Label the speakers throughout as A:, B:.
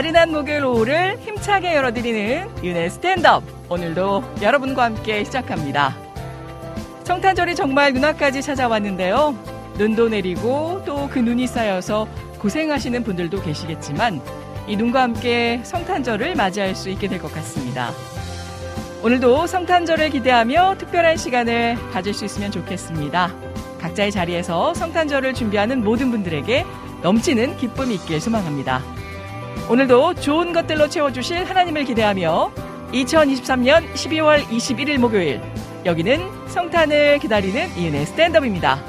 A: 나른한 목요일 오후를 힘차게 열어드리는 윤의 스탠드업. 오늘도 여러분과 함께 시작합니다. 성탄절이 정말 눈 앞까지 찾아왔는데요. 눈도 내리고 또 그 눈이 쌓여서 고생하시는 분들도 계시겠지만 이 눈과 함께 성탄절을 맞이할 수 있게 될 것 같습니다. 오늘도 성탄절을 기대하며 특별한 시간을 가질 수 있으면 좋겠습니다. 각자의 자리에서 성탄절을 준비하는 모든 분들에게 넘치는 기쁨이 있길 소망합니다. 오늘도 좋은 것들로 채워주실 하나님을 기대하며 2023년 12월 21일 목요일 여기는 성탄을 기다리는 이은의 스탠드업입니다.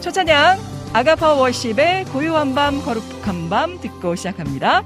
A: 첫 찬양 아가파 월십의 고요한 밤 거룩한 밤 듣고 시작합니다.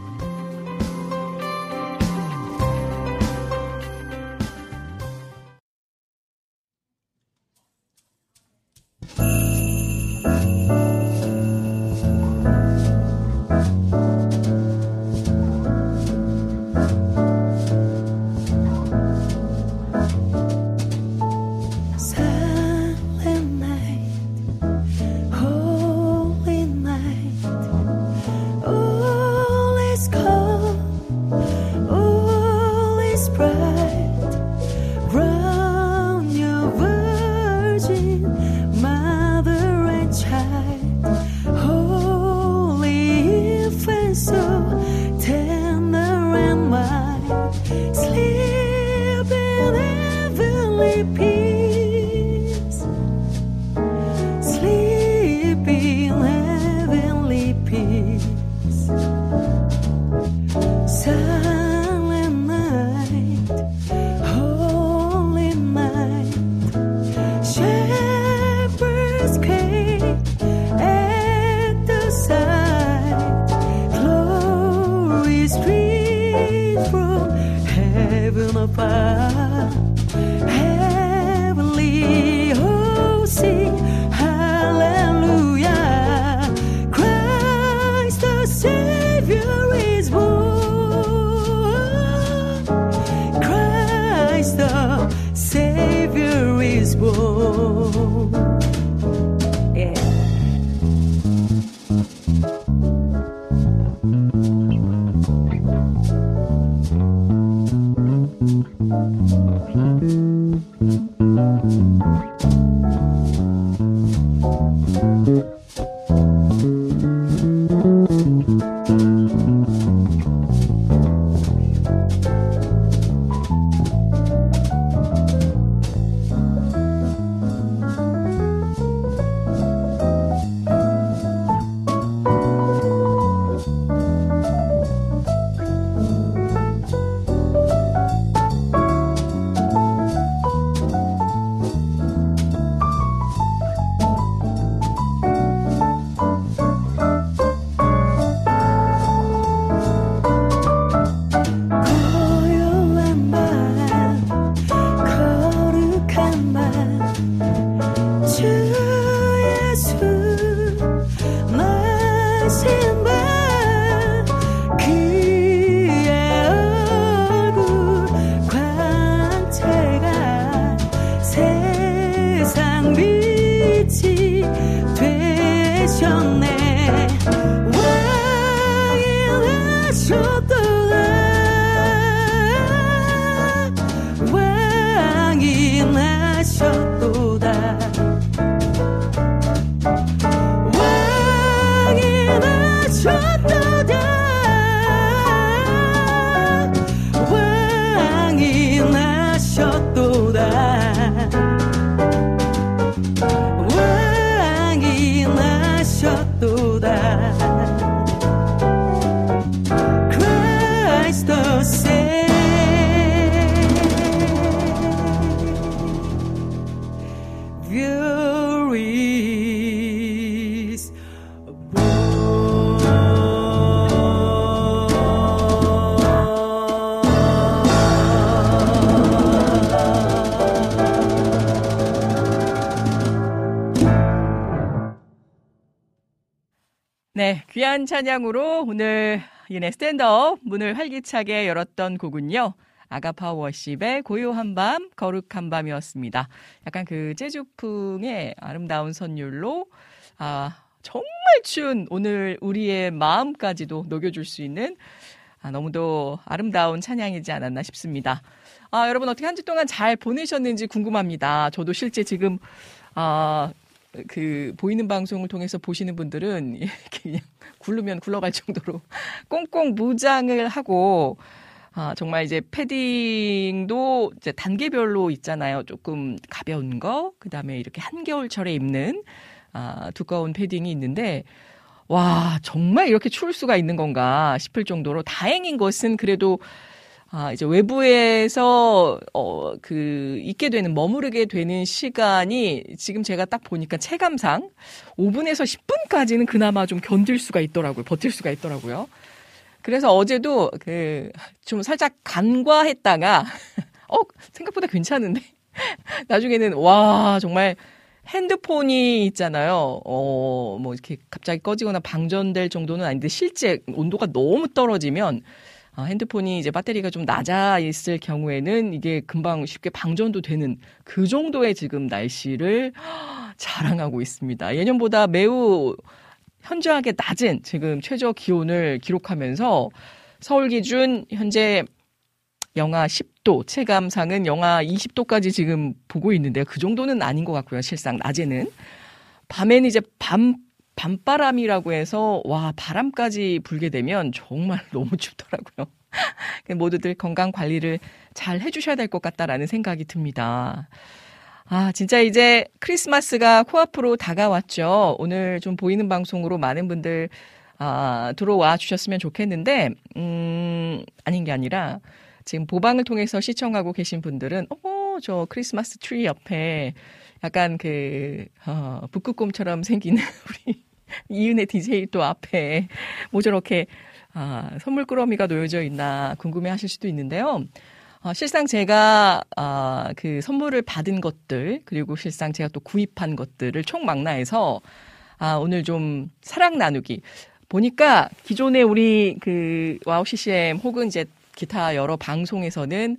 B: 귀한 찬양으로 오늘 이네 스탠드업 문을 활기차게 열었던 곡은요. 아가파 워십의 고요한 밤, 거룩한 밤이었습니다. 약간 그 재즈풍의 아름다운 선율로 아, 정말 추운 오늘 우리의 마음까지도 녹여줄 수 있는 아, 너무도 아름다운 찬양이지 않았나 싶습니다. 아, 여러분 어떻게 한 주 동안 잘 보내셨는지 궁금합니다. 저도 실제 지금 아, 그 보이는 방송을 통해서 보시는 분들은 그냥 굴르면 굴러갈 정도로 꽁꽁 무장을 하고 아, 정말 이제 패딩도 이제 단계별로 있잖아요. 조금 가벼운 거, 그 다음에 이렇게 한겨울철에 입는 아, 두꺼운 패딩이 있는데 와 정말 이렇게 추울 수가 있는 건가 싶을 정도로 다행인 것은 그래도 아, 이제 외부에서, 어, 그, 있게 되는, 머무르게 되는 시간이 지금 제가 딱 보니까 체감상 5분에서 10분까지는 그나마 좀 견딜 수가 있더라고요. 버틸 수가 있더라고요. 그래서 어제도 그, 좀 살짝 간과했다가, 어, 생각보다 괜찮은데? 나중에는, 와, 정말 핸드폰이 있잖아요. 어, 뭐 이렇게 갑자기 꺼지거나 방전될 정도는 아닌데 실제 온도가 너무 떨어지면 아, 핸드폰이 이제 배터리가 좀 낮아 있을 경우에는 이게 금방 쉽게 방전도 되는 그 정도의 지금 날씨를 자랑하고 있습니다. 예년보다 매우 현저하게 낮은 지금 최저 기온을 기록하면서 서울 기준 현재 영하 10도, 체감상은 영하 20도까지 지금 보고 있는데요. 그 정도는 아닌 것 같고요. 실상 낮에는. 밤에는 이제 밤 밤바람이라고 해서 와 바람까지 불게 되면 정말 너무 춥더라고요. 모두들 건강 관리를 잘 해주셔야 될 것 같다라는 생각이 듭니다. 아 진짜 이제 크리스마스가 코앞으로 다가왔죠. 오늘 좀 보이는 방송으로 많은 분들 아, 들어와 주셨으면 좋겠는데 음 아닌 게 아니라 지금 보방을 통해서 시청하고 계신 분들은 어머 저 크리스마스 트리 옆에 약간 그, 어, 북극곰처럼 생긴 우리 이은혜 DJ 또 앞에 뭐 저렇게, 아, 선물 꾸러미가 놓여져 있나 궁금해 하실 수도 있는데요. 어, 실상 제가, 아, 그 선물을 받은 것들, 그리고 실상 제가 또 구입한 것들을 총망라해서, 아, 오늘 좀 사랑 나누기. 보니까 기존에 우리 그 와우 CCM 혹은 이제 기타 여러 방송에서는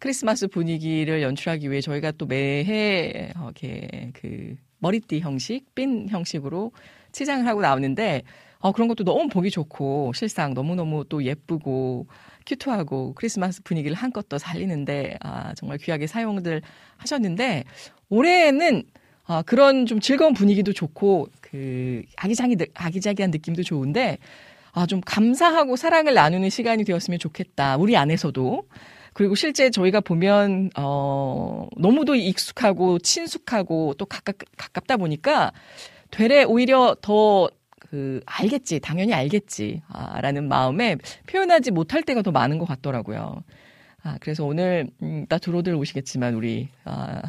B: 크리스마스 분위기를 연출하기 위해 저희가 또 매해 이렇게 그 머리띠 형식, 핀 형식으로 치장을 하고 나오는데 어, 그런 것도 너무 보기 좋고 실상 너무너무 또 예쁘고 큐트하고 크리스마스 분위기를 한껏 더 살리는데 아, 정말 귀하게 사용들 하셨는데 올해는 아, 그런 좀 즐거운 분위기도 좋고 그 아기자기 아기자기한 느낌도 좋은데 아, 좀 감사하고 사랑을 나누는 시간이 되었으면 좋겠다. 우리 안에서도 그리고 실제 저희가 보면 어 너무도 익숙하고 친숙하고 또 가깝 가깝다 보니까 되레 오히려 더 그 알겠지 당연히 알겠지 아, 라는 마음에 표현하지 못할 때가 더 많은 것 같더라고요. 아 그래서 오늘 음, 나 들어들 오시겠지만 우리 아,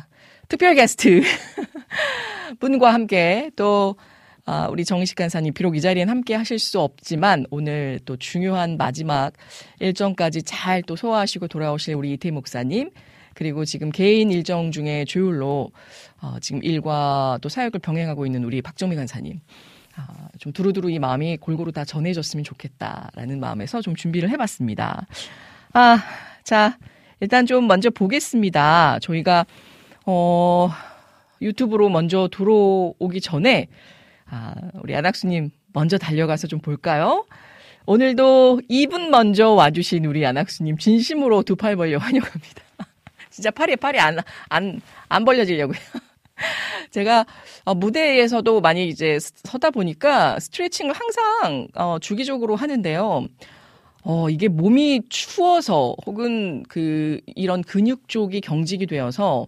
B: 특별 게스트 분과 함께 또 아, 우리 정식 간사님 비록 이 자리엔 함께 하실 수 없지만 오늘 또 중요한 마지막 일정까지 잘 또 소화하시고 돌아오실 우리 이태 목사님 그리고 지금 개인 일정 중에 조율로 어, 지금 일과 또 사역을 병행하고 있는 우리 박정미 간사님 아, 좀 두루두루 이 마음이 골고루 다 전해졌으면 좋겠다라는 마음에서 좀 준비를 해봤습니다. 아, 자 일단 좀 먼저 보겠습니다. 저희가 어, 유튜브로 먼저 들어오기 전에 아, 우리 안학수님 먼저 달려가서 좀 볼까요? 오늘도 2분 먼저 와주신 우리 안학수님 진심으로 두 팔 벌려 환영합니다. 진짜 팔이 팔이 안, 안, 안 벌려지려고요. 제가 어, 무대에서도 많이 이제 서다 보니까 스트레칭을 항상 어, 주기적으로 하는데요. 어, 이게 몸이 추워서 혹은 그 이런 근육 쪽이 경직이 되어서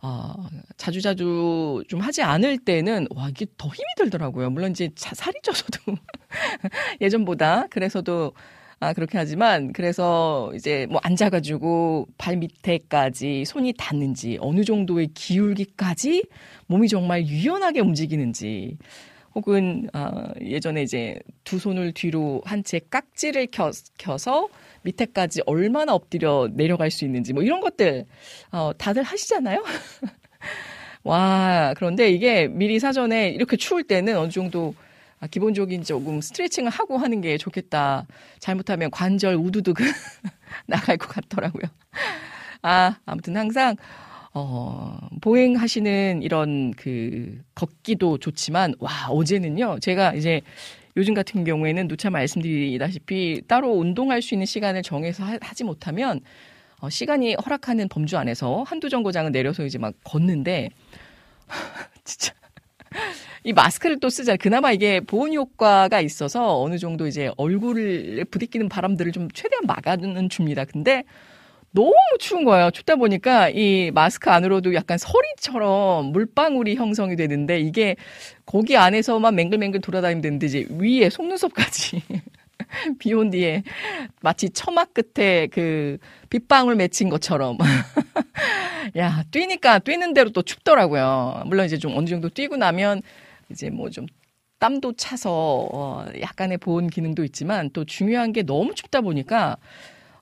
B: 어, 자주자주 좀 하지 않을 때는, 와, 이게 더 힘이 들더라고요. 물론 이제 자, 살이 쪄서도 예전보다. 그래서도, 아, 그렇게 하지만, 그래서 이제 뭐 앉아가지고 발 밑에까지 손이 닿는지, 어느 정도의 기울기까지 몸이 정말 유연하게 움직이는지, 혹은, 아, 예전에 이제 두 손을 뒤로 한 채 깍지를 켜, 켜서 밑에까지 얼마나 엎드려 내려갈 수 있는지, 뭐 이런 것들, 어, 다들 하시잖아요? 와, 그런데 이게 미리 사전에 이렇게 추울 때는 어느 정도 아, 기본적인 조금 스트레칭을 하고 하는 게 좋겠다. 잘못하면 관절 우두둑 나갈 것 같더라고요. 아, 아무튼 항상 어, 보행하시는 이런 그 걷기도 좋지만 와, 어제는요. 제가 이제 요즘 같은 경우에는 누차 말씀드리다시피 따로 운동할 수 있는 시간을 정해서 하, 지 못하면 어, 시간이 허락하는 범주 안에서 한두 정거장을 내려서 이제 막 걷는데 진짜 이 마스크를 또 쓰자. 그나마 이게 보온 효과가 있어서 어느 정도 이제 얼굴에 부딪히는 바람들을 좀 최대한 막아주는 줍니다. 근데 너무 추운 거예요. 춥다 보니까 이 마스크 안으로도 약간 서리처럼 물방울이 형성이 되는데 이게 거기 안에서만 맹글맹글 돌아다니면 되는데 이제 위에 속눈썹까지 비 온 뒤에 마치 처막 끝에 그 빗방울 맺힌 것처럼 야 뛰니까 뛰는 대로 또 춥더라고요. 물론 이제 좀 어느 정도 뛰고 나면 이제 뭐 좀 땀도 차서 어 약간의 보온 기능도 있지만 또 중요한 게 너무 춥다 보니까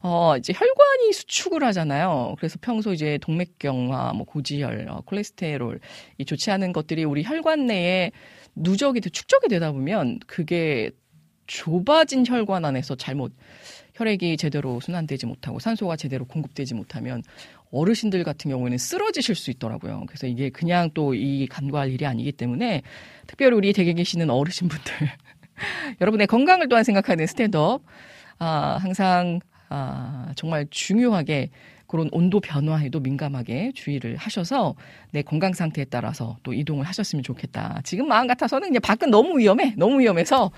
B: 어 이제 혈관이 수축을 하잖아요. 그래서 평소 이제 동맥경화, 뭐 고지혈, 어, 콜레스테롤 이 좋지 않은 것들이 우리 혈관 내에 누적이 축적이 되다 보면 그게 좁아진 혈관 안에서 잘못 혈액이 제대로 순환되지 못하고 산소가 제대로 공급되지 못하면 어르신들 같은 경우에는 쓰러지실 수 있더라고요. 그래서 이게 그냥 또 이 간과할 일이 아니기 때문에 특별히 우리 댁에 계시는 어르신분들 여러분의 건강을 또한 생각하는 스탠드업 아, 항상 아, 정말 중요하게 그런 온도 변화에도 민감하게 주의를 하셔서 내 건강 상태에 따라서 또 이동을 하셨으면 좋겠다. 지금 마음 같아서는 그냥 밖은 너무 위험해. 너무 위험해서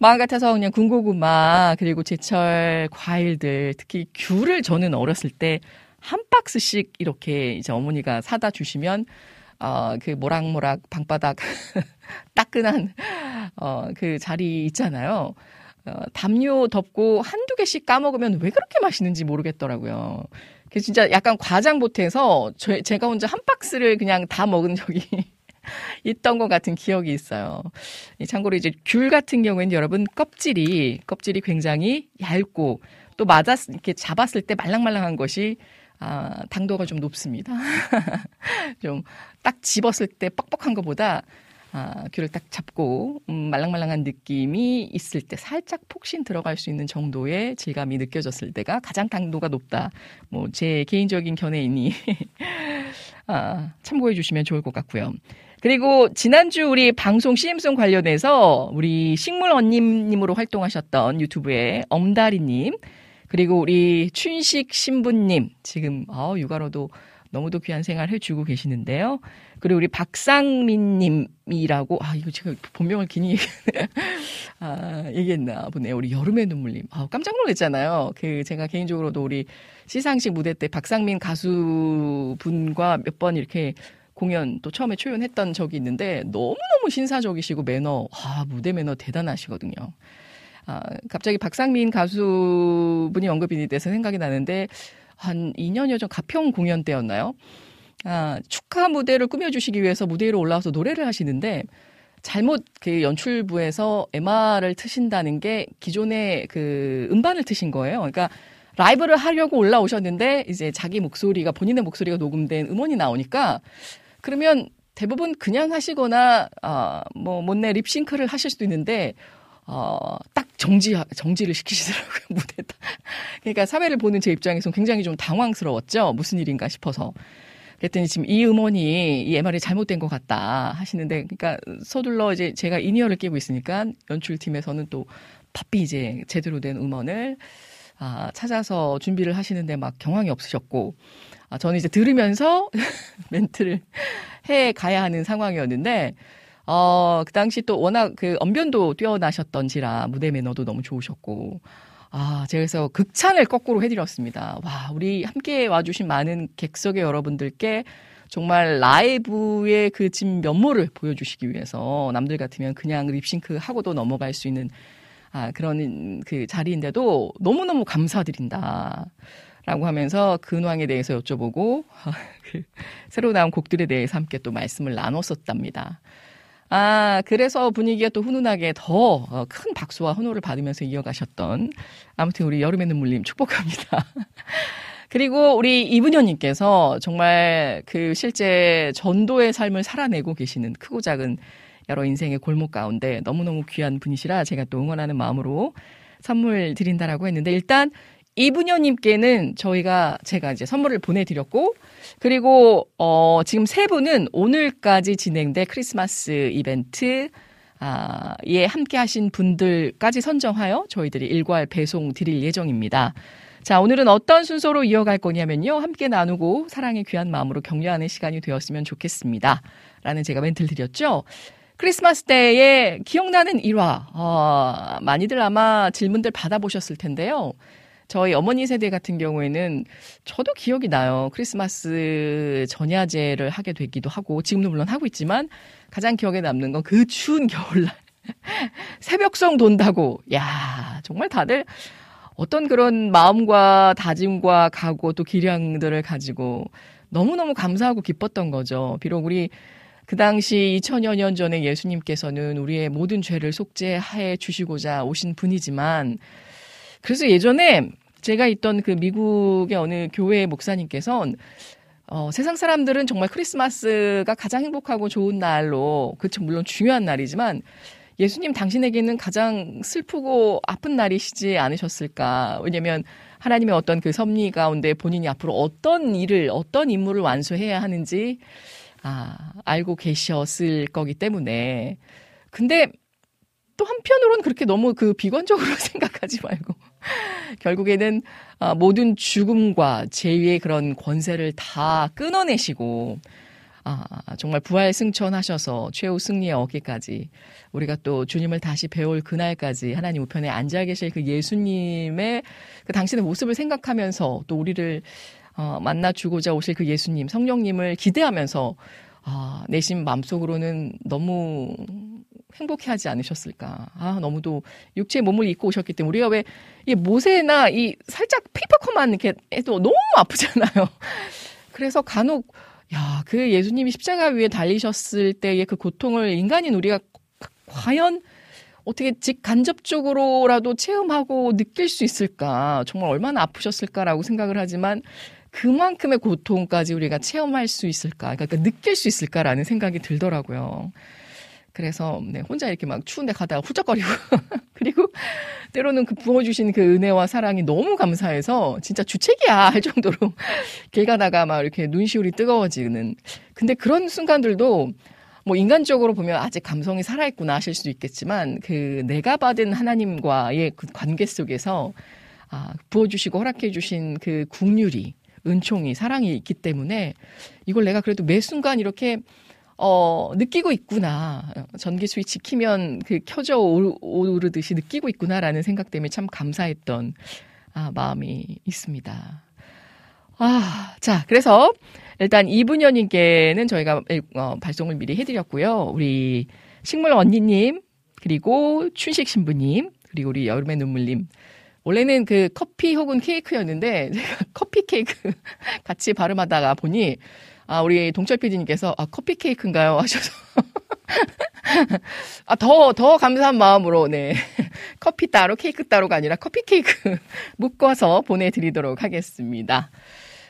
B: 마음 같아서 그냥 군고구마 그리고 제철 과일들 특히 귤을 저는 어렸을 때 한 박스씩 이렇게 이제 어머니가 사다 주시면 어그 모락모락 방바닥 따끈한 어그 자리 있잖아요. 어, 담요 덮고 한두 개씩 까먹으면 왜 그렇게 맛있는지 모르겠더라고요. 그 진짜 약간 과장 보태서 저, 제가 혼자 한 박스를 그냥 다 먹은 적이 있던 것 같은 기억이 있어요. 참고로 이제 귤 같은 경우에는 여러분 껍질이 껍질이 굉장히 얇고 또 맞았 이렇게 잡았을 때 말랑말랑한 것이 아, 당도가 좀 높습니다. 좀 딱 집었을 때 뻑뻑한 것보다 아, 귤을 딱 잡고 음, 말랑말랑한 느낌이 있을 때 살짝 폭신 들어갈 수 있는 정도의 질감이 느껴졌을 때가 가장 당도가 높다. 뭐 제 개인적인 견해이니 아, 참고해 주시면 좋을 것 같고요. 그리고 지난주 우리 방송 CM송 관련해서 우리 식물 언님님으로 활동하셨던 유튜브의 엄다리님 그리고 우리 춘식 신부님 지금 아 육아로도 너무도 귀한 생활 해주고 계시는데요. 그리고 우리 박상민님이라고 아 이거 제가 본명을 괜히 아 얘기했나 보네요. 우리 여름의 눈물님 아 깜짝 놀랐잖아요. 그 제가 개인적으로도 우리 시상식 무대 때 박상민 가수 분과 몇 번 이렇게 공연 또 처음에 초연했던 적이 있는데 너무너무 신사적이시고 매너, 아, 무대 매너 대단하시거든요. 아, 갑자기 박상민 가수분이 언급이 돼서 생각이 나는데 한 2년여 전 가평 공연 때였나요? 아, 축하 무대를 꾸며주시기 위해서 무대 위로 올라와서 노래를 하시는데 잘못 그 연출부에서 MR을 트신다는 게 기존의 그 음반을 트신 거예요. 그러니까 라이브를 하려고 올라오셨는데 이제 자기 목소리가 본인의 목소리가 녹음된 음원이 나오니까 그러면 대부분 그냥 하시거나 어뭐 못내 립싱크를 하실 수도 있는데 어딱 정지 정지를 시키시더라고요 무대 다. 그러니까 사회를 보는 제 입장에서 굉장히 좀 당황스러웠죠. 무슨 일인가 싶어서. 그랬더니 지금 이 음원이 이 MR이 잘못된 것 같다 하시는데 그러니까 서둘러 이제 제가 이니어를 끼고 있으니까 연출팀에서는 또 바삐 이제 제대로 된 음원을 아, 찾아서 준비를 하시는데 막 경황이 없으셨고 아, 저는 이제 들으면서 멘트를 해 가야 하는 상황이었는데, 어, 그 당시 또 워낙 그 언변도 뛰어나셨던지라 무대 매너도 너무 좋으셨고, 아, 제가 그래서 극찬을 거꾸로 해드렸습니다. 와, 우리 함께 와주신 많은 객석의 여러분들께 정말 라이브의 그진 면모를 보여주시기 위해서 남들 같으면 그냥 립싱크 하고도 넘어갈 수 있는 아, 그런 그 자리인데도 너무너무 감사드린다. 라고 하면서 근황에 대해서 여쭤보고 그 새로 나온 곡들에 대해서 함께 또 말씀을 나눴었답니다. 아, 그래서 분위기가 또 훈훈하게 더 큰 박수와 환호를 받으면서 이어가셨던 아무튼 우리 여름의 눈물님 축복합니다. 그리고 우리 이분현님께서 정말 그 실제 전도의 삶을 살아내고 계시는 크고 작은 여러 인생의 골목 가운데 너무너무 귀한 분이시라 제가 또 응원하는 마음으로 선물 드린다라고 했는데 일단 이분녀님께는 저희가 제가 이제 선물을 보내드렸고 그리고 어 지금 세 분은 오늘까지 진행된 크리스마스 이벤트 아, 예, 함께 하신 분들까지 선정하여 저희들이 일괄 배송 드릴 예정입니다. 자, 오늘은 어떤 순서로 이어갈 거냐면요. 함께 나누고 사랑의 귀한 마음으로 격려하는 시간이 되었으면 좋겠습니다. 라는 제가 멘트를 드렸죠. 크리스마스 때에 기억나는 일화, 어, 많이들 아마 질문들 받아보셨을 텐데요. 저희 어머니 세대 같은 경우에는 저도 기억이 나요. 크리스마스 전야제를 하게 되기도 하고, 지금도 물론 하고 있지만, 가장 기억에 남는 건 그 추운 겨울날. 새벽송 돈다고. 야 정말 다들 어떤 그런 마음과 다짐과 각오 또 기량들을 가지고 너무너무 감사하고 기뻤던 거죠. 비록 우리 그 당시 2000여 년 전에 예수님께서는 우리의 모든 죄를 속죄해 주시고자 오신 분이지만 그래서 예전에 제가 있던 그 미국의 어느 교회 목사님께서는 어, 세상 사람들은 정말 크리스마스가 가장 행복하고 좋은 날로, 그렇죠. 물론 중요한 날이지만, 예수님 당신에게는 가장 슬프고 아픈 날이시지 않으셨을까. 왜냐면 하나님의 어떤 그 섭리 가운데 본인이 앞으로 어떤 일을, 어떤 임무를 완수해야 하는지, 아, 알고 계셨을 거기 때문에. 근데 또 한편으로는 그렇게 너무 그 비관적으로 생각하지 말고. 결국에는 아, 모든 죽음과 죄의 그런 권세를 다 끊어내시고, 아, 정말 부활 승천하셔서 최후 승리에 얻기까지 우리가 또 주님을 다시 배울 그날까지 하나님 우편에 앉아 계실 그 예수님의 그 당신의 모습을 생각하면서 또 우리를 어, 만나 주고자 오실 그 예수님, 성령님을 기대하면서 아, 내심 마음속으로는 너무 행복해 하지 않으셨을까. 아, 너무도 육체의 몸을 입고 오셨기 때문에 우리가 왜 이 모세나 이 살짝 페이퍼컷만 이렇게 해도 너무 아프잖아요. 그래서 간혹 야, 그 예수님이 십자가 위에 달리셨을 때의 그 고통을 인간인 우리가 과연 어떻게 직간접적으로라도 체험하고 느낄 수 있을까? 정말 얼마나 아프셨을까라고 생각을 하지만 그만큼의 고통까지 우리가 체험할 수 있을까? 그러니까 느낄 수 있을까라는 생각이 들더라고요. 그래서 네, 혼자 이렇게 막 추운데 가다가 훌쩍거리고. 그리고 때로는 그 부어주신 그 은혜와 사랑이 너무 감사해서 진짜 주책이야 할 정도로 길 가다가 막 이렇게 눈시울이 뜨거워지는. 근데 그런 순간들도 뭐 인간적으로 보면 아직 감성이 살아있구나 하실 수도 있겠지만 그 내가 받은 하나님과의 그 관계 속에서 아, 부어주시고 허락해주신 그 국률이 은총이 사랑이 있기 때문에 이걸 내가 그래도 매 순간 이렇게 어, 느끼고 있구나. 전기 스위치 키면 그 켜져 오르듯이 느끼고 있구나라는 생각 때문에 참 감사했던 아, 마음이 있습니다. 아, 자, 그래서 일단 이분녀님께는 저희가 어, 발송을 미리 해드렸고요. 우리 식물 언니님, 그리고 춘식 신부님, 그리고 우리 여름의 눈물님. 원래는 그 커피 혹은 케이크였는데 제가 커피 케이크 같이 발음하다가 보니 아, 우리 동철 PD님께서, 아, 커피 케이크인가요? 하셔서. 아, 더, 더 감사한 마음으로, 네. 커피 따로, 케이크 따로가 아니라 커피 케이크 묶어서 보내드리도록 하겠습니다.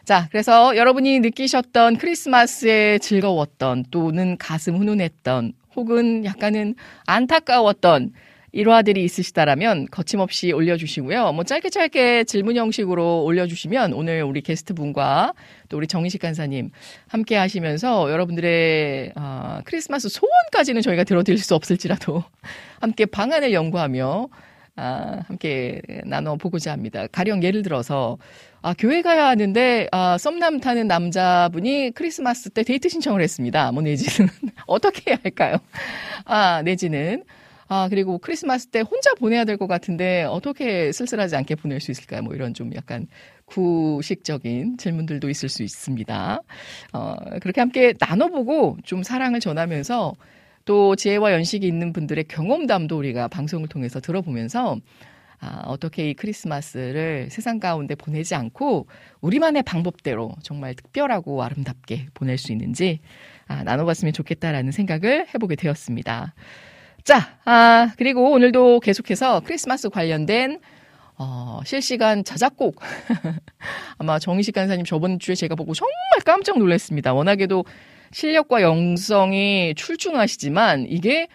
B: 자, 그래서 여러분이 느끼셨던 크리스마스에 즐거웠던 또는 가슴 훈훈했던 혹은 약간은 안타까웠던 일화들이 있으시다라면 거침없이 올려주시고요. 뭐 짧게 짧게 질문 형식으로 올려주시면 오늘 우리 게스트 분과 또 우리 정인식 간사님 함께 하시면서 여러분들의 어, 크리스마스 소원까지는 저희가 들어드릴 수 없을지라도 함께 방안을 연구하며 아, 함께 나눠보고자 합니다. 가령 예를 들어서 아, 교회 가야 하는데 아, 썸남 타는 남자분이 크리스마스 때 데이트 신청을 했습니다. 뭐 내지는 어떻게 해야 할까요? 아, 내지는 아, 그리고 크리스마스 때 혼자 보내야 될 것 같은데 어떻게 쓸쓸하지 않게 보낼 수 있을까요? 뭐 이런 좀 약간 구식적인 질문들도 있을 수 있습니다. 어, 그렇게 함께 나눠보고 좀 사랑을 전하면서 또 지혜와 연식이 있는 분들의 경험담도 우리가 방송을 통해서 들어보면서 아, 어떻게 이 크리스마스를 세상 가운데 보내지 않고 우리만의 방법대로 정말 특별하고 아름답게 보낼 수 있는지 아, 나눠봤으면 좋겠다라는 생각을 해보게 되었습니다. 자, 아, 그리고 오늘도 계속해서 크리스마스 관련된 어, 실시간 자작곡. 아마 정희식 간사님 저번 주에 제가 보고 정말 깜짝 놀랐습니다. 워낙에도 실력과 영성이 출중하시지만 이게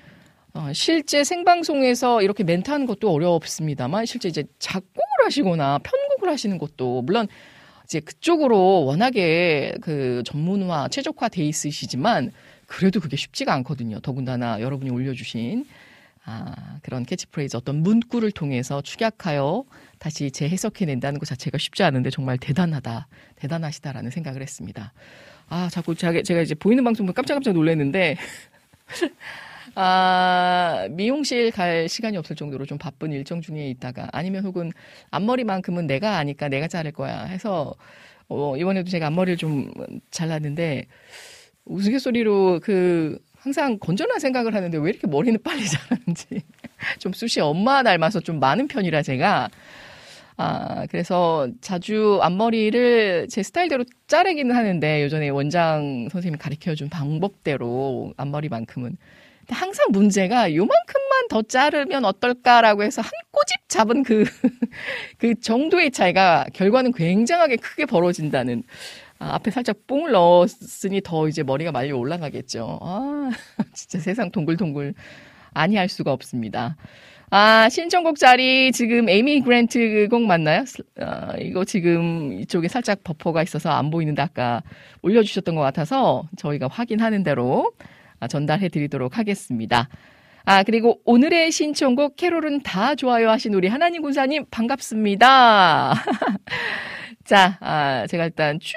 B: 어, 실제 생방송에서 이렇게 멘트하는 것도 어렵습니다만 실제 이제 작곡을 하시거나 편곡을 하시는 것도 물론 이제 그쪽으로 워낙에 그 전문화 최적화 돼 있으시지만 그래도 그게 쉽지가 않거든요. 더군다나 여러분이 올려주신 아, 그런 캐치프레이즈 어떤 문구를 통해서 축약하여 다시 재해석해낸다는 것 자체가 쉽지 않은데 정말 대단하다, 대단하시다라는 생각을 했습니다. 아, 자꾸 제가, 제가 이제 보이는 방송 보면 깜짝깜짝 놀랐는데, 아, 미용실 갈 시간이 없을 정도로 좀 바쁜 일정 중에 있다가 아니면 혹은 앞머리만큼은 내가 아니까 내가 자를 거야 해서 어, 이번에도 제가 앞머리를 좀 잘랐는데 우스갯소리로 그 항상 건전한 생각을 하는데 왜 이렇게 머리는 빨리 자라는지. 좀 수시 엄마 닮아서 좀 많은 편이라 제가. 아 그래서 자주 앞머리를 제 스타일대로 자르기는 하는데 예전에 원장 선생님이 가르쳐 준 방법대로 앞머리만큼은. 근데 항상 문제가 요만큼만 더 자르면 어떨까라고 해서 한 꼬집 잡은 그, 그 정도의 차이가 결과는 굉장하게 크게 벌어진다는 아, 앞에 살짝 뽕을 넣었으니 더 이제 머리가 말려 올라가겠죠. 아, 진짜 세상 동글동글 아니할 수가 없습니다. 아, 신청곡 자리 지금 에이미 그랜트 곡 맞나요? 아, 이거 지금 이쪽에 살짝 버퍼가 있어서 안 보이는데 아까 올려주셨던 것 같아서 저희가 확인하는 대로 아, 전달해 드리도록 하겠습니다. 아, 그리고 오늘의 신청곡 캐롤은 다 좋아요 하신 우리 하나님 군사님 반갑습니다. 자, 아, 제가 일단 쭉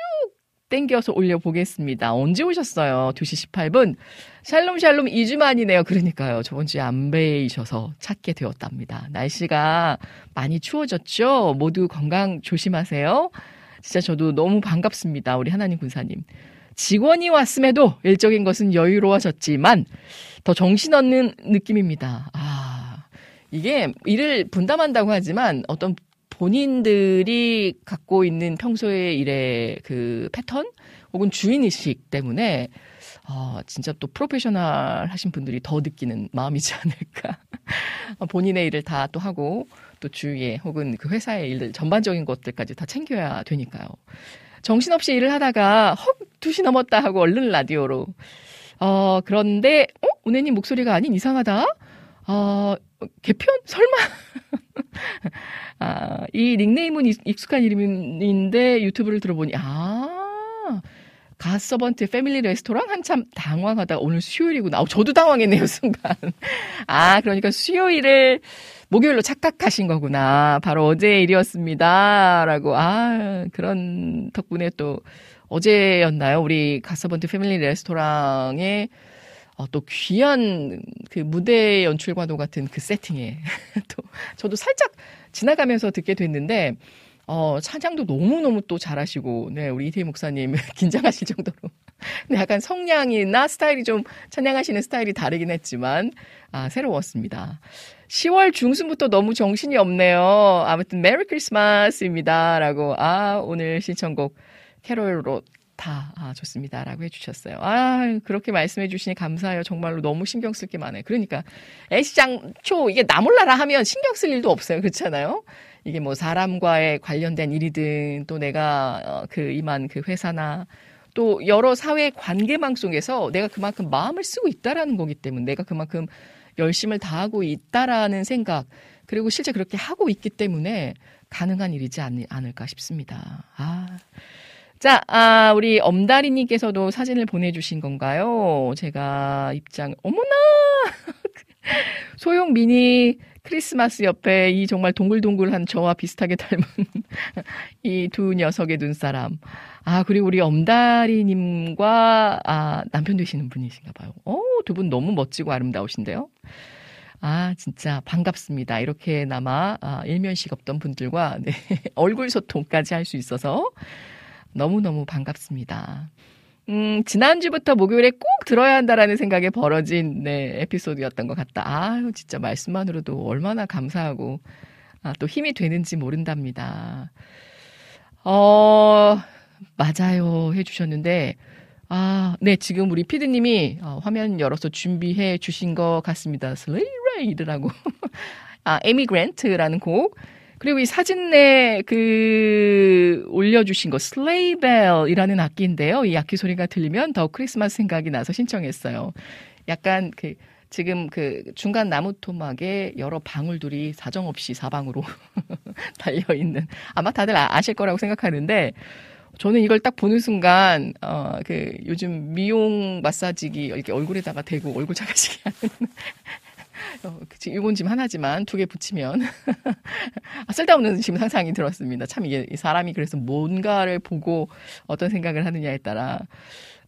B: 땡겨서 올려보겠습니다. 언제 오셨어요? 2시 18분. 샬롬 샬롬 2주 만이네요. 그러니까요. 저번 주에 안 뵈이셔서 찾게 되었답니다. 날씨가 많이 추워졌죠? 모두 건강 조심하세요. 진짜 저도 너무 반갑습니다. 우리 하나님 군사님. 직원이 왔음에도 일적인 것은 여유로워졌지만 더 정신 없는 느낌입니다. 아, 이게 일을 분담한다고 하지만 어떤 본인들이 갖고 있는 평소의 일의 그 패턴 혹은 주인의식 때문에 어, 진짜 또 프로페셔널 하신 분들이 더 느끼는 마음이지 않을까. 본인의 일을 다 또 하고 또 주위에 혹은 그 회사의 일들 전반적인 것들까지 다 챙겨야 되니까요. 정신없이 일을 하다가 헉 2시 넘었다 하고 얼른 라디오로 어 그런데 어 은혜님 목소리가 아닌 이상하다. 어 개편 설마 아, 이 닉네임은 익숙한 이름인데 유튜브를 들어보니 아 가서번트 패밀리 레스토랑 한참 당황하다 오늘 수요일이구나. 어, 저도 당황했네요 순간. 아 그러니까 수요일을 목요일로 착각하신 거구나. 바로 어제 일이었습니다. 라고 아 그런 덕분에 또 어제였나요? 우리 가서번트 패밀리 레스토랑에 어, 또 귀한 그 무대 연출과도 같은 그 세팅에 또 저도 살짝 지나가면서 듣게 됐는데 어, 찬양도 너무너무 또 잘하시고, 네, 우리 이태희 목사님 긴장하실 정도로. 네, 약간 성량이나 스타일이 좀 찬양하시는 스타일이 다르긴 했지만, 아, 새로웠습니다. 10월 중순부터 너무 정신이 없네요. 아무튼, 메리 크리스마스입니다. 라고, 아, 오늘 신청곡 캐롤로 다, 아, 좋습니다. 라고 해주셨어요. 아, 그렇게 말씀해 주시니 감사해요. 정말로 너무 신경 쓸 게 많아요. 그러니까, 애시장초, 이게 나 몰라라 하면 신경 쓸 일도 없어요. 그렇잖아요? 이게 뭐 사람과의 관련된 일이든 또 내가 어, 그 임한 그 회사나 또 여러 사회 관계망 속에서 내가 그만큼 마음을 쓰고 있다라는 거기 때문에 내가 그만큼 열심을 다하고 있다라는 생각 그리고 실제 그렇게 하고 있기 때문에 가능한 일이지 않, 않을까 싶습니다. 아. 자, 아, 우리 엄다리님께서도 사진을 보내주신 건가요? 제가 입장, 어머나! 소용 미니 크리스마스 옆에 이 정말 동글동글한 저와 비슷하게 닮은 이 두 녀석의 눈사람. 아, 그리고 우리 엄다리님과, 아, 남편 되시는 분이신가 봐요. 어, 두 분 너무 멋지고 아름다우신데요. 아, 진짜 반갑습니다. 이렇게나마 아, 일면식 없던 분들과 네, 얼굴 소통까지 할 수 있어서 너무너무 반갑습니다. 음, 지난주부터 목요일에 꼭 들어야 한다라는 생각에 벌어진 네, 에피소드였던 것 같다. 아유, 진짜 말씀만으로도 얼마나 감사하고 아, 또 힘이 되는지 모른답니다. 어, 맞아요. 해주셨는데, 아, 네, 지금 우리 피디님이 어, 화면 열어서 준비해 주신 것 같습니다. 슬레이 ride라고. 아, Amy Grant라는 곡. 그리고 이 사진에 그 올려주신 거 sleigh bell이라는 악기인데요. 이 악기 소리가 들리면 더 크리스마스 생각이 나서 신청했어요. 약간 그 지금 그 중간 나무 토막에 여러 방울들이 사정없이 사방으로 달려 있는 아마 다들 아, 아실 거라고 생각하는데 저는 이걸 딱 보는 순간 어 그 요즘 미용 마사지기 이렇게 얼굴에다가 대고 얼굴 작아지게 하는 어, 이건 지금 하나지만 두 개 붙이면 아, 쓸데없는 지금 상상이 들었습니다. 참 이게 사람이 그래서 뭔가를 보고 어떤 생각을 하느냐에 따라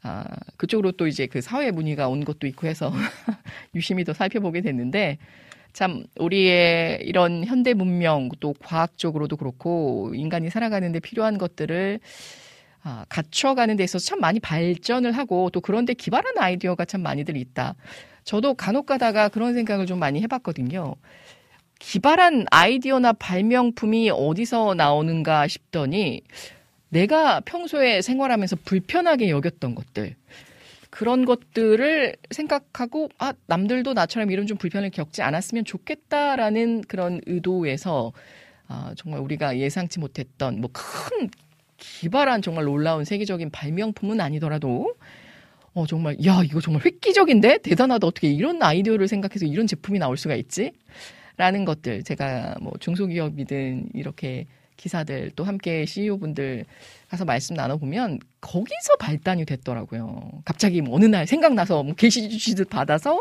B: 아, 그쪽으로 또 이제 그 사회 문의가 온 것도 있고 해서 유심히 더 살펴보게 됐는데 참 우리의 이런 현대 문명 또 과학적으로도 그렇고 인간이 살아가는데 필요한 것들을 아, 갖춰가는 데 있어서 참 많이 발전을 하고 또 그런데 기발한 아이디어가 참 많이들 있다. 저도 간혹 가다가 그런 생각을 좀 많이 해봤거든요. 기발한 아이디어나 발명품이 어디서 나오는가 싶더니 내가 평소에 생활하면서 불편하게 여겼던 것들, 그런 것들을 생각하고 아 남들도 나처럼 이런 좀 불편을 겪지 않았으면 좋겠다라는 그런 의도에서 아 정말 우리가 예상치 못했던 뭐 큰 기발한 정말 놀라운 세계적인 발명품은 아니더라도 어 정말 야 이거 정말 획기적인데 대단하다 어떻게 이런 아이디어를 생각해서 이런 제품이 나올 수가 있지? 라는 것들 제가 뭐 중소기업이든 이렇게 기사들 또 함께 CEO분들 가서 말씀 나눠보면 거기서 발단이 됐더라고요. 갑자기 뭐 어느 날 생각나서 뭐 게시 주시듯 받아서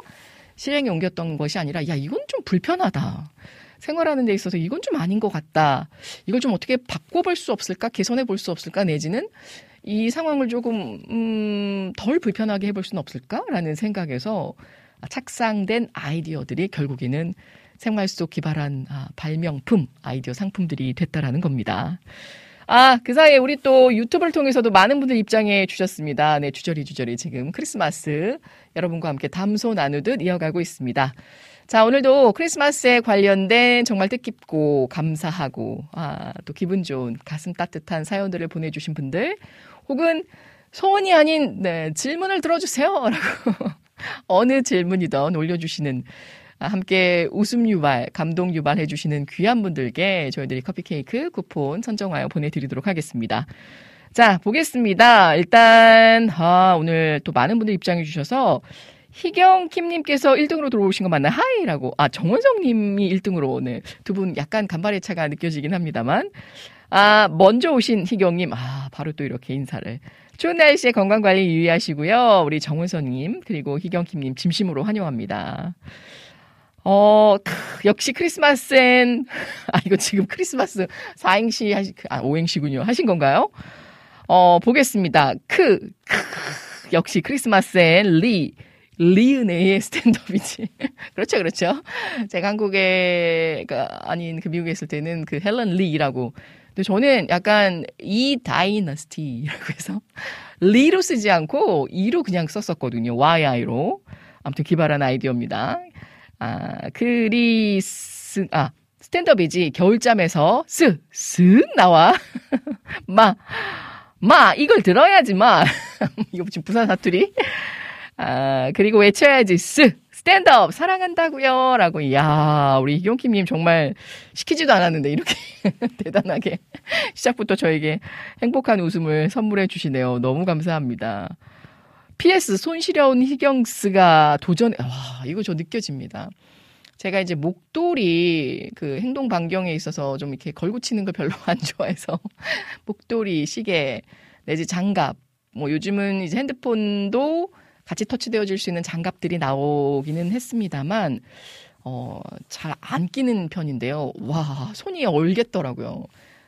B: 실행에 옮겼던 것이 아니라 야 이건 좀 불편하다. 생활하는 데 있어서 이건 좀 아닌 것 같다. 이걸 좀 어떻게 바꿔볼 수 없을까? 개선해 볼 수 없을까? 내지는 이 상황을 조금 음, 덜 불편하게 해볼 수는 없을까라는 생각에서 착상된 아이디어들이 결국에는 생활 속 기발한 아, 발명품 아이디어 상품들이 됐다라는 겁니다. 아, 그 사이에 우리 또 유튜브를 통해서도 많은 분들 입장해 주셨습니다. 네, 주저리 주저리 지금 크리스마스 여러분과 함께 담소 나누듯 이어가고 있습니다. 자, 오늘도 크리스마스에 관련된 정말 뜻깊고 감사하고, 아, 또 기분 좋은 가슴 따뜻한 사연들을 보내주신 분들, 혹은 소원이 아닌, 네, 질문을 들어주세요. 라고 어느 질문이든 올려주시는 아, 함께 웃음 유발, 감동 유발 해 주시는 귀한 분들께 저희들이 커피 케이크 쿠폰 선정하여 보내드리도록 하겠습니다. 자, 보겠습니다. 일단, 아, 오늘 또 많은 분들 입장해 주셔서 희경 킴님께서 1등으로 들어오신 거 맞나요? 하이라고. 아, 정원성님이 1등으로, 네. 두분 약간 간발의 차가 느껴지긴 합니다만. 아, 먼저 오신 희경님. 아, 바로 또 이렇게 인사를. 추운 날씨에 건강관리 유의하시고요. 우리 정원성님, 그리고 희경킴님 진심으로 환영합니다. 어, 크, 역시 크리스마스엔, 아, 이거 지금 크리스마스 4행시, 하시, 아, 5행시군요. 하신 건가요? 어, 보겠습니다. 크, 크, 역시 크리스마스엔 리, 리은혜의 스탠드업이지. 그렇죠, 그렇죠. 제가 한국에, 가 아닌 그 미국에 있을 때는 그 헬런 리라고. 근데 저는 약간 이 dynasty라고 해서 리로 쓰지 않고 이로 그냥 썼었거든요. YI로. 아무튼 기발한 아이디어입니다. 아, 크리스, 아, 스탠드업이지. 겨울잠에서 스, 쓱 나와. 마, 마, 이걸 들어야지, 마. 이거 지금 부산 사투리? 아, 그리고 외쳐야지, 스, 스탠드업, 사랑한다고요 라고. 이야, 우리 이경킴님 정말 시키지도 않았는데, 이렇게 대단하게 시작부터 저에게 행복한 웃음을 선물해 주시네요. 너무 감사합니다. PS 손시려운 희경스가 도전 와 이거 저 느껴집니다. 제가 이제 목도리 그 행동 반경에 있어서 좀 이렇게 걸고 치는 걸 별로 안 좋아해서 목도리 시계 내지 장갑 뭐 요즘은 이제 핸드폰도 같이 터치되어 줄 수 있는 장갑들이 나오기는 했습니다만 어, 잘 안 끼는 편인데요. 와, 손이 얼겠더라고요.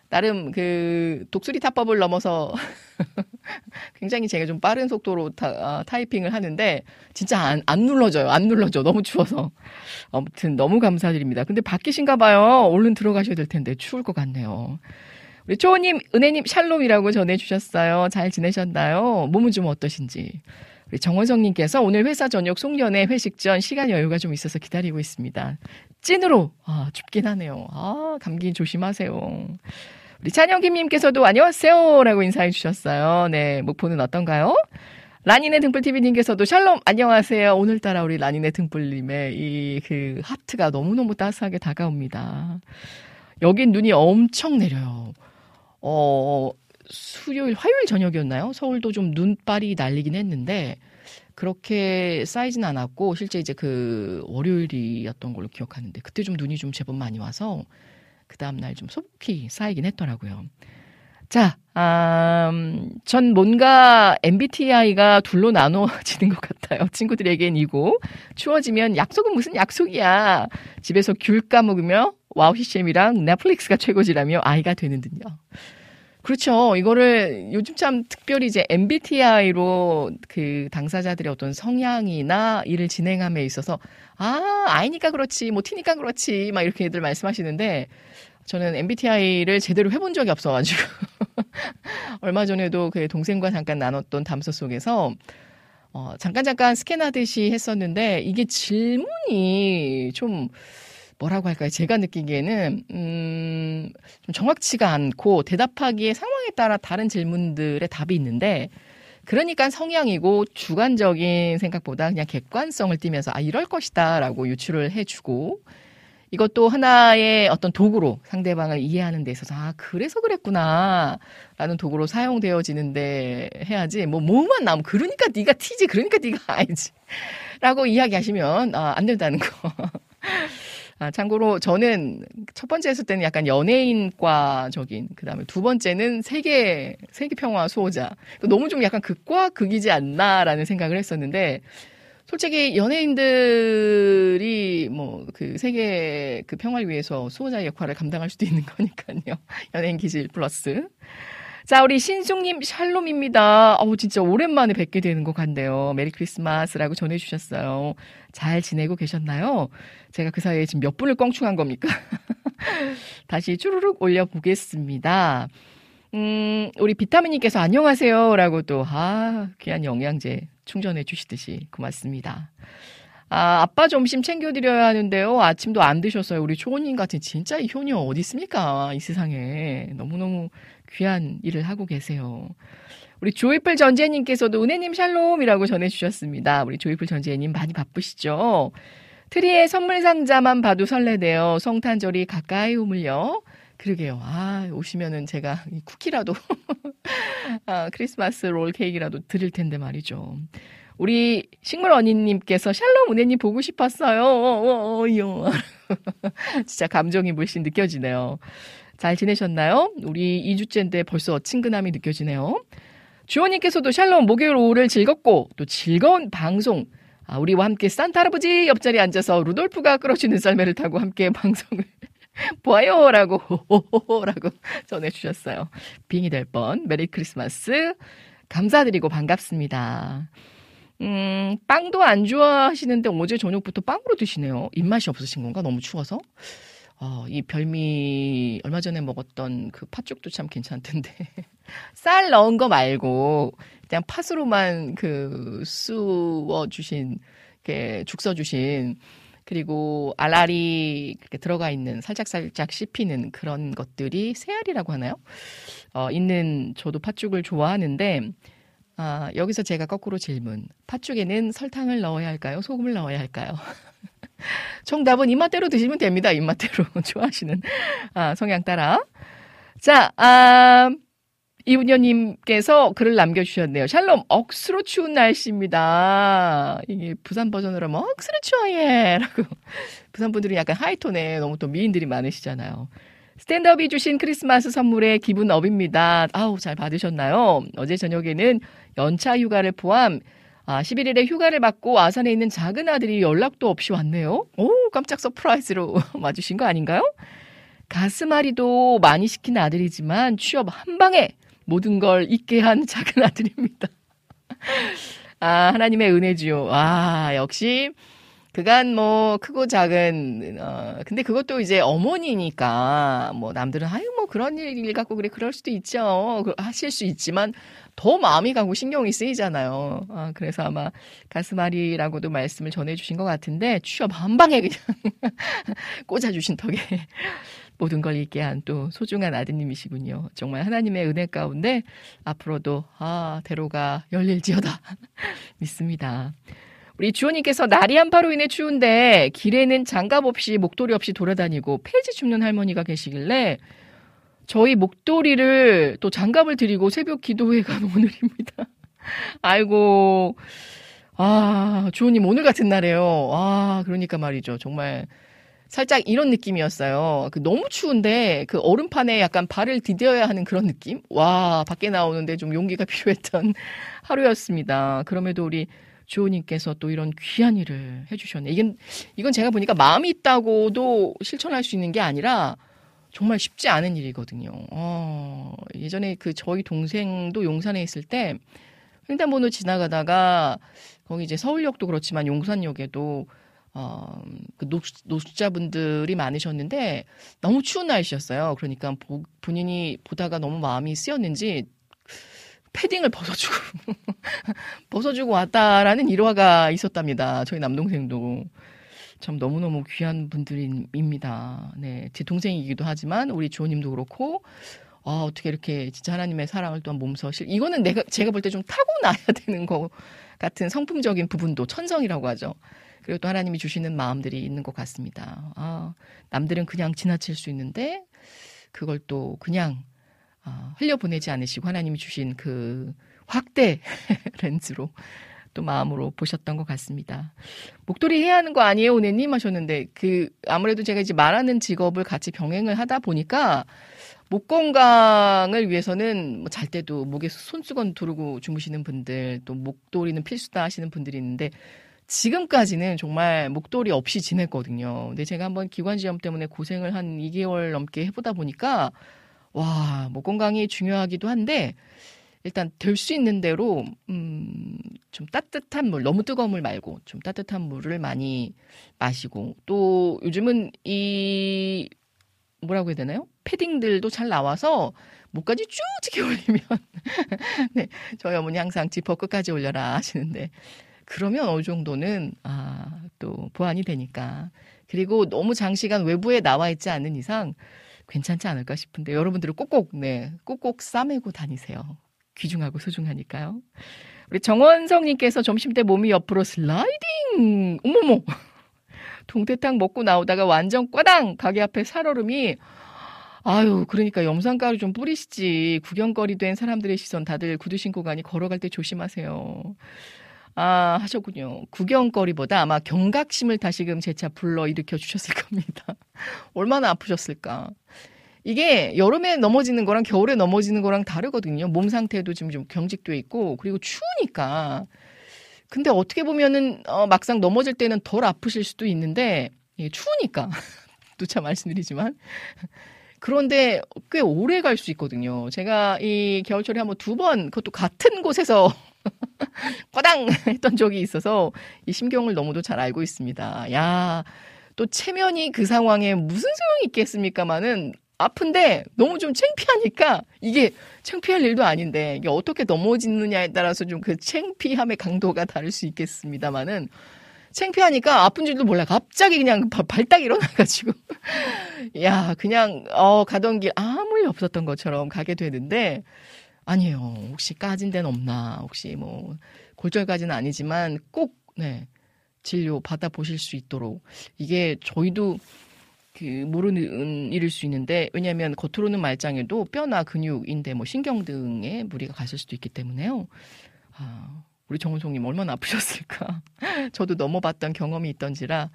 B: 나름 그 독수리 타법을 넘어서 굉장히 제가 좀 빠른 속도로 타, 아, 타이핑을 하는데 진짜 안, 안 눌러져요. 안 눌러져. 너무 추워서. 아무튼 너무 감사드립니다. 근데 바뀌신가 봐요. 얼른 들어가셔야 될 텐데 추울 것 같네요. 우리 초호님, 은혜님 샬롬이라고 전해주셨어요. 잘 지내셨나요? 몸은 좀 어떠신지. 우리 정원성님께서 오늘 회사 저녁 송년회 회식 전 시간 여유가 좀 있어서 기다리고 있습니다. 찐으로 아 춥긴 하네요. 아 감기 조심하세요. 우리 찬영김님께서도 안녕하세요라고 인사해 주셨어요. 네 목포는 어떤가요? 라니네 등불TV님께서도 샬롬 안녕하세요. 오늘따라 우리 라니네 등불님의 이 그 하트가 너무너무 따스하게 다가옵니다. 여긴 눈이 엄청 내려요. 어, 수요일, 화요일 저녁이었나요? 서울도 좀 눈발이 날리긴 했는데, 그렇게 쌓이진 않았고, 실제 이제 그 월요일이었던 걸로 기억하는데, 그때 좀 눈이 좀 제법 많이 와서, 그 다음 날 좀 소복히 쌓이긴 했더라고요. 자, 음, 전 뭔가 MBTI가 둘로 나눠지는 것 같아요. 친구들에겐 이고, 추워지면 약속은 무슨 약속이야. 집에서 귤 까먹으며 와우 CCM이랑 넷플릭스가 최고지라며 I가 되는 듯요. 그렇죠. 이거를 요즘 참 특별히 이제 MBTI로 그 당사자들의 어떤 성향이나 일을 진행함에 있어서 아, I니까 그렇지, 뭐 T니까 그렇지, 막 이렇게 애들 말씀하시는데 저는 MBTI를 제대로 해본 적이 없어가지고 얼마 전에도 그 동생과 잠깐 나눴던 담소 속에서 어, 잠깐 잠깐 스캔하듯이 했었는데 이게 질문이 좀 뭐라고 할까요? 제가 느끼기에는 음, 좀 정확치가 않고 대답하기에 상황에 따라 다른 질문들의 답이 있는데 그러니까 성향이고 주관적인 생각보다 그냥 객관성을 띠면서 아 이럴 것이다라고 유추를 해주고 이것도 하나의 어떤 도구로 상대방을 이해하는 데 있어서 아 그래서 그랬구나 라는 도구로 사용되어지는데 해야지 뭐 뭐만 나오면 그러니까 네가 티지 그러니까 네가 아니지라고 이야기하시면 아, 안 된다는 거. 아, 참고로 저는 첫 번째 했을 때는 약간 연예인과적인, 그 다음에 두 번째는 세계, 세계평화 수호자. 너무 좀 약간 극과 극이지 않나라는 생각을 했었는데, 솔직히 연예인들이 뭐 그 세계 그 평화를 위해서 수호자 역할을 감당할 수도 있는 거니까요. 연예인 기질 플러스. 자, 우리 신숙님 샬롬입니다. 어우, 진짜 오랜만에 뵙게 되는 것 같네요. Merry Christmas라고 전해주셨어요. 잘 지내고 계셨나요? 제가 그 사이에 지금 몇 분을 껑충한 겁니까? 다시 쭈루룩 올려보겠습니다. 음, 우리 비타민님께서 안녕하세요. 라고 또, 아, 귀한 영양제 충전해 주시듯이 고맙습니다. 아, 아빠 점심 챙겨드려야 하는데요. 아침도 안 드셨어요. 우리 초호님 같은 진짜 이 효녀 어디 있습니까? 이 세상에. 너무너무 귀한 일을 하고 계세요. 우리 조이풀 전재님께서도 은혜님 샬롬이라고 전해주셨습니다. 우리 조이풀 전재님 많이 바쁘시죠? 트리에 선물 상자만 봐도 설레네요. 성탄절이 가까이 오물요. 그러게요. 아, 오시면은 제가 쿠키라도, 아, 크리스마스 롤 케이크라도 드릴 텐데 말이죠. 우리 식물 언니님께서 샬롬 은혜님 보고 싶었어요. 어, 어, 어, 요. 진짜 감정이 물씬 느껴지네요. 잘 지내셨나요? 우리 2주째인데 벌써 친근함이 느껴지네요. 주호님께서도 샬롬 목요일 오후를 즐겁고 또 즐거운 방송 아, 우리와 함께 산타 할아버지 옆자리에 앉아서 루돌프가 끌어주는 썰매를 타고 함께 방송을 보아요! 라고, 호호호라고 전해주셨어요. 빙이 될 뻔. Merry Christmas. 감사드리고 반갑습니다. 음, 빵도 안 좋아하시는데 어제 저녁부터 빵으로 드시네요. 입맛이 없으신 건가? 너무 추워서? 어, 이 별미 얼마 전에 먹었던 그 팥죽도 참 괜찮던데 쌀 넣은 거 말고 그냥 팥으로만 그 쑤어 주신 죽써 주신 그리고 알알이 이렇게 들어가 있는 살짝살짝 씹히는 그런 것들이 새알이라고 하나요? 어, 있는 저도 팥죽을 좋아하는데 아, 여기서 제가 거꾸로 질문. 팥죽에는 설탕을 넣어야 할까요? 소금을 넣어야 할까요? 정답은 입맛대로 드시면 됩니다. 입맛대로 좋아하시는 아, 성향 따라. 자, 아, 이분녀님께서 글을 남겨주셨네요. 샬롬, 억수로 추운 날씨입니다. 이게 부산 버전으로 하면 억수로 추워예. 라고. 부산 분들이 약간 하이톤에 너무 또 미인들이 많으시잖아요. 스탠드업이 주신 크리스마스 선물의 기분 업입니다. 아우, 잘 받으셨나요? 어제 저녁에는 연차 휴가를 포함 아, 11일에 휴가를 받고 아산에 있는 작은 아들이 연락도 없이 왔네요. 오, 깜짝 surprise로 맞으신 거 아닌가요? 가슴앓이도 많이 시킨 아들이지만 취업 한 방에 모든 걸 잊게 한 작은 아들입니다. 아, 하나님의 은혜지요. 아, 역시 그간 뭐 크고 작은 어 근데 그것도 이제 어머니니까 뭐 남들은 아유 뭐 그런 일 갖고 그래 그럴 수도 있죠 하실 수 있지만 더 마음이 가고 신경이 쓰이잖아요. 아, 그래서 아마 가슴앓이라고도 말씀을 전해주신 것 같은데 취업 한 방에 그냥 꽂아주신 덕에 모든 걸 잊게 한 또 소중한 아드님이시군요. 정말 하나님의 은혜 가운데 앞으로도 아 대로가 열릴지어다 믿습니다. 우리 주호님께서 날이 한파로 인해 추운데 길에는 장갑 없이 목도리 없이 돌아다니고 폐지 줍는 할머니가 계시길래 저희 목도리를 또 장갑을 드리고 새벽 기도회 간 오늘입니다. 아이고, 아, 주호님 오늘 같은 날에요. 아, 그러니까 말이죠. 정말 살짝 이런 느낌이었어요. 그 너무 추운데 그 얼음판에 약간 발을 디뎌야 하는 그런 느낌? 와, 밖에 나오는데 좀 용기가 필요했던 하루였습니다. 그럼에도 우리 주호님께서 또 이런 귀한 일을 해주셨네. 이건, 이건 제가 보니까 마음이 있다고도 실천할 수 있는 게 아니라 정말 쉽지 않은 일이거든요. 어, 예전에 그 저희 동생도 용산에 있을 때 횡단보도 지나가다가 거기 이제 서울역도 그렇지만 용산역에도 어, 그 노, 노숙자분들이 많으셨는데 너무 추운 날씨였어요. 그러니까 보, 본인이 보다가 너무 마음이 쓰였는지 패딩을 벗어주고 벗어주고 왔다라는 일화가 있었답니다. 저희 남동생도 참 너무너무 귀한 분들입니다. 네, 제 동생이기도 하지만 우리 주호님도 그렇고 아, 어떻게 이렇게 진짜 하나님의 사랑을 또한 몸서 실 이거는 내가 제가 볼 때 좀 타고나야 되는 거 같은 성품적인 부분도 천성이라고 하죠. 그리고 또 하나님이 주시는 마음들이 있는 것 같습니다. 아, 남들은 그냥 지나칠 수 있는데 그걸 또 그냥 아, 흘려보내지 않으시고 하나님이 주신 그 확대 렌즈로 또 마음으로 보셨던 것 같습니다. 목도리 해야 하는 거 아니에요, 오네님 하셨는데 그 아무래도 제가 이제 말하는 직업을 같이 병행을 하다 보니까 목 건강을 위해서는 뭐 잘 때도 목에 손수건 두르고 주무시는 분들 또 목도리는 필수다 하시는 분들이 있는데 지금까지는 정말 목도리 없이 지냈거든요. 근데 제가 한번 기관지염 때문에 고생을 한 2개월 넘게 해보다 보니까 와, 목 건강이 중요하기도 한데 일단 될 수 있는 대로 음, 좀 따뜻한 물, 너무 뜨거운 물 말고 좀 따뜻한 물을 많이 마시고 또 요즘은 이 뭐라고 해야 되나요? 패딩들도 잘 나와서 목까지 쭉 지게 올리면 네, 저희 어머니 항상 지퍼 끝까지 올려라 하시는데 그러면 어느 정도는 아, 또 보완이 되니까 그리고 너무 장시간 외부에 나와 있지 않는 이상 괜찮지 않을까 싶은데 여러분들은 꼭꼭 네 꼭꼭 싸매고 다니세요. 귀중하고 소중하니까요. 우리 정원성님께서 점심 때 몸이 옆으로 슬라이딩! 어머머! 동태탕 먹고 나오다가 완전 꽈당! 가게 앞에 살얼음이 아유, 그러니까 염산가루 좀 뿌리시지. 구경거리 된 사람들의 시선 다들 구두 신고 가니 걸어갈 때 조심하세요. 아, 하셨군요. 구경거리보다 아마 경각심을 다시금 재차 불러 일으켜 주셨을 겁니다. 얼마나 아프셨을까. 이게 여름에 넘어지는 거랑 겨울에 넘어지는 거랑 다르거든요. 몸 상태도 지금 좀 경직돼 있고 그리고 추우니까. 근데 어떻게 보면은 어, 막상 넘어질 때는 덜 아프실 수도 있는데 예, 추우니까 누차 말씀드리지만 그런데 꽤 오래 갈 수 있거든요. 제가 이 겨울철에 한번 두 번 그것도 같은 곳에서 꽈당 했던 적이 있어서 이 심경을 너무도 잘 알고 있습니다. 야, 또 체면이 그 상황에 무슨 소용이 있겠습니까마는 아픈데 너무 좀 창피하니까 이게 창피할 일도 아닌데 이게 어떻게 넘어지느냐에 따라서 좀 그 창피함의 강도가 다를 수 있겠습니다만은 창피하니까 아픈 줄도 몰라. 갑자기 그냥 발딱 일어나가지고. 야 그냥 어 가던 길 아무 일 없었던 것처럼 가게 되는데 아니에요. 혹시 까진 데는 없나? 혹시 뭐 골절까지는 아니지만 꼭 네 진료 받아 보실 수 있도록. 이게 저희도 그 모르는 일일 수 있는데 왜냐하면 겉으로는 말짱해도 뼈나 근육인데 뭐 신경 등에 무리가 갔을 수도 있기 때문에요. 아, 우리 정은송님 얼마나 아프셨을까. 저도 넘어봤던 경험이 있던지라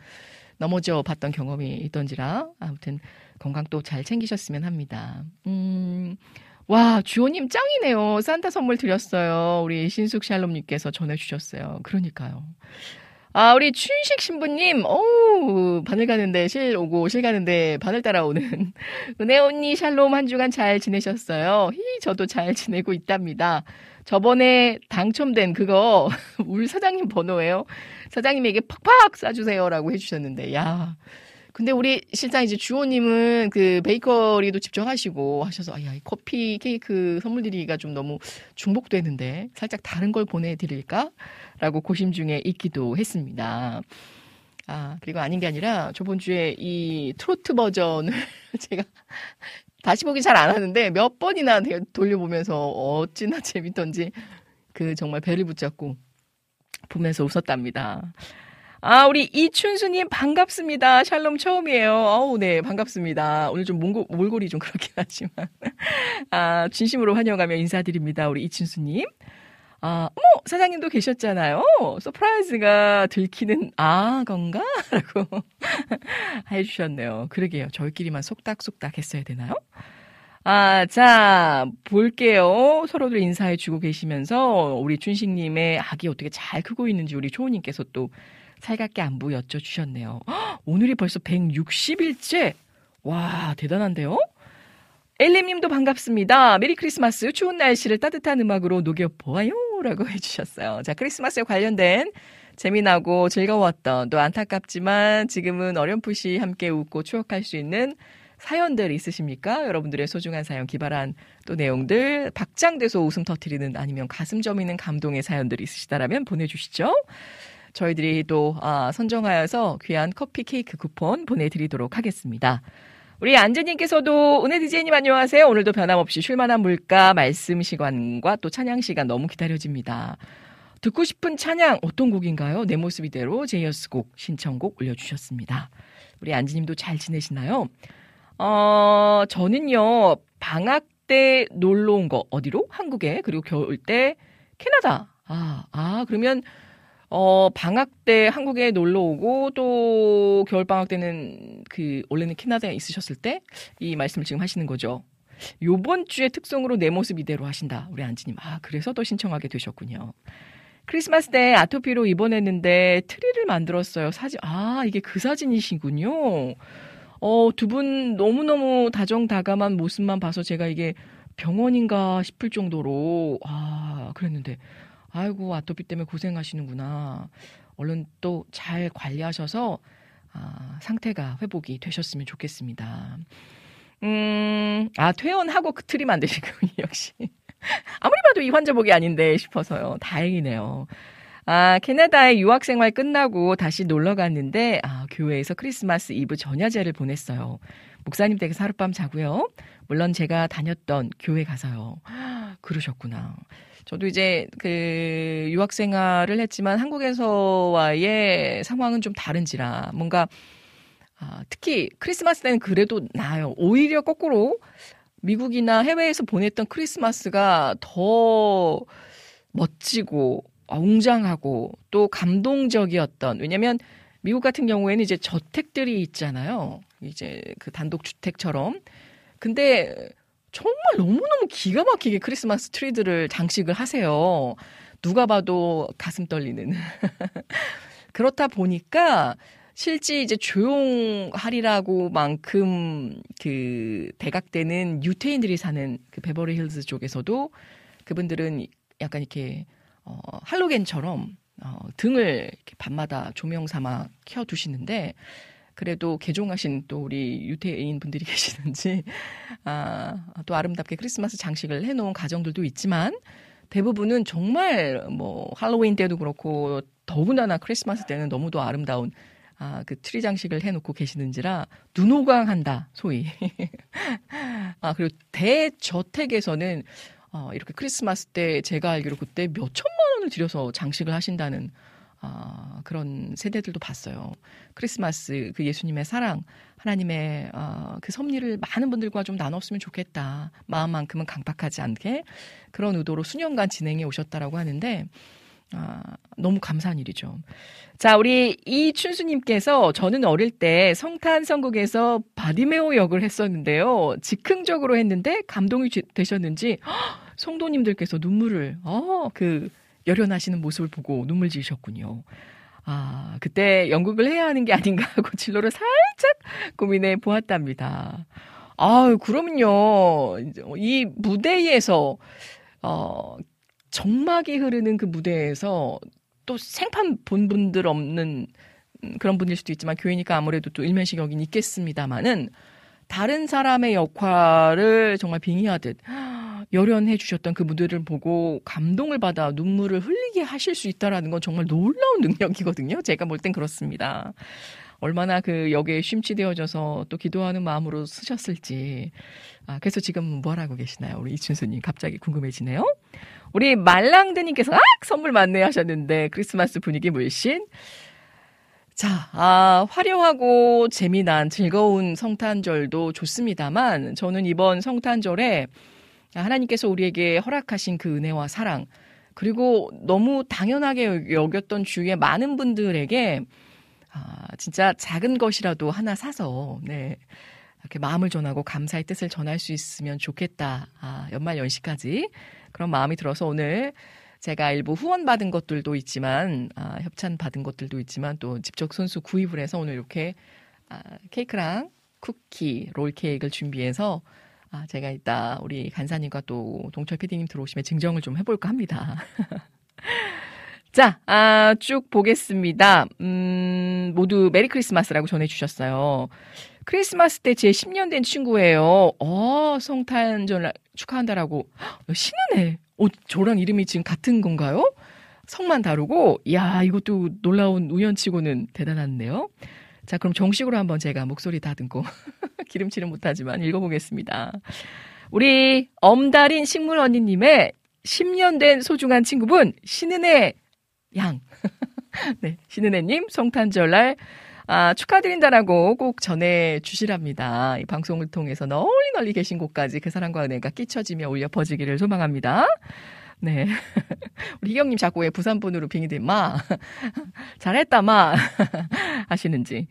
B: 넘어져 봤던 경험이 있던지라 아무튼 건강 또 잘 챙기셨으면 합니다. 음. 와, 주호님 짱이네요. 산타 선물 드렸어요. 우리 신숙 샬롬님께서 전해주셨어요. 그러니까요. 아, 우리 춘식 신부님, 어우, 바늘 가는데 실 오고 실 가는데 바늘 따라오는 은혜 언니 샬롬 한 주간 잘 지내셨어요? 히, 저도 잘 지내고 있답니다. 저번에 당첨된 그거 우리 사장님 번호예요. 사장님에게 팍팍 쏴주세요라고 해주셨는데, 야. 근데 우리 실장 이제 주호님은 그 베이커리도 직접 하시고 하셔서 아 야 이 커피 케이크 선물 드리기가 좀 너무 중복되는데 살짝 다른 걸 보내드릴까 라고 고심 중에 있기도 했습니다. 아 그리고 아닌 게 아니라 저번 주에 이 트로트 버전을 제가 다시 보기 잘 안 하는데 몇 번이나 돌려보면서 어찌나 재밌던지 그 정말 배를 붙잡고 보면서 웃었답니다. 아, 우리 이춘수님 반갑습니다. 샬롬 처음이에요. 어우, 네, 반갑습니다. 오늘 좀 몰고, 몰골이 좀 그렇긴 하지만. 아, 진심으로 환영하며 인사드립니다. 우리 이춘수님. 아, 어머, 사장님도 계셨잖아요. surprise가 들키는, 아, 건가? 라고 해주셨네요. 그러게요. 저희끼리만 속닥속닥 했어야 되나요? 아, 자, 볼게요. 서로들 인사해주고 계시면서 우리 춘식님의 아기 어떻게 잘 크고 있는지 우리 초호님께서 또 살갑게 안부 여쭤주셨네요. 오늘이 벌써 160일째? 와, 대단한데요? 엘림님도 반갑습니다. 메리 크리스마스 추운 날씨를 따뜻한 음악으로 녹여보아요. 라고 해주셨어요. 자, 크리스마스에 관련된 재미나고 즐거웠던 또 안타깝지만 지금은 어렴풋이 함께 웃고 추억할 수 있는 사연들 있으십니까? 여러분들의 소중한 사연 기발한 또 내용들 박장돼서 웃음 터트리는 아니면 가슴 저미는 감동의 사연들 있으시다라면 보내주시죠. 저희들이 또 아, 선정하여서 귀한 커피 케이크 쿠폰 보내드리도록 하겠습니다. 우리 안재님께서도 은혜 디제이님 안녕하세요. 오늘도 변함없이 쉴만한 물가 말씀 시간과 또 찬양 시간 너무 기다려집니다. 듣고 싶은 찬양 어떤 곡인가요? 내 모습 이대로 제이어스 곡 신청곡 올려주셨습니다. 우리 안지님도 잘 지내시나요? 어, 저는요 방학 때 놀러 온 거 어디로? 한국에 그리고 겨울 때 캐나다. 아, 아 그러면 어, 방학 때 한국에 놀러 오고 또 겨울 방학 때는 그 원래는 캐나다에 있으셨을 때 이 말씀을 지금 하시는 거죠. 요번 주의 특성으로 내 모습 이대로 하신다. 우리 안지님. 아, 그래서 또 신청하게 되셨군요. 크리스마스 때 아토피로 입원했는데 트리를 만들었어요. 사진, 아, 이게 그 사진이시군요. 어, 두 분 너무너무 다정다감한 모습만 봐서 제가 이게 병원인가 싶을 정도로, 아, 그랬는데, 아이고 아토피 때문에 고생하시는구나. 얼른 또 잘 관리하셔서 아, 상태가 회복이 되셨으면 좋겠습니다. 음, 아, 퇴원하고 그 트리 만드시군요, 역시. 아무리 봐도 이 환자복이 아닌데 싶어서요. 다행이네요. 아, 캐나다의 유학 생활 끝나고 다시 놀러 갔는데, 아, 교회에서 크리스마스 이브 전야제를 보냈어요. 목사님 댁에서 하룻밤 자고요. 물론 제가 다녔던 교회 가서요. 그러셨구나. 저도 이제 그 유학 생활을 했지만 한국에서와의 상황은 좀 다른지라 뭔가 아, 특히 크리스마스 때는 그래도 나아요. 오히려 거꾸로 미국이나 해외에서 보냈던 크리스마스가 더 멋지고 웅장하고 또 감동적이었던 왜냐면 미국 같은 경우에는 이제 저택들이 있잖아요. 이제 그 단독 주택처럼. 근데 정말 너무너무 기가 막히게 크리스마스 트리들을 장식을 하세요. 누가 봐도 가슴 떨리는. 그렇다 보니까 실제 이제 조용하리라고 만큼 그 대각되는 유태인들이 사는 그 베버리 힐즈 쪽에서도 그분들은 약간 이렇게 어 할로겐처럼 어 등을 이렇게 밤마다 조명 삼아 켜 두시는데 그래도 개종하신 또 우리 유태인 분들이 계시는지 아, 또 아름답게 크리스마스 장식을 해놓은 가정들도 있지만 대부분은 정말 뭐 할로윈 때도 그렇고 더군다나 크리스마스 때는 너무도 아름다운 아, 그 트리 장식을 해놓고 계시는지라 눈호강한다 소위. 아 그리고 대저택에서는 어, 이렇게 크리스마스 때 제가 알기로 그때 몇 천만 원을 들여서 장식을 하신다는 아, 그런 세대들도 봤어요. 크리스마스 그 예수님의 사랑, 하나님의 어, 그 섭리를 많은 분들과 좀 나눴으면 좋겠다. 마음만큼은 각박하지 않게 그런 의도로 수년간 진행해 오셨다라고 하는데 아, 너무 감사한 일이죠. 자, 우리 이춘수님께서 저는 어릴 때 성탄 선곡에서 바디메오 역을 했었는데요. 즉흥적으로 했는데 감동이 되셨는지 성도님들께서 눈물을 어, 그 열연하시는 모습을 보고 눈물 지으셨군요. 아, 그때 연극을 해야 하는 게 아닌가 하고 진로를 살짝 고민해 보았답니다. 아, 그러면요. 이 무대에서 어 정막이 흐르는 그 무대에서 또 생판 본 분들 없는 그런 분일 수도 있지만 교회니까 아무래도 또 일면식 여긴 있겠습니다만은 다른 사람의 역할을 정말 빙의하듯 열연해 주셨던 그 무대를 보고 감동을 받아 눈물을 흘리게 하실 수 있다라는 건 정말 놀라운 능력이거든요. 제가 볼 땐 그렇습니다. 얼마나 그 역에 심취되어져서 또 기도하는 마음으로 쓰셨을지. 아, 그래서 지금 뭘 하고 계시나요? 우리 이춘수님 갑자기 궁금해지네요. 우리 말랑드님께서 아 선물 맞네 하셨는데 크리스마스 분위기 물씬. 자, 아, 화려하고 재미난 즐거운 성탄절도 좋습니다만 저는 이번 성탄절에 하나님께서 우리에게 허락하신 그 은혜와 사랑 그리고 너무 당연하게 여겼던 주위의 많은 분들에게 아, 진짜 작은 것이라도 하나 사서 네. 이렇게 마음을 전하고 감사의 뜻을 전할 수 있으면 좋겠다. 아, 연말 연시까지 그런 마음이 들어서 오늘 제가 일부 후원 받은 것들도 있지만 아, 협찬 받은 것들도 있지만 또 직접 손수 구입을 해서 오늘 이렇게 아, 케이크랑 쿠키, 롤 케이크를 준비해서 아, 제가 이따 우리 간사님과 또 동철 PD님 들어오시면 증정을 좀 해볼까 합니다. 자, 아, 쭉 보겠습니다. 음, 모두 메리 크리스마스라고 전해주셨어요. 크리스마스 때 제 10년 된 친구예요. 어, 성탄절 축하한다라고. 신은혜. 어, 저랑 이름이 지금 같은 건가요? 성만 다르고, 야 이것도 놀라운 우연치고는 대단한데요. 자, 그럼 정식으로 한번 제가 목소리 다듬고 기름칠은 못하지만 읽어보겠습니다. 우리 엄달인 식물 언니님의 10년 된 소중한 친구분 신은혜 양. 네, 신은혜님 성탄절날 아, 축하드린다라고 꼭 전해 주시랍니다. 이 방송을 통해서 널리 널리 계신 곳까지 그 사랑과 은혜가 끼쳐지며 울려 퍼지기를 소망합니다. 네. 우리 희경님 자꾸 왜 부산분으로 빙의돼, 마. 잘했다, 마. 하시는지.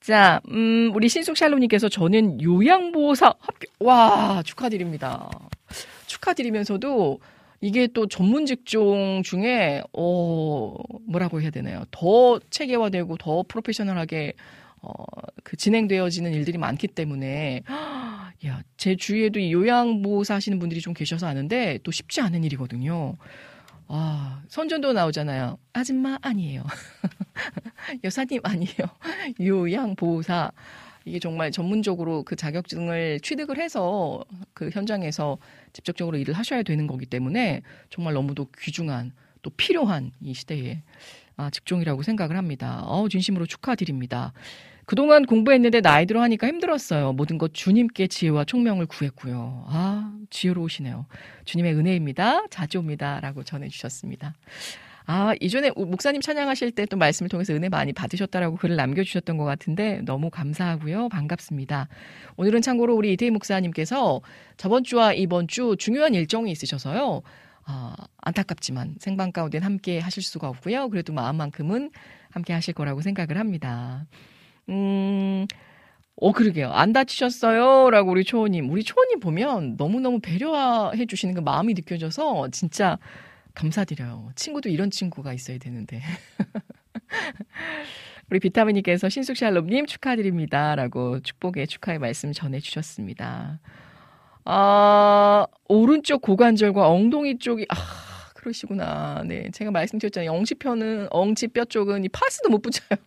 B: 자, 음, 우리 신숙샬로님께서 저는 요양보호사 합격, 와, 축하드립니다. 축하드리면서도 이게 또 전문 직종 중에, 어, 뭐라고 해야 되나요? 더 체계화되고 더 프로페셔널하게, 어, 그 진행되어지는 일들이 많기 때문에, 야, 제 주위에도 이 요양보호사 하시는 분들이 좀 계셔서 아는데 또 쉽지 않은 일이거든요. 아, 선전도 나오잖아요. 아줌마 아니에요. 여사님 아니에요. 요양보호사. 이게 정말 전문적으로 그 자격증을 취득을 해서 그 현장에서 직접적으로 일을 하셔야 되는 거기 때문에 정말 너무도 귀중한 또 필요한 이 시대에 아, 직종이라고 생각을 합니다. 어, 진심으로 축하드립니다. 그동안 공부했는데 나이 들어 하니까 힘들었어요. 모든 것 주님께 지혜와 총명을 구했고요. 아, 지혜로우시네요. 주님의 은혜입니다. 자주 옵니다. 라고 전해주셨습니다. 아, 이전에 목사님 찬양하실 때 또 말씀을 통해서 은혜 많이 받으셨다라고 글을 남겨주셨던 것 같은데 너무 감사하고요. 반갑습니다. 오늘은 참고로 우리 이태희 목사님께서 저번 주와 이번 주 중요한 일정이 있으셔서요. 아, 안타깝지만 생방 가운데 함께 하실 수가 없고요. 그래도 마음만큼은 함께 하실 거라고 생각을 합니다. 음, 어, 그러게요. 안 다치셨어요? 라고 우리 초호님. 우리 초호님 보면 너무너무 배려해 주시는 그 마음이 느껴져서 진짜 감사드려요. 친구도 이런 친구가 있어야 되는데. 우리 비타민님께서 신숙샬롬님 축하드립니다. 라고 축복의 축하의 말씀 전해주셨습니다. 아, 오른쪽 고관절과 엉덩이 쪽이, 아, 그러시구나. 네. 제가 말씀드렸잖아요. 엉치뼈는, 엉치뼈 쪽은 이 파스도 못 붙여요.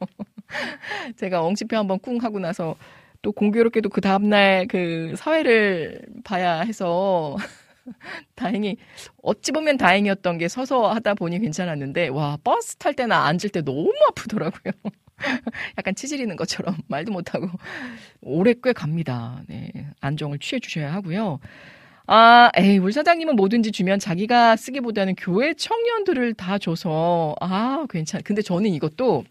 B: 제가 엉치뼈 한번 쿵 하고 나서 또 공교롭게도 그 다음날 그 사회를 봐야 해서 다행히 어찌 보면 다행이었던 게 서서 하다 보니 괜찮았는데 와 버스 탈 때나 앉을 때 너무 아프더라고요. 약간 치질이는 것처럼 말도 못하고 오래 꽤 갑니다. 네, 안정을 취해 주셔야 하고요. 아, 에이, 우리 사장님은 뭐든지 주면 자기가 쓰기보다는 교회 청년들을 다 줘서 아 괜찮. 근데 저는 이것도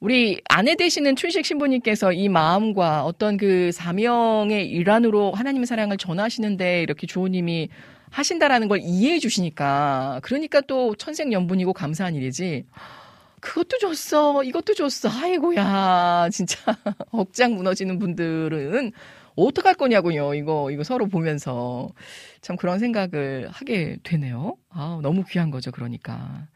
B: 우리 아내 되시는 춘식 신부님께서 이 마음과 어떤 그 사명의 일환으로 하나님의 사랑을 전하시는데 이렇게 주호님이 하신다라는 걸 이해해 주시니까 그러니까 또 천생연분이고 감사한 일이지. 그것도 줬어, 이것도 줬어. 아이고야, 진짜 억장 무너지는 분들은 어떡할 거냐고요. 이거 이거 서로 보면서 참 그런 생각을 하게 되네요. 아, 너무 귀한 거죠. 그러니까.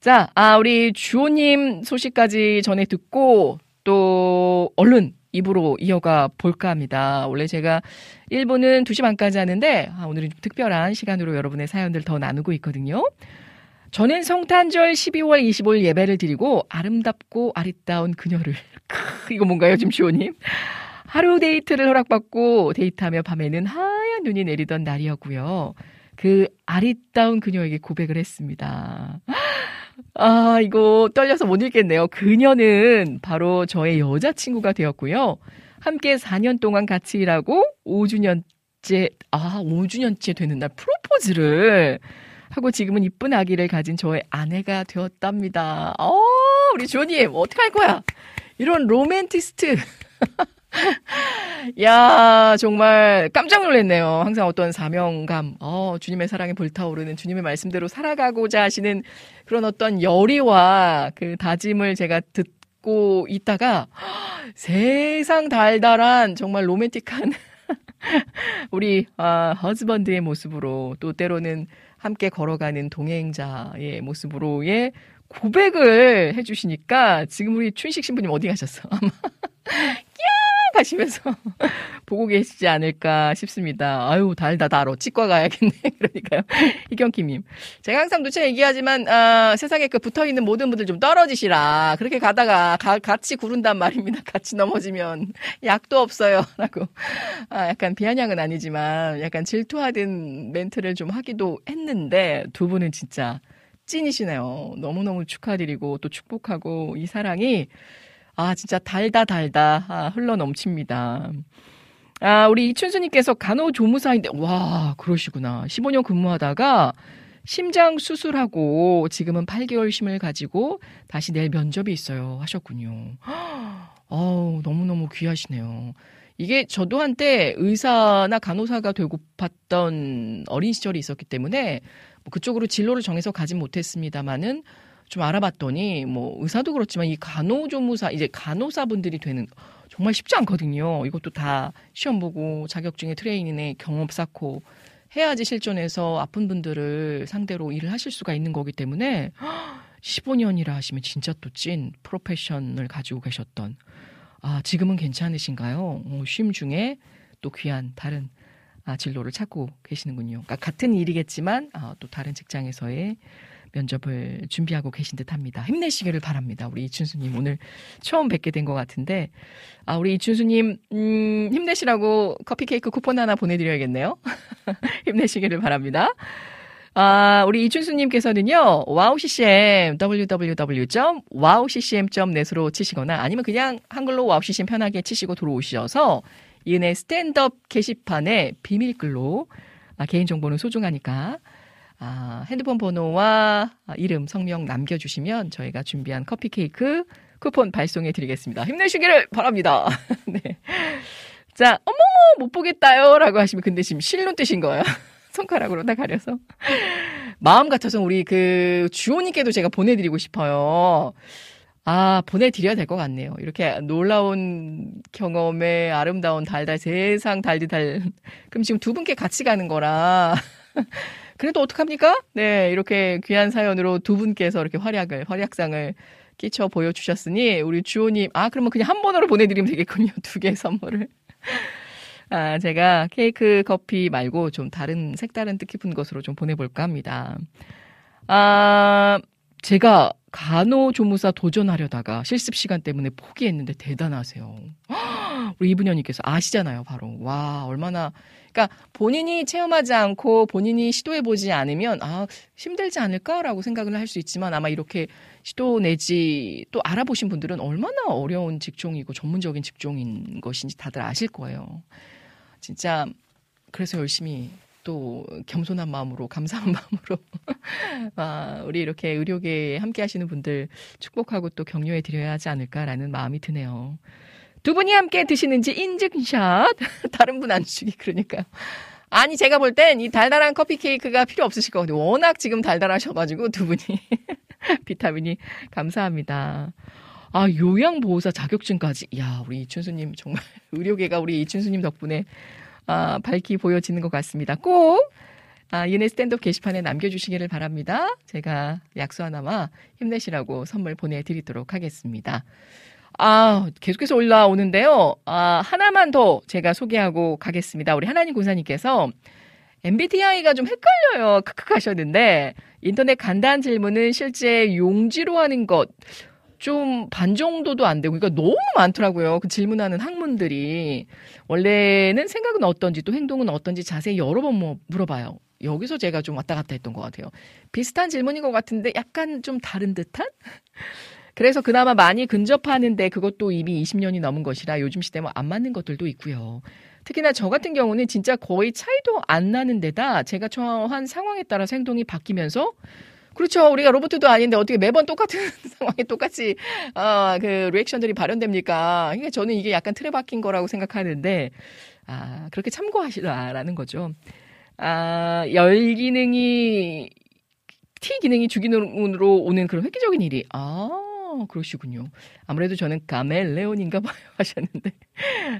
B: 자, 아, 우리 주호님 소식까지 전해 듣고 또 얼른 입으로 이어가 볼까 합니다. 원래 제가 1부는 2시 반까지 하는데 아, 오늘은 좀 특별한 시간으로 여러분의 사연들 더 나누고 있거든요. 저는 성탄절 12월 25일 예배를 드리고 아름답고 아리따운 그녀를 크, 이거 뭔가요, 지금 주호님? 하루 데이트를 허락받고 데이트하며 밤에는 하얀 눈이 내리던 날이었고요. 그 아리따운 그녀에게 고백을 했습니다. 아, 이거 떨려서 못 읽겠네요. 그녀는 바로 저의 여자친구가 되었고요. 함께 4년 동안 같이 일하고 5주년째, 아, 5주년째 되는 날 프로포즈를 하고 지금은 이쁜 아기를 가진 저의 아내가 되었답니다. 어, 우리 주호님, 어떡할 거야? 이런 로맨티스트. 야, 정말 깜짝 놀랐네요. 항상 어떤 사명감, 어, 주님의 사랑에 불타오르는 주님의 말씀대로 살아가고자 하시는 그런 어떤 열의와 그 다짐을 제가 듣고 있다가 세상 달달한 정말 로맨틱한 우리 아, 허즈번드의 모습으로 또 때로는 함께 걸어가는 동행자의 모습으로의 고백을 해주시니까 지금 우리 춘식 신부님 어디 가셨어? 아마 하시면서 보고 계시지 않을까 싶습니다. 아유, 달다, 달어. 치과 가야겠네. 그러니까요. 이경킴님. 제가 항상 누차 얘기하지만, 아, 세상에 그 붙어 있는 모든 분들 좀 떨어지시라. 그렇게 가다가 가, 같이 구른단 말입니다. 같이 넘어지면 약도 없어요. 라고. 아, 약간 비아냥은 아니지만, 약간 질투하던 멘트를 좀 하기도 했는데, 두 분은 진짜 찐이시네요. 너무너무 축하드리고, 또 축복하고, 이 사랑이, 아, 진짜 달다 달다 아, 흘러 넘칩니다. 아, 우리 이춘수님께서 간호조무사인데, 와, 그러시구나. 15년 근무하다가 심장 수술하고 지금은 8개월 쉼을 가지고 다시 내일 면접이 있어요. 하셨군요. 어우, 너무너무 귀하시네요. 이게 저도 한때 의사나 간호사가 되고 봤던 어린 시절이 있었기 때문에 뭐 그쪽으로 진로를 정해서 가진 못했습니다만은 좀 알아봤더니 뭐 의사도 그렇지만 이 간호조무사 이제 간호사분들이 되는 정말 쉽지 않거든요. 이것도 다 시험 보고 자격증에 트레이닝에 경험 쌓고 해야지 실전에서 아픈 분들을 상대로 일을 하실 수가 있는 거기 때문에 15년이라 하시면 진짜 또 찐 프로페션을 가지고 계셨던 아 지금은 괜찮으신가요? 어, 쉼 중에 또 귀한 다른 아, 진로를 찾고 계시는군요. 그러니까 같은 일이겠지만 아, 또 다른 직장에서의 면접을 준비하고 계신 듯 합니다. 힘내시기를 바랍니다. 우리 이춘수님 오늘 처음 뵙게 된 것 같은데, 아, 우리 이춘수님, 음, 힘내시라고 커피 케이크 쿠폰 하나 보내드려야겠네요. 힘내시기를 바랍니다. 아, 우리 이춘수님께서는요, 와우ccm, www.wowccm.net으로 치시거나 아니면 그냥 한글로 와우ccm 편하게 치시고 들어오셔서 이은혜 스탠드업 게시판에 비밀글로 아, 개인정보는 소중하니까 아, 핸드폰 번호와 이름, 성명 남겨주시면 저희가 준비한 커피 케이크 쿠폰 발송해 드리겠습니다. 힘내시기를 바랍니다. 네. 자, 어머, 못 보겠다요. 라고 하시면 근데 지금 실눈 뜨신 거예요. 손가락으로 다 가려서. 마음 같아서 우리 그 주호님께도 제가 보내드리고 싶어요. 아, 보내드려야 될 것 같네요. 이렇게 놀라운 경험에 아름다운 달달 세상 달디달. 그럼 지금 두 분께 같이 가는 거라. 그래도 어떡합니까? 네, 이렇게 귀한 사연으로 두 분께서 이렇게 활약을, 활약상을 끼쳐 보여주셨으니, 우리 주호님, 아, 그러면 그냥 한 번으로 보내드리면 되겠군요. 두 개의 선물을. 아, 제가 케이크 커피 말고 좀 다른 색다른 뜻깊은 것으로 좀 보내볼까 합니다. 아, 제가 간호조무사 도전하려다가 실습 시간 때문에 포기했는데 대단하세요. 우리 이분현님께서 아시잖아요, 바로. 와, 얼마나 그러니까 본인이 체험하지 않고 본인이 시도해 보지 않으면 아 힘들지 않을까라고 생각을 할 수 있지만 아마 이렇게 시도 내지 또 알아보신 분들은 얼마나 어려운 직종이고 전문적인 직종인 것인지 다들 아실 거예요. 진짜 그래서 열심히 또 겸손한 마음으로 감사한 마음으로 아, 우리 이렇게 의료계에 함께 하시는 분들 축복하고 또 격려해 드려야 하지 않을까라는 마음이 드네요. 두 분이 함께 드시는지 인증샷. 다른 분 안 주기 그러니까요. 아니 제가 볼 땐 이 달달한 커피 케이크가 필요 없으실 거거든요. 워낙 지금 달달하셔가지고 두 분이 비타민이 감사합니다. 아 요양보호사 자격증까지. 야 우리 이춘수님 정말 의료계가 우리 이춘수님 덕분에 아, 밝히 보여지는 것 같습니다. 꼭 아, 유네 스탠드업 게시판에 남겨주시기를 바랍니다. 제가 약수 하나마 힘내시라고 선물 보내드리도록 하겠습니다. 아, 계속해서 올라오는데요. 아, 하나만 더 제가 소개하고 가겠습니다. 우리 하나님 군사님께서 MBTI가 좀 헷갈려요. 크크 하셨는데, 인터넷 간단 질문은 실제 용지로 하는 것, 좀 반 정도도 안 되고, 그러니까 너무 많더라고요. 그 질문하는 학문들이. 원래는 생각은 어떤지, 또 행동은 어떤지 자세히 여러 번 뭐 물어봐요. 여기서 제가 좀 왔다 갔다 했던 것 같아요. 비슷한 질문인 것 같은데, 약간 좀 다른 듯한? 그래서 그나마 많이 근접하는데 그것도 이미 20년이 넘은 것이라 요즘 시대 뭐 안 맞는 것들도 있고요. 특히나 저 같은 경우는 진짜 거의 차이도 안 나는 데다 제가 처한 상황에 따라서 행동이 바뀌면서 그렇죠. 우리가 로봇도 아닌데 어떻게 매번 똑같은 상황에 똑같이 어, 그 리액션들이 발현됩니까? 그러니까 저는 이게 약간 틀에 박힌 거라고 생각하는데 아, 그렇게 참고하시라라는 거죠. 아, 열 기능이 T 기능이 주 기능으로 오는 그런 획기적인 일이 아, 그러시군요. 아무래도 저는 가멜레온인가 봐요 하셨는데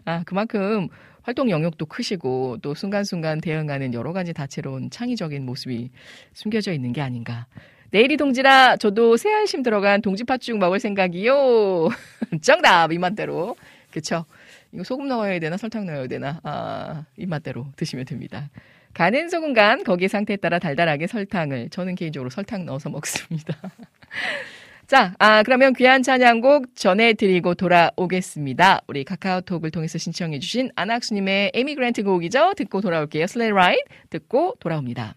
B: 아, 그만큼 활동 영역도 크시고 또 순간순간 대응하는 여러 가지 다채로운 창의적인 모습이 숨겨져 있는 게 아닌가. 내일이 동지라 저도 새알심 들어간 동지팥죽 먹을 생각이요. 정답 입맛대로. 그쵸? 이거 소금 넣어야 되나 설탕 넣어야 되나? 아, 입맛대로 드시면 됩니다. 가는 소금 간 거기 상태에 따라 달달하게 설탕을 저는 개인적으로 설탕 넣어서 먹습니다. 자, 아, 그러면 귀한 찬양곡 전해드리고 돌아오겠습니다. 우리 카카오톡을 통해서 신청해주신 안학수님의 Amy Grant 곡이죠. 듣고 돌아올게요. Sleigh Ride 듣고 돌아옵니다.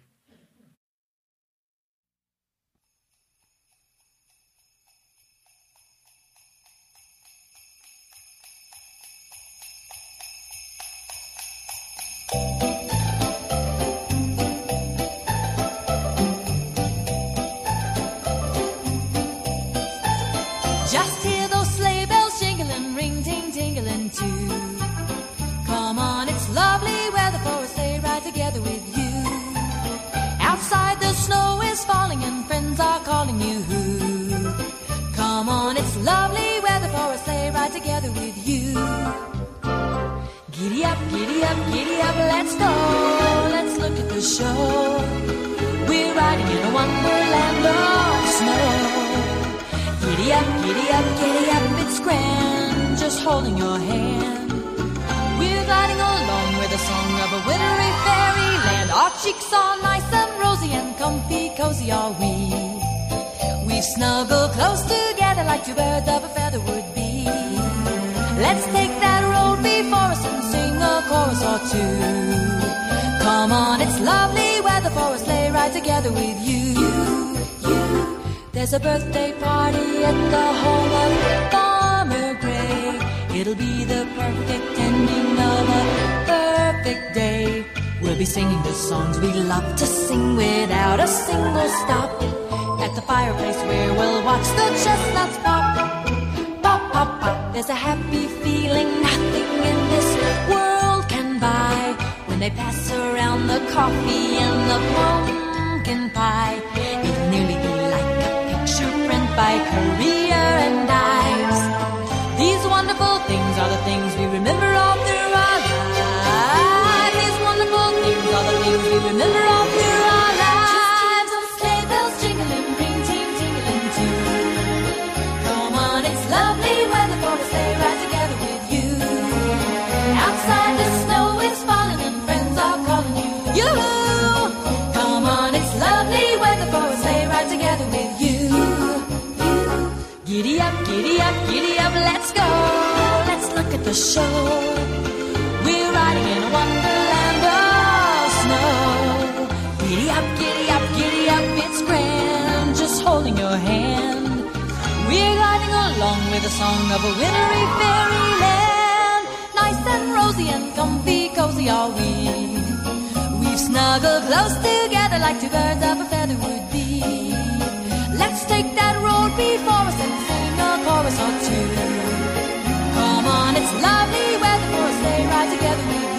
A: Together with you. Giddy up, giddy up, giddy up, let's go. Let's look at the show. We're riding in a wonderland of snow. Giddy up, giddy up, giddy up, it's grand, just holding your hand. We're gliding along with the song of a wintry fairyland. Our cheeks are nice and rosy and comfy, cozy are we. We snuggle close together like two birds of a feather would. Let's take that road before us and sing a chorus or two. Come on, it's lovely weather for a sleigh ride together with you. you. There's a birthday party at the home of Farmer Gray. It'll be the perfect ending of a perfect day. We'll be singing the songs we love to sing without a single stop. At the fireplace where we'll watch the chestnuts pop. There's a happy feeling nothing in this world can buy. When they pass around the coffee and the pumpkin pie. It'll nearly be like a picture print by Career and Ives. These wonderful things are the things we remember all Giddy up, giddy up, giddy up, let's go. Let's look at the show. We're riding in a wonderland of snow. Giddy up, giddy up, giddy up, it's grand, just holding your hand. We're gliding along with the song of a wintry fairyland. Nice and rosy and comfy, cozy are we. We've snuggled close together like two birds of a feather would be. Let's take that road before us a chorus or two. Come on, it's lovely weather for a sleigh ride together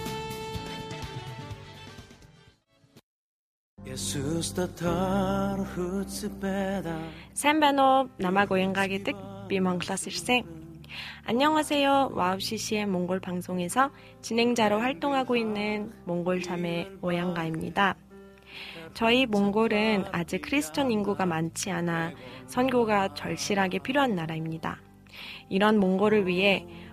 C: Сайн байна уу намайг Уянга гэдэг Би Монголоос ирсэн 안녕하세요. WOW CCM의 몽골 방송에서 진행자로 활동하고 있는 몽골 자매 오양가입니다. 저희 몽골은 아직 크리스천 인구가 많지 않아 선교가 절실하게 필요한 나라입니다. 이런 몽골을 위해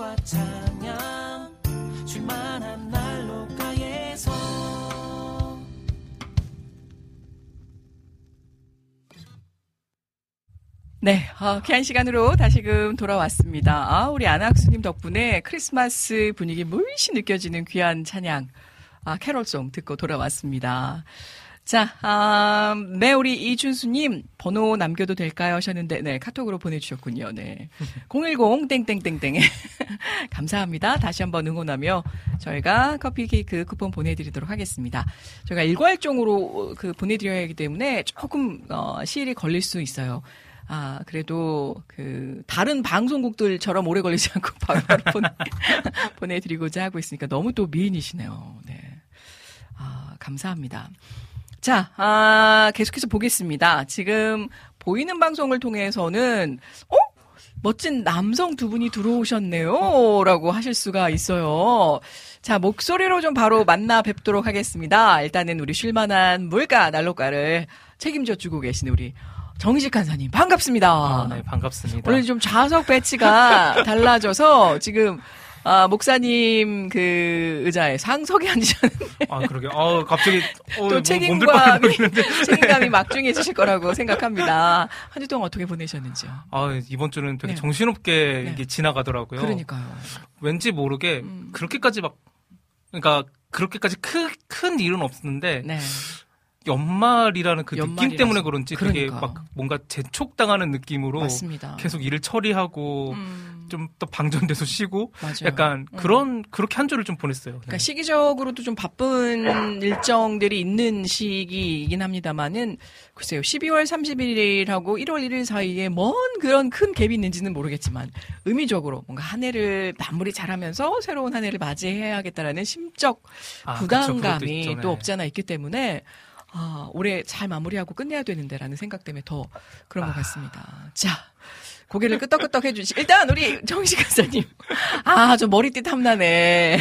D: 말씀과 찬양 줄만한 난로가에서
B: 네, 어, 귀한 시간으로 다시금 돌아왔습니다. 아, 우리 안학수님 덕분에 크리스마스 분위기 물씬 느껴지는 귀한 찬양, 아, 캐롤송 듣고 돌아왔습니다. 자, 아, 네, 우리 이준수님, 번호 남겨도 될까요? 하셨는데, 네, 카톡으로 보내주셨군요. 네. 010, 땡땡땡땡. 감사합니다. 다시 한번 응원하며 저희가 커피 케이크 쿠폰 보내드리도록 하겠습니다. 저희가 일괄종으로 그 보내드려야 하기 때문에 조금, 어, 시일이 걸릴 수 있어요. 아, 그래도 그 다른 방송국들처럼 오래 걸리지 않고 바로 보내, 보내드리고자 하고 있으니까 너무 또 미인이시네요. 네. 아, 감사합니다. 자, 아, 계속해서 보겠습니다. 지금 보이는 방송을 통해서는, 어? 멋진 남성 두 분이 들어오셨네요. 라고 하실 수가 있어요. 자, 목소리로 좀 바로 만나 뵙도록 하겠습니다. 일단은 우리 쉴만한 물가 난로가를 책임져 주고 계신 우리 정식 간사님 반갑습니다.
E: 아, 네, 반갑습니다.
B: 오늘 좀 좌석 배치가 달라져서 지금 아, 목사님 그 의자에 상석에 앉으셨는데
E: 아, 그러게. 아, 갑자기 어, 또뭐
B: 책임감이. 책임감이 막중해지실 거라고 생각합니다. 한 주 동안 어떻게 보내셨는지요?
E: 아, 이번 주는 되게
B: 네.
E: 정신없게
B: 네.
E: 이게 지나가더라고요.
B: 그러니까요.
E: 왠지 모르게
B: 음.
E: 그렇게까지 막 그러니까 그렇게까지 큰, 큰 일은 없었는데
B: 네.
E: 연말이라는 그 느낌
B: 연말이라서.
E: 때문에 그런지 되게
B: 그러니까.
E: 막 뭔가 재촉당하는 느낌으로
B: 맞습니다.
E: 계속 일을 처리하고
B: 음,
E: 좀또 방전돼서 쉬고
B: 맞아요.
E: 약간
B: 음.
E: 그런 그렇게 한 주를 좀 보냈어요.
B: 그러니까
E: 네.
B: 시기적으로도 좀 바쁜 일정들이 있는 시기이긴 합니다만은 글쎄요 12월 31일하고 1월 1일 사이에 뭔 그런 큰 갭이 있는지는 모르겠지만 의미적으로 뭔가 한 해를 마무리 잘하면서 새로운 한 해를 맞이해야겠다라는 심적
E: 아, 그쵸,
B: 부담감이.
E: 네.
B: 또 없지 않아 있기 때문에 아, 올해 잘 마무리하고 끝내야 되는데라는 생각 때문에 더 그런 것 같습니다. 자. 고개를 끄덕끄덕 해주시. 일단 우리 정식 간사님, 아, 저 머리띠 탐나네.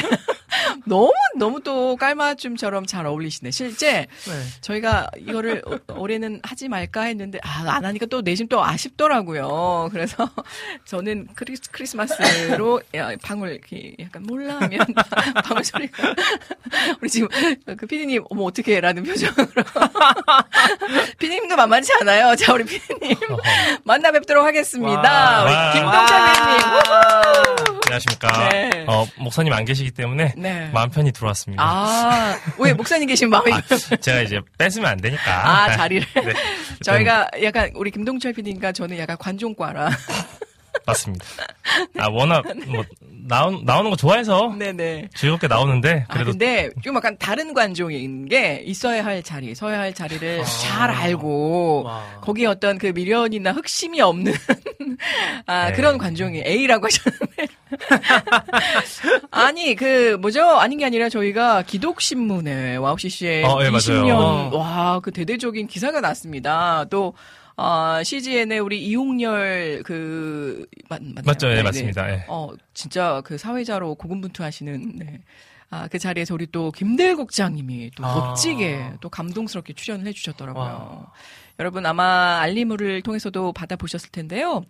B: 너무 너무 또 깔맞춤처럼 잘 어울리시네. 실제
E: 네.
B: 저희가 이거를 어- 올해는 하지 말까 했는데 아 안 하니까 또 내심 또 아쉽더라고요. 그래서 저는 크리스, 크리스마스로 야, 방울 약간 몰라 하면 방울 소리가 우리 지금 그 피디님 어머 어떻게라는 표정으로 피디님도 만만치 않아요. 자 우리 피디님 만나 뵙도록 하겠습니다.
E: 와.
B: 우리
F: 와.
B: 김동찬 피디님.
F: 안녕하십니까.
B: 네.
F: 어, 목사님 안 계시기 때문에
B: 네.
F: 마음 편히 들어왔습니다.
B: 아, 왜 목사님 계신 마음이
F: 제가 이제 뺏으면 안 되니까.
B: 아, 자리를.
F: 네.
B: 저희가 약간 우리 김동철 PD님과 저는 약간 관종과라.
F: 맞습니다. 아, 워낙 뭐 나오, 나오는 거 좋아해서
B: 네네.
F: 즐겁게 나오는데
B: 아,
F: 그래도
B: 근데 좀 약간 다른 관종인 게 있어야 할 자리, 서야 할 자리를 잘 알고
E: 와.
B: 거기에 어떤 그 미련이나 흑심이 없는 아,
F: 네.
B: 그런 관종이 A라고 하셨는데. 아니, 그 뭐죠? 아닌 게 아니라 저희가 기독신문에 WOW CCM에
F: 어, 예,
B: 20년
F: 맞아요.
B: 와, 그 대대적인 기사가 났습니다. 또 아, CGN의 우리 이홍열 그 맞, 맞나요?
F: 맞죠?
B: 네,
F: 네,
B: 네.
F: 맞습니다. 예.
B: 어, 진짜 그 사회자로 고군분투하시는 네. 아, 그 자리에 서 우리 또 김대일 국장님이 또
E: 아.
B: 멋지게 또 감동스럽게 출연을 해주셨더라고요.
E: 와.
B: 여러분 아마 알림을 통해서도 받아보셨을 텐데요.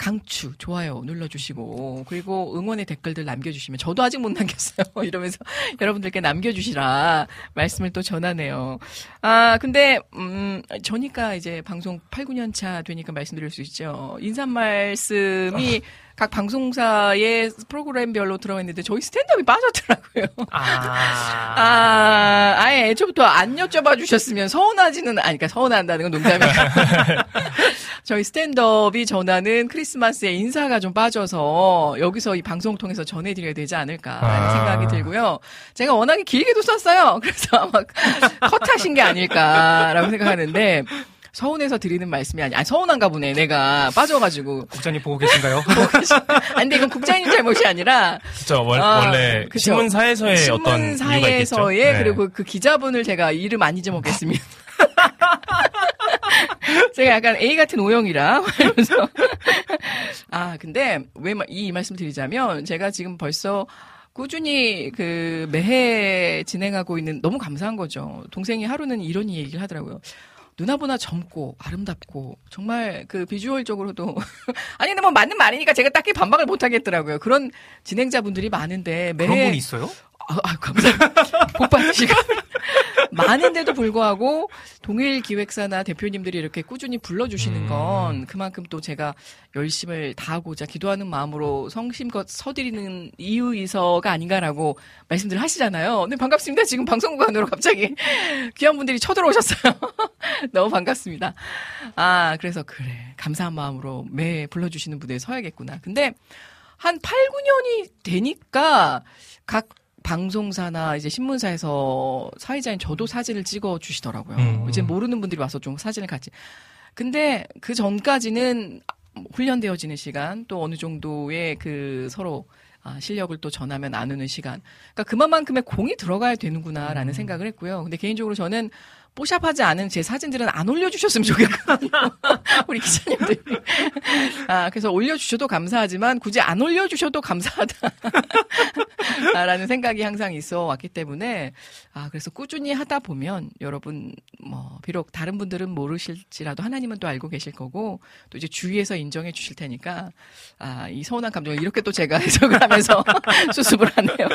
B: 강추, 좋아요 눌러주시고 그리고 응원의 댓글들 남겨주시면 저도 아직 못 남겼어요. 이러면서 여러분들께 남겨주시라 말씀을 또 전하네요. 아 근데 음 저니까 이제 방송 8, 9년 차 되니까 말씀드릴 수 있죠. 인사 말씀이 각 방송사의 프로그램별로 들어가 있는데 저희 스탠드업이 빠졌더라고요.
E: 아.
B: 아, 아예 애초부터 안 여쭤봐 주셨으면 서운하지는, 아니, 그러니까 서운한다는 건 농담이고. 저희 스탠드업이 전하는 크리스마스에 인사가 좀 빠져서 여기서 이 방송 통해서 전해드려야 되지 않을까라는
F: 아.
B: 생각이 들고요. 제가 워낙에 길게도 썼어요. 그래서 아마 컷하신 게 아닐까라고 생각하는데 서운해서 드리는 말씀이 아니, 아니 서운한가 보네. 내가 빠져가지고.
E: 국장님 보고 계신가요?
B: 아니, 근데 이건 국장님 잘못이 아니라
F: 그쵸, 월-
B: 아,
F: 원래
B: 그쵸.
F: 신문사에서의 어떤.
B: 신문사에서의
F: 네.
B: 그리고 그 기자분을 제가 이름 안 잊어먹겠습니다. 제가 약간 A 같은 O형이라 이러면서 아 근데 왜 이 말씀 드리자면 제가 지금 벌써 꾸준히 그 매해 진행하고 있는 너무 감사한 거죠. 동생이 하루는 이런 얘기를 하더라고요. 누나보다 젊고 아름답고 정말 그 비주얼적으로도 아니 근데 뭐 맞는 말이니까 제가 딱히 반박을 못 하겠더라고요. 그런 진행자분들이 많은데 매해
E: 그런 분이 있어요?
B: 아, 아, 감사합니다. 복 받으시고. 많은데도 불구하고 동일 기획사나 대표님들이 이렇게 꾸준히 불러주시는
F: 음.
B: 건 그만큼 또 제가 열심을 다하고자 기도하는 마음으로 성심껏 서드리는 이유이서가 아닌가라고 말씀들 하시잖아요. 네, 반갑습니다. 지금 방송국 안으로 갑자기 귀한 분들이 쳐들어오셨어요. 너무 반갑습니다. 아, 그래서 그래. 감사한 마음으로 매 불러주시는 무대에 서야겠구나. 근데 한 8, 9년이 되니까 각 방송사나 이제 신문사에서 사회자인 저도 사진을 찍어 주시더라고요.
F: 음.
B: 이제 모르는 분들이 와서 좀 사진을 같이. 근데 그 전까지는 훈련되어지는 시간 또 어느 정도의 그 서로 아, 실력을 또 전하면 나누는 시간. 그러니까 그만큼의 공이 들어가야 되는구나라는 생각을 했고요. 근데 개인적으로 저는 뽀샵하지 않은 제 사진들은 안 올려주셨으면 좋겠거든요. 우리 기자님들이. 아, 그래서 올려주셔도 감사하지만 굳이 안 올려주셔도 감사하다. 라는 생각이 항상 있어 왔기 때문에, 아, 그래서 꾸준히 하다 보면 여러분, 뭐, 비록 다른 분들은 모르실지라도 하나님은 또 알고 계실 거고, 또 이제 주위에서 인정해 주실 테니까, 아, 이 서운한 감정을 이렇게 또 제가 해석을 하면서 수습을 하네요.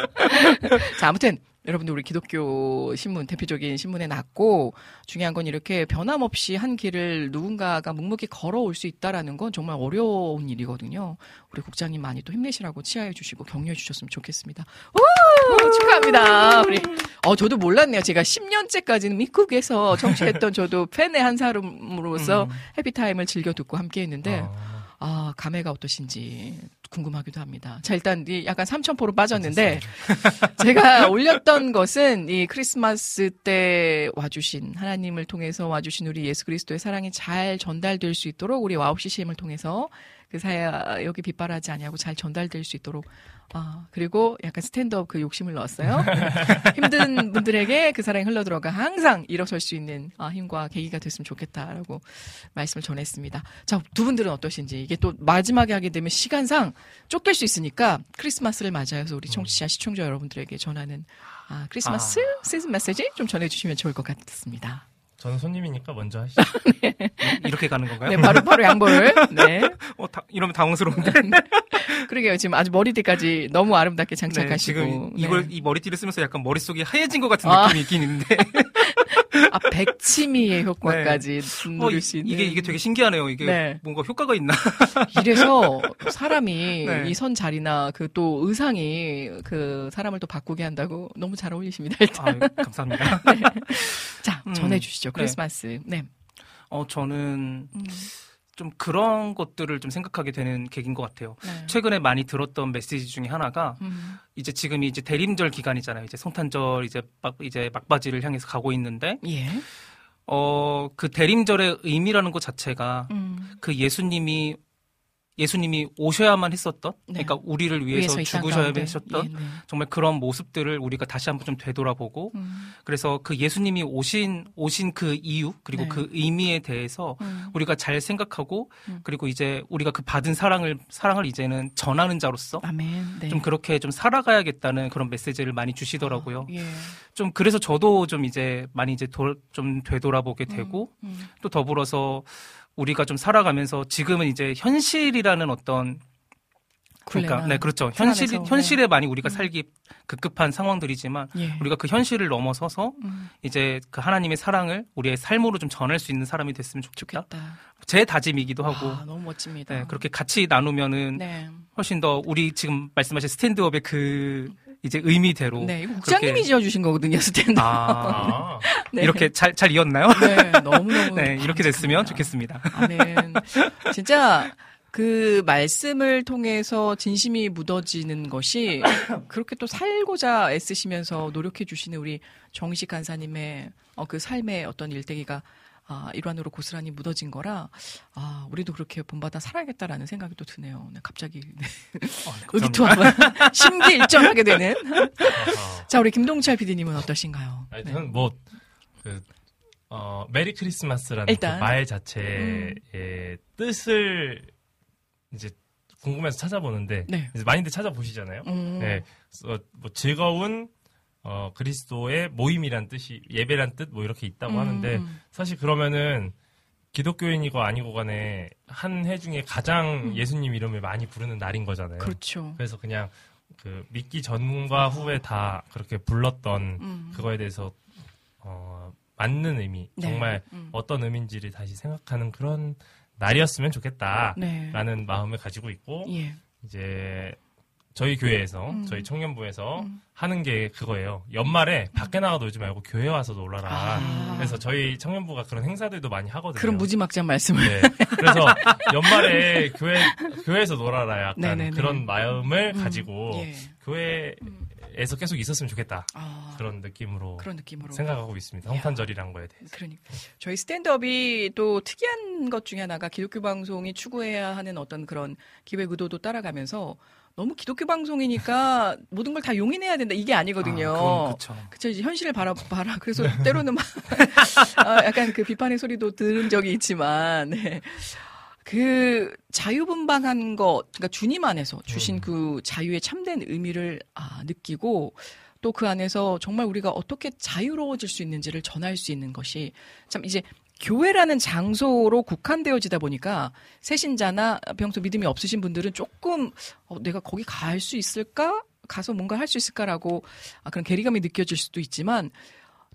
B: 자, 아무튼, 여러분들 우리 기독교 신문 대표적인 신문에 났고 중요한 건 이렇게 변함없이 한 길을 누군가가 묵묵히 걸어올 수 있다라는 건 정말 어려운 일이거든요. 우리 국장님 많이 또 힘내시라고 치하해 주시고 격려해 주셨으면 좋겠습니다. 우! 축하합니다. 우리 어 저도 몰랐네요. 제가 10년째까지는 미국에서 정치했던 저도 팬의 한 사람으로서
E: 음.
B: 해피타임을 즐겨 듣고 함께 했는데
F: 어,
B: 아, 감회가 어떠신지 궁금하기도 합니다. 자, 일단 이 약간 삼천포로 빠졌는데 제가 올렸던 것은 이 크리스마스 때 와주신 하나님을 통해서 와주신 우리 예수 그리스도의 사랑이 잘 전달될 수 있도록 우리 와우 CCM을 통해서 그 사역이 빗발하지 아니하고 잘 전달될 수 있도록 아 그리고 약간 스탠드업 그 욕심을 넣었어요. 힘든 분들에게 그 사랑이 흘러들어가 항상 일어설 수 있는 아, 힘과 계기가 됐으면 좋겠다라고 말씀을 전했습니다. 자, 두 분들은 어떠신지 이게 또 마지막에 하게 되면 시간상 쫓길 수 있으니까 크리스마스를 맞아서 우리 청취자 시청자 여러분들에게 전하는 아, 크리스마스 시즌 메시지 좀 전해주시면 좋을 것 같습니다.
F: 저는 손님이니까 먼저 하시죠.
E: 이렇게 가는 건가요?
B: 네, 바로 바로 양보를. 네.
E: 어, 다- 이러면 당황스러운데.
B: 그러게요. 지금 아주 머리띠까지 너무 아름답게
E: 네,
B: 장착하시고.
E: 지금
B: 네.
E: 이걸 이 머리띠를 쓰면서 약간 머릿속이 하얘진 것 같은
B: 아.
E: 느낌이 있긴 있는데.
B: 아, 백치미의 효과까지
E: 어,
B: 누릴
E: 이,
B: 수 있는.
E: 이게 이게 되게 신기하네요. 이게
B: 네.
E: 뭔가 효과가 있나?
B: 이래서 사람이
E: 네.
B: 이선 자리나 그 또 의상이 그 사람을 또 바꾸게 한다고 너무 잘 어울리십니다. 일단.
E: 아, 감사합니다.
B: 자,
E: 음,
B: 전해주시죠.
E: 네.
B: 크리스마스. 네.
E: 어, 저는
B: 음,
E: 좀 그런 것들을 좀 생각하게 되는 계기인 것 같아요.
B: 네.
E: 최근에 많이 들었던 메시지 중에 하나가
B: 음,
E: 이제 지금이 이제 대림절 기간이잖아요. 이제 성탄절 이제 막 이제 막바지를 향해서 가고 있는데
B: 예.
E: 어그 대림절의 의미라는 것 자체가
B: 음,
E: 그 예수님이 예수님이 오셔야만 했었던
B: 네.
E: 그러니까 우리를 위해서,
B: 이땅
E: 죽으셔야. 하셨던
B: 예, 네.
E: 정말 그런 모습들을 우리가 다시 한번 좀 되돌아보고
B: 음,
E: 그래서 그 예수님이 오신 오신 그 이유 그리고
B: 네.
E: 그 의미에 대해서
B: 음,
E: 우리가 잘 생각하고
B: 음.
E: 그리고 이제 우리가 그 받은 사랑을 사랑을 이제는 전하는 자로서.
B: 네.
E: 좀 그렇게 좀 살아가야겠다는 그런 메시지를 많이 주시더라고요.
B: 예.
E: 좀 그래서 저도 좀 이제 많이 이제 돌, 좀 되돌아보게 되고
B: 음,
E: 또 더불어서 우리가 좀 살아가면서 지금은 이제 현실이라는 어떤 그러니까 네 그렇죠
B: 틀
E: 현실
B: 안에서,
E: 현실에 많이 우리가
B: 음.
E: 살기 급급한 상황들이지만
B: 예.
E: 우리가 그 현실을 넘어서서
B: 음,
E: 이제 그 하나님의 사랑을 우리의 삶으로 좀 전할 수 있는 사람이 됐으면 좋겠다.
B: 좋겠다.
E: 제 다짐이기도 하고
B: 아, 너무 멋집니다.
E: 네, 그렇게 같이 나누면은
B: 네.
E: 훨씬 더 우리 지금 말씀하신 스탠드업의 그 이제 의미대로
B: 네, 이거 국장님이
E: 그렇게-
B: 지어주신 거거든요, 스탠드.
E: 아,
B: 네.
E: 이렇게 잘 잘 이었나요?
B: 네, 너무너무.
E: 네, 이렇게 됐으면. 좋겠습니다.
B: 아멘. 진짜 그 말씀을 통해서 진심이 묻어지는 것이 그렇게 또 살고자 애쓰시면서 노력해 주시는 우리 정식 간사님의 어, 그 삶의 어떤 일대기가 아, 일환으로 고스란히 묻어진 거라 아, 우리도 그렇게 본받아 살아야겠다라는 생각이 또 드네요. 네, 갑자기 네.
E: 어, 네, 감사합니다.
B: 의기투합을 심기일전하게 되는.
F: 아하.
B: 자, 우리 김동철 PD님은 어떠신가요?
F: 아니,
B: 네.
F: 저는 뭐, 그, 어, 메리 크리스마스라는
B: 일단.
F: 그 말 자체의 뜻을 이제 궁금해서 찾아보는데,
B: 네.
F: 이제 많이들 찾아보시잖아요.
B: 음,
F: 네. 그래서 뭐 즐거운, 어, 그리스도의 모임이란 뜻이, 예배란 뜻 뭐 이렇게 있다고
B: 음,
F: 하는데,
B: 음.
F: 사실 그러면은 기독교인이고 아니고 간에 한 해 중에 가장 예수님 이름을 많이 부르는 날인 거잖아요.
B: 음. 그렇죠.
F: 그래서 그냥 그 믿기 전과 후에 다 그렇게 불렀던
B: 음.
F: 그거에 대해서 어, 맞는 의미,
B: 네.
F: 정말
B: 음.
F: 어떤 의미인지를 다시 생각하는 그런 날이었으면 좋겠다라는
B: 네.
F: 마음을 가지고 있고
B: 예.
F: 이제 저희 교회에서
B: 음.
F: 저희 청년부에서
B: 음.
F: 하는 게 그거예요. 연말에 밖에 나가 놀지 말고 교회 와서 놀아라.
B: 아.
F: 그래서 저희 청년부가 그런 행사들도 많이 하거든요.
B: 그런 무지막지한 말씀을.
F: 네. 그래서 연말에 교회 교회에서 놀아라 약간
B: 네네네.
F: 그런 마음을
B: 음,
F: 가지고
B: 예.
F: 교회에서 계속 있었으면 좋겠다
B: 아,
F: 그런 느낌으로
B: 그런 느낌으로.
F: 생각하고 있습니다. 성탄절이란 거에 대해서.
B: 그러니까 저희 스탠드업이 또 특이한 것 중에 하나가 기독교 방송이 추구해야 하는 어떤 그런 기획 의도도 따라가면서 너무 기독교 방송이니까 모든 걸 다 용인해야 된다 이게 아니거든요.
E: 아. 그쵸
B: 이제 현실을 바라 봐라. 그래서 때로는 막 아, 약간 그 비판의 소리도 들은 적이 있지만 네. 그 자유분방한 것, 그러니까 주님 안에서 주신
F: 음.
B: 그 자유의 참된 의미를 아, 느끼고 또 그 안에서 정말 우리가 어떻게 자유로워질 수 있는지를 전할 수 있는 것이 참 이제 교회라는 장소로 국한되어지다 보니까 새신자나 평소 믿음이 없으신 분들은 조금 어, 내가 거기 갈 수 있을까? 가서 뭔가 할 수 있을까라고 아, 그런 괴리감이 느껴질 수도 있지만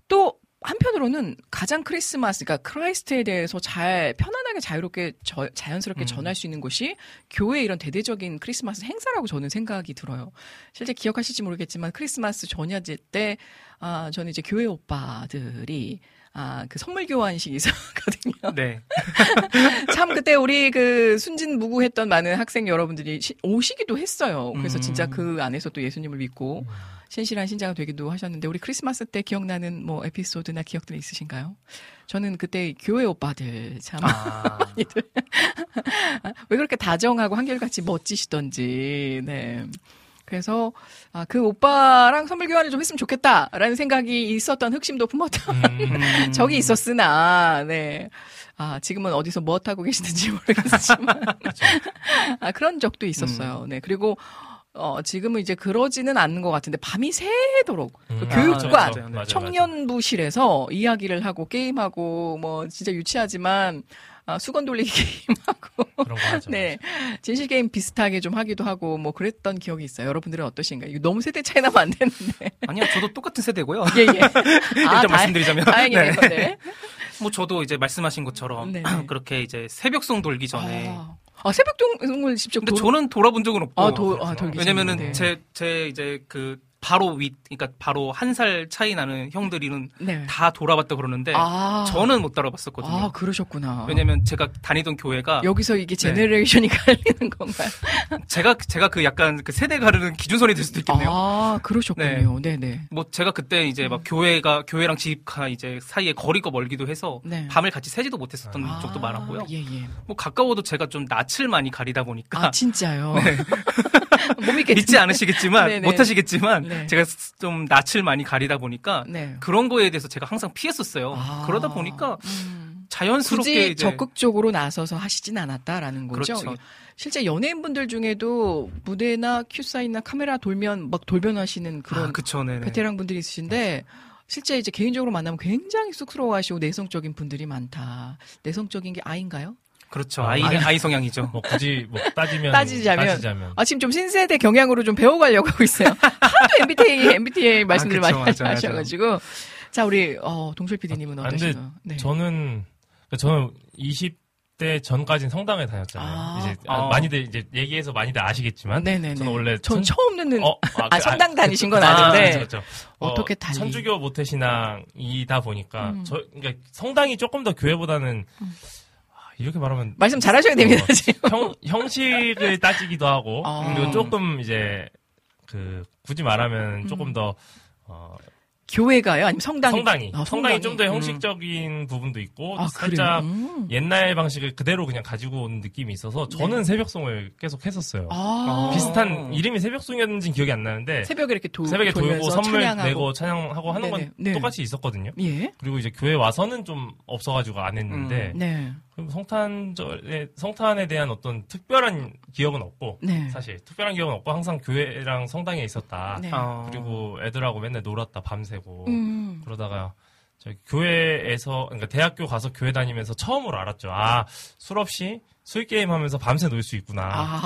B: 또 한편으로는 가장 크리스마스, 그러니까 Christ에 대해서 잘 편안하게 자유롭게 저- 자연스럽게
E: 음.
B: 전할 수 있는 곳이 교회 이런 대대적인 크리스마스 행사라고 저는 생각이 들어요. 실제 기억하실지 모르겠지만 크리스마스 전야제 때 아, 저는 이제 교회 오빠들이 아, 그 선물 교환식이 있었거든요.
E: 네.
B: 참 그때 우리 그 순진무구했던 많은 학생 여러분들이 시- 오시기도 했어요. 그래서
E: 음.
B: 진짜 그 안에서 또 예수님을 믿고 신실한 신자가 되기도 하셨는데 우리 크리스마스 때 기억나는 뭐 에피소드나 기억들 있으신가요? 저는 그때 교회 오빠들 참
E: 아,
B: 왜 그렇게 다정하고 한결같이 멋지시던지, 네. 그래서, 아, 그 오빠랑 선물 교환을 좀 했으면 좋겠다라는 생각이 있었던 흑심도 품었던
E: 음.
B: 적이 있었으나, 네. 아, 지금은 어디서 뭐 하고 계시는지 모르겠지만. 아, 그런 적도 있었어요. 네. 그리고, 어, 지금은 이제 그러지는 않는 것 같은데, 밤이 새도록, 그
F: 음,
B: 교육관,
E: 아. 맞아요,
B: 청년부실에서 이야기를 하고, 게임하고, 뭐, 진짜 유치하지만, 아, 수건 돌리기 게임하고,
F: 그런 거 하죠.
B: 네. 진실 게임 비슷하게 좀 하기도 하고 뭐 그랬던 기억이 있어요. 여러분들은 어떠신가요? 너무 세대 차이 나면 안 되는데.
E: 아니요, 저도 똑같은 세대고요.
B: 예, 예.
E: 일단 말씀드리자면.
B: 다행이네요.
E: 네.
B: 네.
E: 뭐 저도 이제 말씀하신 것처럼
B: 네.
E: 그렇게 이제 새벽송 돌기 전에.
B: 아, 아, 새벽 동을 직접
E: 근데
B: 돌-
E: 저는 돌아본 적은 없고.
B: 아, 돌, 아,
E: 왜냐면은
B: 전에.
E: 제, 제 이제 그 바로 윗, 그러니까 바로 한 살 차이 나는 형들이는
B: 네.
E: 다 돌아봤다 그러는데
B: 아.
E: 저는 못 돌아봤었거든요.
B: 아, 그러셨구나.
E: 왜냐면 제가 다니던 교회가
B: 여기서 이게 제네레이션이 갈리는 건가요?
E: 제가 제가 그 약간 그 세대 가르는 기준선이 될 수도 있겠네요.
B: 아, 그러셨군요. 네, 네.
E: 뭐 제가 그때 이제 막 교회가 교회랑 집가 이제 사이에 거리가 멀기도 해서
B: 네.
E: 밤을 같이 새지도 못했었던
B: 아,
E: 적도 많았고요.
B: 예, 예.
E: 뭐 가까워도 제가 좀 낯을 많이 가리다 보니까
B: 아, 진짜요? 못 믿겠
E: 믿지 않으시겠지만
B: 네네.
E: 못하시겠지만
B: 네.
E: 제가 좀 낯을 많이 가리다 보니까
B: 네.
E: 그런 거에 대해서 제가 항상 피했었어요.
B: 아.
E: 그러다 보니까
B: 음.
E: 자연스럽게 이제
B: 적극적으로 나서서 하시진 않았다라는 거죠.
E: 그렇죠.
B: 실제 연예인분들 중에도 무대나 큐사인이나 카메라 돌면 막 돌변하시는 그런
E: 아, 그쵸.
B: 베테랑 분들이 있으신데 실제 이제 개인적으로 만나면 굉장히 쑥스러워하시고 내성적인 분들이 많다. 내성적인 게 아인가요?
E: 그렇죠.
F: 아,
E: 아이. 아이 성향이죠.
F: 뭐 굳이 뭐 따지면
B: 따지자면.
F: 따지자면
B: 아 지금 좀 신세대 경향으로 좀 배워가려고 하고 있어요. 하도 MBTI MBTI 말씀들
E: 그쵸,
B: 많이
E: 맞아요,
B: 하셔가지고 자 우리 어, 동철 PD님은
F: 아,
B: 어떠신가요? 네.
F: 저는 그러니까 저는 20대 전까지는 성당에 다녔잖아요.
B: 아.
F: 이제
E: 아.
F: 많이들 이제 얘기해서 많이들 아시겠지만
B: 네네네.
F: 저는 원래
B: 전
F: 천-
B: 처음 듣는
F: 어,
B: 아,
F: 그,
B: 성당 다니신 건
F: 아,
B: 아는데
F: 그렇죠, 그렇죠. 어,
B: 어떻게 달리?
F: 천주교 모태 신앙이다 보니까
B: 음.
F: 저 그러니까 성당이 조금 더 교회보다는 아, 이렇게 말하면
B: 말씀 잘하셔야 됩니다
F: 어,
B: 지금.
F: 형 형식을 따지기도 하고
B: 아.
F: 그리고 조금 이제 그 굳이 말하면
B: 음.
F: 조금 더 어,
B: 교회가요? 아니면 성당이?
F: 성당이
B: 아,
F: 성당이 좀더
E: 음.
F: 형식적인 부분도 있고
B: 아,
F: 살짝?
B: 음.
F: 옛날 방식을 그대로 그냥 가지고 온 느낌이 있어서 저는
B: 네.
F: 새벽송을 계속 했었어요.
B: 아.
F: 비슷한 이름이 새벽송이었는지 기억이 안 나는데
B: 새벽에 이렇게 도,
F: 새벽에 돌고 선물
B: 찬양하고.
F: 내고 찬양하고 하는 건
B: 네네. 네.
F: 똑같이 있었거든요.
B: 예.
F: 그리고 이제 교회 와서는 좀 없어가지고 안 했는데
B: 네.
F: 그럼 성탄절에 성탄에 대한 어떤 특별한 기억은 없고
B: 네.
F: 사실 특별한 기억은 없고 항상 교회랑 성당에 있었다.
B: 네.
E: 어.
F: 그리고 애들하고 맨날 놀았다 밤새고
B: 음.
F: 그러다가 저 교회에서 그러니까 대학교 가서 교회 다니면서 처음으로 알았죠. 아 술 없이 술 게임 하면서 밤새 놀 수 있구나.
B: 아,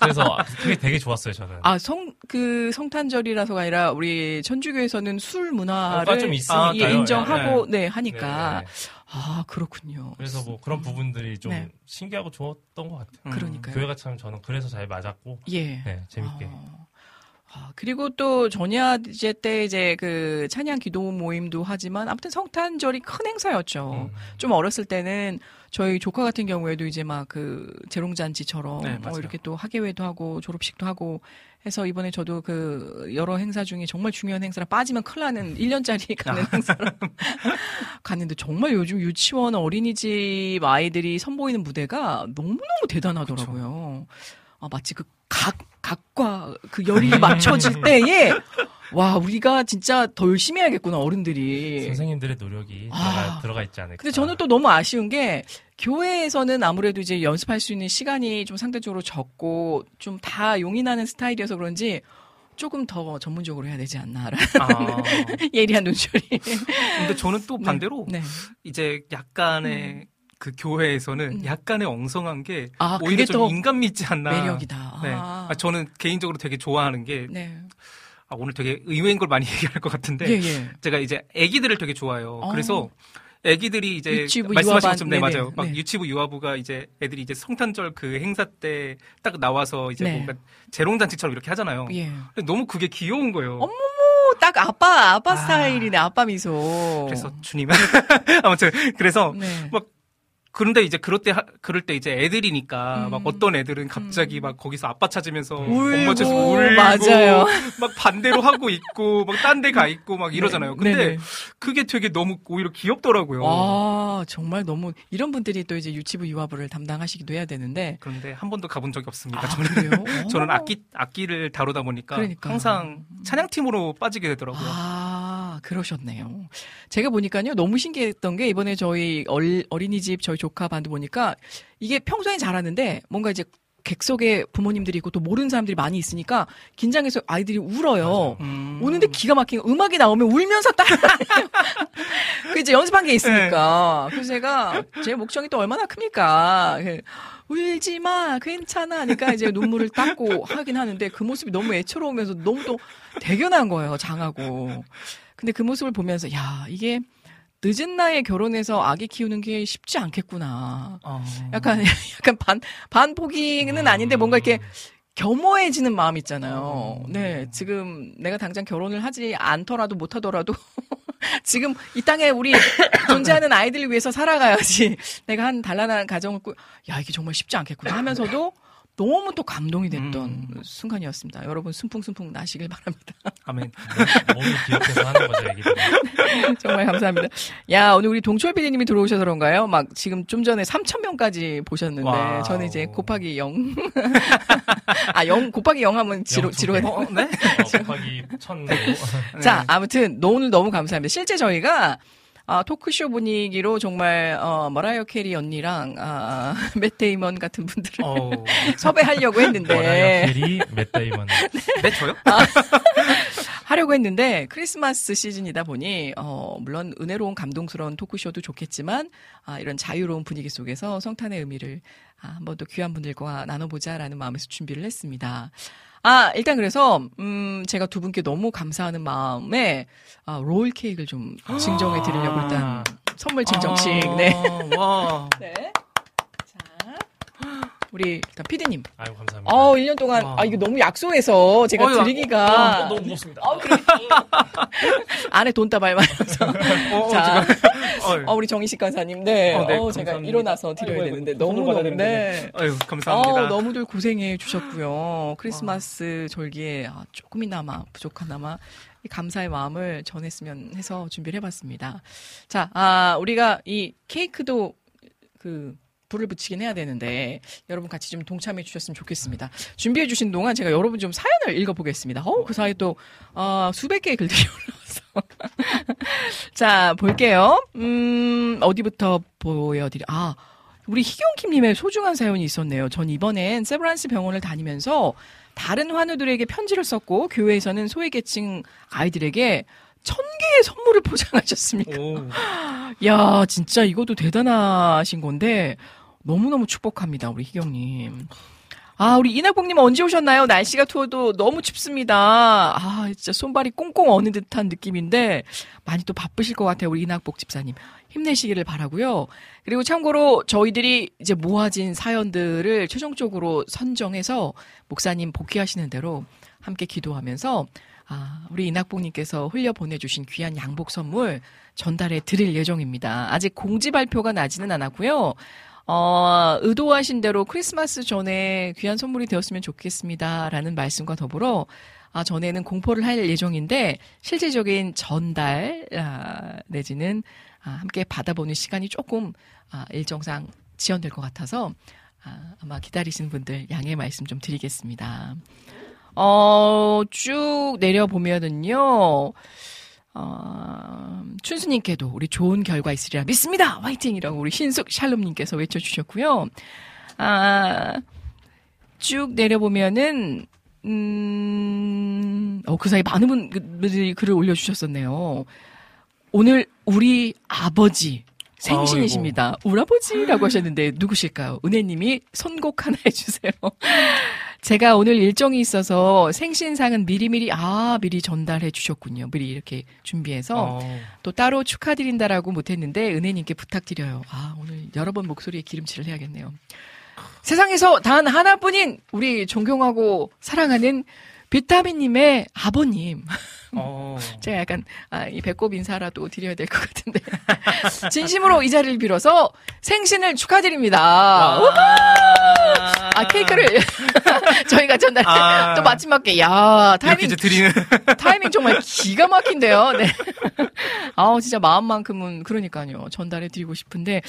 F: 그래서 그게 되게 좋았어요 저는.
B: 아, 성, 그 성탄절이라서가 아니라 우리 천주교에서는 술 문화를
F: 좀.
B: 예, 인정하고,
F: 네.
B: 네, 하니까.
F: 네, 네.
B: 아, 그렇군요.
F: 그래서 뭐 그런 부분들이 좀
B: 네.
F: 신기하고 좋았던 것 같아요.
E: 음.
B: 그러니까요.
F: 교회가 참 저는 그래서 잘 맞았고
B: 예.
F: 네, 재밌게.
B: 아, 아, 그리고 또 전야제 때 이제 그 찬양 기도 모임도 하지만 아무튼 성탄절이 큰 행사였죠.
F: 음.
B: 좀 어렸을 때는 저희 조카 같은 경우에도 이제 막 그 재롱잔치처럼
E: 네,
B: 어. 이렇게 또 학예회도 하고 졸업식도 하고 해서 이번에 저도 그 여러 행사 중에 정말 중요한 행사라 빠지면 큰일 나는 1년짜리 가는 행사를 갔는데 정말 요즘 유치원 어린이집 아이들이 선보이는 무대가 너무너무 대단하더라고요. 아, 마치 그 각, 각과 그 열이 맞춰질 때에 와 우리가 진짜 더 열심히 해야겠구나 어른들이.
F: 선생님들의 노력이
B: 아.
F: 들어가, 들어가 있지 않을까.
B: 근데 저는 또 너무 아쉬운 게 교회에서는 아무래도 이제 연습할 수 있는 시간이 좀 상대적으로 적고 좀 다 용인하는 스타일이어서 그런지 조금 더 전문적으로 해야 되지 않나라는
E: 아,
B: 예리한 눈초리.
E: 근데 저는 또 반대로
B: 네.
E: 이제 약간의 그 교회에서는
B: 음.
E: 약간의 엉성한 게
B: 아,
E: 오히려
B: 좀또
E: 인간 믿지 않나.
B: 매력이다.
E: 네.
B: 아.
E: 아, 저는 개인적으로 되게 좋아하는 게
B: 네.
E: 아, 오늘 되게 의외인 걸 많이 얘기할 것 같은데
B: 예, 예.
E: 제가 이제 아기들을 되게 좋아해요.
B: 어.
E: 그래서 아기들이 이제 말씀하신 것처럼 네
B: 네네,
E: 맞아요. 막
B: 네.
E: 유치부 유아부가 이제 애들이 이제 성탄절 그 행사 때 딱 나와서 이제
B: 네.
E: 뭔가 재롱잔치처럼 이렇게 하잖아요.
B: 예.
E: 근데 너무 그게 귀여운 거예요.
B: 어머, 오, 딱 아빠, 아빠
E: 아.
B: 스타일이네, 아빠 미소.
E: 그래서 주님 아무튼 그래서
B: 네.
E: 막 그런데 이제 그럴 때 하- 그럴 때 이제 애들이니까
B: 음.
E: 막 어떤 애들은 갑자기 막 거기서 아빠 찾으면서
B: 울고,
E: 엄마 울고
B: 맞아요.
E: 막 반대로 하고 있고 막 딴 데 가 있고 막 이러잖아요. 근데
B: 네네.
E: 그게 되게 너무 오히려 귀엽더라고요.
B: 아, 정말 너무, 이런 분들이 또 이제 유치부, 유아부를 담당하시기도 해야 되는데.
E: 그런데 한 번도 가본 적이 없습니다.
B: 아,
E: 저는? 저는
B: 어.
E: 악기 악기를 다루다 보니까
B: 그러니까.
E: 항상 찬양팀으로 빠지게 되더라고요.
B: 아, 그러셨네요. 제가 보니까요, 너무 신기했던 게 이번에 저희 얼, 어린이집 저희 조카 반도 보니까 이게 평소엔 잘하는데 뭔가 이제 객석에 부모님들이 있고 또 모르는 사람들이 많이 있으니까 긴장해서 아이들이 울어요.
E: 음.
B: 우는데 기가 막힌 거. 음악이 나오면 울면서 따라해요. 그 이제 연습한 게 있으니까. 그래서 제가 제 목청이 또 얼마나 큽니까? 그, 울지 마, 괜찮아. 하니까 이제 눈물을 닦고 하긴 하는데 그 모습이 너무 애처로우면서 너무 또 대견한 거예요, 장하고. 근데 그 모습을 보면서, 야, 이게 늦은 나이에 결혼해서 아기 키우는 게 쉽지 않겠구나.
E: 어.
B: 약간, 약간 반, 반포기는 아닌데 뭔가 이렇게 겸허해지는 마음 있잖아요. 네, 지금 내가 당장 결혼을 하지 않더라도 못하더라도 지금 이 땅에 우리 존재하는 아이들을 위해서 살아가야지. 내가 한 단란한 가정을 꾸, 야 이게 정말 쉽지 않겠구나 하면서도 너무 또 감동이 됐던
E: 음.
B: 순간이었습니다. 여러분 순풍순풍 나시길 바랍니다.
E: 아멘.
F: 몸을 기억해서 하는 거죠.
B: 정말 감사합니다. 야, 오늘 우리 동철 PD님이 들어오셔서 그런가요? 막 지금 좀 전에 3,000명까지 보셨는데,
E: wow.
B: 저는 이제 곱하기 0. 아, 0, 곱하기 0 하면
F: 두
B: 지로가
F: 개.
B: 돼.
E: 어, 네?
F: 어, 곱하기 천 내고.
B: 자, 아무튼, 너 오늘 너무 감사합니다. 실제 저희가, 아, 토크쇼 분위기로 정말, 어, 머라이어 캐리 언니랑, 아, 맷 데이먼 같은 분들을
E: 어.
B: 섭외하려고
F: 머라이어
B: 했는데,
F: 캐리, 맷 데이먼.
E: 네, 저요?
B: 하려고 했는데 크리스마스 시즌이다 보니 어 물론 은혜로운 감동스러운 토크쇼도 좋겠지만 아 이런 자유로운 분위기 속에서 성탄의 의미를 아, 한번 더 귀한 분들과 나눠보자라는 마음에서 준비를 했습니다. 아 일단 그래서 음 제가 두 분께 너무 감사하는 마음에 아, 롤 케이크를 좀 증정해 드리려고 일단 선물 증정식 네.
E: 아, 와.
B: 네. 자 우리 일단 피디님.
F: 아유, 감사합니다.
B: 어 1년 동안
E: 와.
B: 아 이거 너무 약소해서 제가
E: 어휴,
B: 드리기가
F: 너무 무겁습니다.
B: 안에 돈다발 말면서
E: 어,
B: 자,
E: 어,
B: 어, 우리 정희식 간사님, 네.
E: 어, 네,
B: 어, 제가. 일어나서 드려야 되는데, 너무, 너무. 네.
E: 아유, 감사합니다.
B: 어, 너무들 고생해 주셨고요. 크리스마스 절기에 아, 조금이나마, 부족하나마, 이 감사의 마음을 전했으면 해서 준비를 해봤습니다. 자, 아, 우리가 이 케이크도 그, 불을 붙이긴 해야 되는데 여러분 같이 좀 동참해 주셨으면 좋겠습니다. 준비해 주신 동안 제가 여러분 좀 사연을 읽어보겠습니다. 어, 그 사이에 또 어, 수백 개의 글들이 올라와서 자 볼게요. 음 어디부터 보여드려? 아 우리 희경킴님의 소중한 사연이 있었네요. 전 이번엔 세브란스 병원을 다니면서 다른 환우들에게 편지를 썼고 교회에서는 소외계층 아이들에게 천 개의 선물을 포장하셨습니다.
E: 오.
B: 야, 진짜 이것도 대단하신 건데 너무너무 축복합니다, 우리 희경님. 아, 우리 이낙봉님 언제 오셨나요? 날씨가 추워도 너무 춥습니다. 아, 진짜 손발이 꽁꽁 어는 듯한 느낌인데 많이 또 바쁘실 것 같아요, 우리 이낙복 집사님. 힘내시기를 바라고요. 그리고 참고로 저희들이 이제 모아진 사연들을 최종적으로 선정해서 목사님 복귀하시는 대로 함께 기도하면서 아, 우리 이낙봉님께서 흘려 보내주신 귀한 양복 선물 전달해 드릴 예정입니다. 아직 공지 발표가 나지는 않았고요. 어, 의도하신 대로 크리스마스 전에 귀한 선물이 되었으면 좋겠습니다. 라는 말씀과 더불어, 아, 전에는 공포를 할 예정인데, 실질적인 전달, 아, 내지는, 아, 함께 받아보는 시간이 조금, 아, 일정상 지연될 것 같아서, 아, 아마 기다리시는 분들 양해 말씀 좀 드리겠습니다. 어, 쭉 내려보면은요, 어, 춘수님께도 우리 좋은 결과 있으리라 믿습니다! 화이팅이라고 우리 신숙 샬롬님께서 외쳐주셨고요. 아, 쭉 내려보면은, 음, 어, 그 사이 많은 분들이 글을 올려주셨었네요. 오늘 우리 아버지 생신이십니다. 우리 아버지라고 하셨는데 누구실까요? 은혜님이 선곡 하나 해주세요. 제가 오늘 일정이 있어서 생신상은 미리미리 아 미리 전달해 주셨군요. 미리 이렇게 준비해서
E: 어.
B: 또 따로 축하드린다라고 못했는데 은혜님께 부탁드려요. 아 오늘 여러 번 목소리에 기름칠을 해야겠네요. 세상에서 단 하나뿐인 우리 존경하고 사랑하는 비타민님의 아버님.
E: 어.
B: 제가 약간 아, 이 배꼽 인사라도 드려야 될 것 같은데 진심으로 이 자리를 빌어서 생신을 축하드립니다. 아 케이크를 저희가 전날
E: 아.
B: 또 맞게 야 타이밍
E: 드리는
B: 타이밍 정말 기가 막힌데요. 네. 아우 진짜 마음만큼은 그러니까요 전달해 드리고 싶은데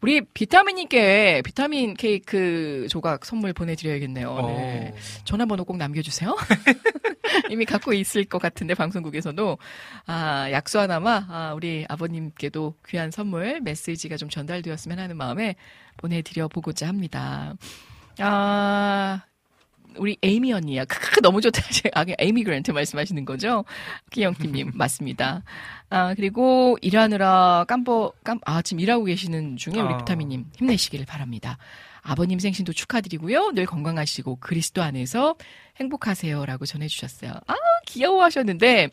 B: 우리 비타민님께 비타민 케이크 조각 선물 보내드려야겠네요. 네.
E: 어.
B: 전화번호 꼭 남겨주세요. 이미 갖고 있을 것 같은데 방송국에서도 아 약수 하나마 아, 우리 아버님께도 귀한 선물 메시지가 좀 전달되었으면 하는 마음에 보내드려 보고자 합니다. 아 우리 에이미 언니야. 크크 너무 좋다. 아, 에이미 그랜트 말씀하시는 거죠? 기영팀님 맞습니다. 아 그리고 일하느라 깜버 깜아 지금 일하고 계시는 중에 우리
E: 아.
B: 비타민님 힘내시길 바랍니다. 아버님 생신도 축하드리고요. 늘 건강하시고 그리스도 안에서 행복하세요라고 전해주셨어요. 아 귀여워하셨는데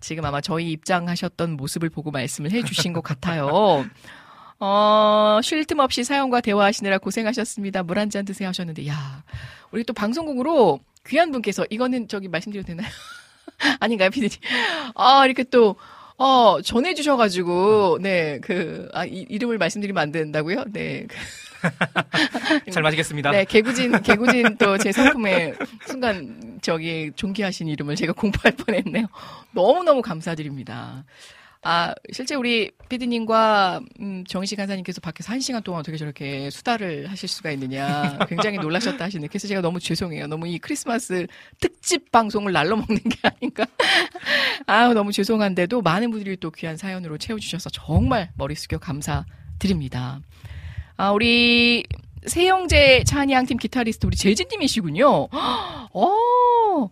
B: 지금 아마 저희 입장하셨던 모습을 보고 말씀을 해주신 것 같아요. 어, 쉴 틈 없이 사연과 대화하시느라 고생하셨습니다. 물 한 잔 드세요 하셨는데, 야, 우리 또 방송국으로 귀한 분께서, 이거는 저기 말씀드려도 되나요? 아닌가요, 피디님? 아, 이렇게 또, 어, 전해주셔가지고, 네, 그, 아, 이, 이름을 말씀드리면 안 된다고요? 네. 그,
E: 잘 마시겠습니다.
B: 네, 개구진, 개구진 또 제 상품에 순간 저기 존귀하신 이름을 제가 공부할 뻔 했네요. 너무너무 감사드립니다. 아, 실제 우리 피디님과 음, 정희식 간사님께서 밖에서 한 시간 동안 어떻게 저렇게 수다를 하실 수가 있느냐 굉장히 놀라셨다 하시는데 그래서 제가 너무 죄송해요. 너무 이 크리스마스 특집 방송을 날로 먹는 게 아닌가. 아유, 너무 죄송한데도 많은 분들이 또 귀한 사연으로 채워주셔서 정말 머리 숙여 감사드립니다. 아, 우리 세영재 찬양팀 기타리스트 우리 재진님이시군요. 어,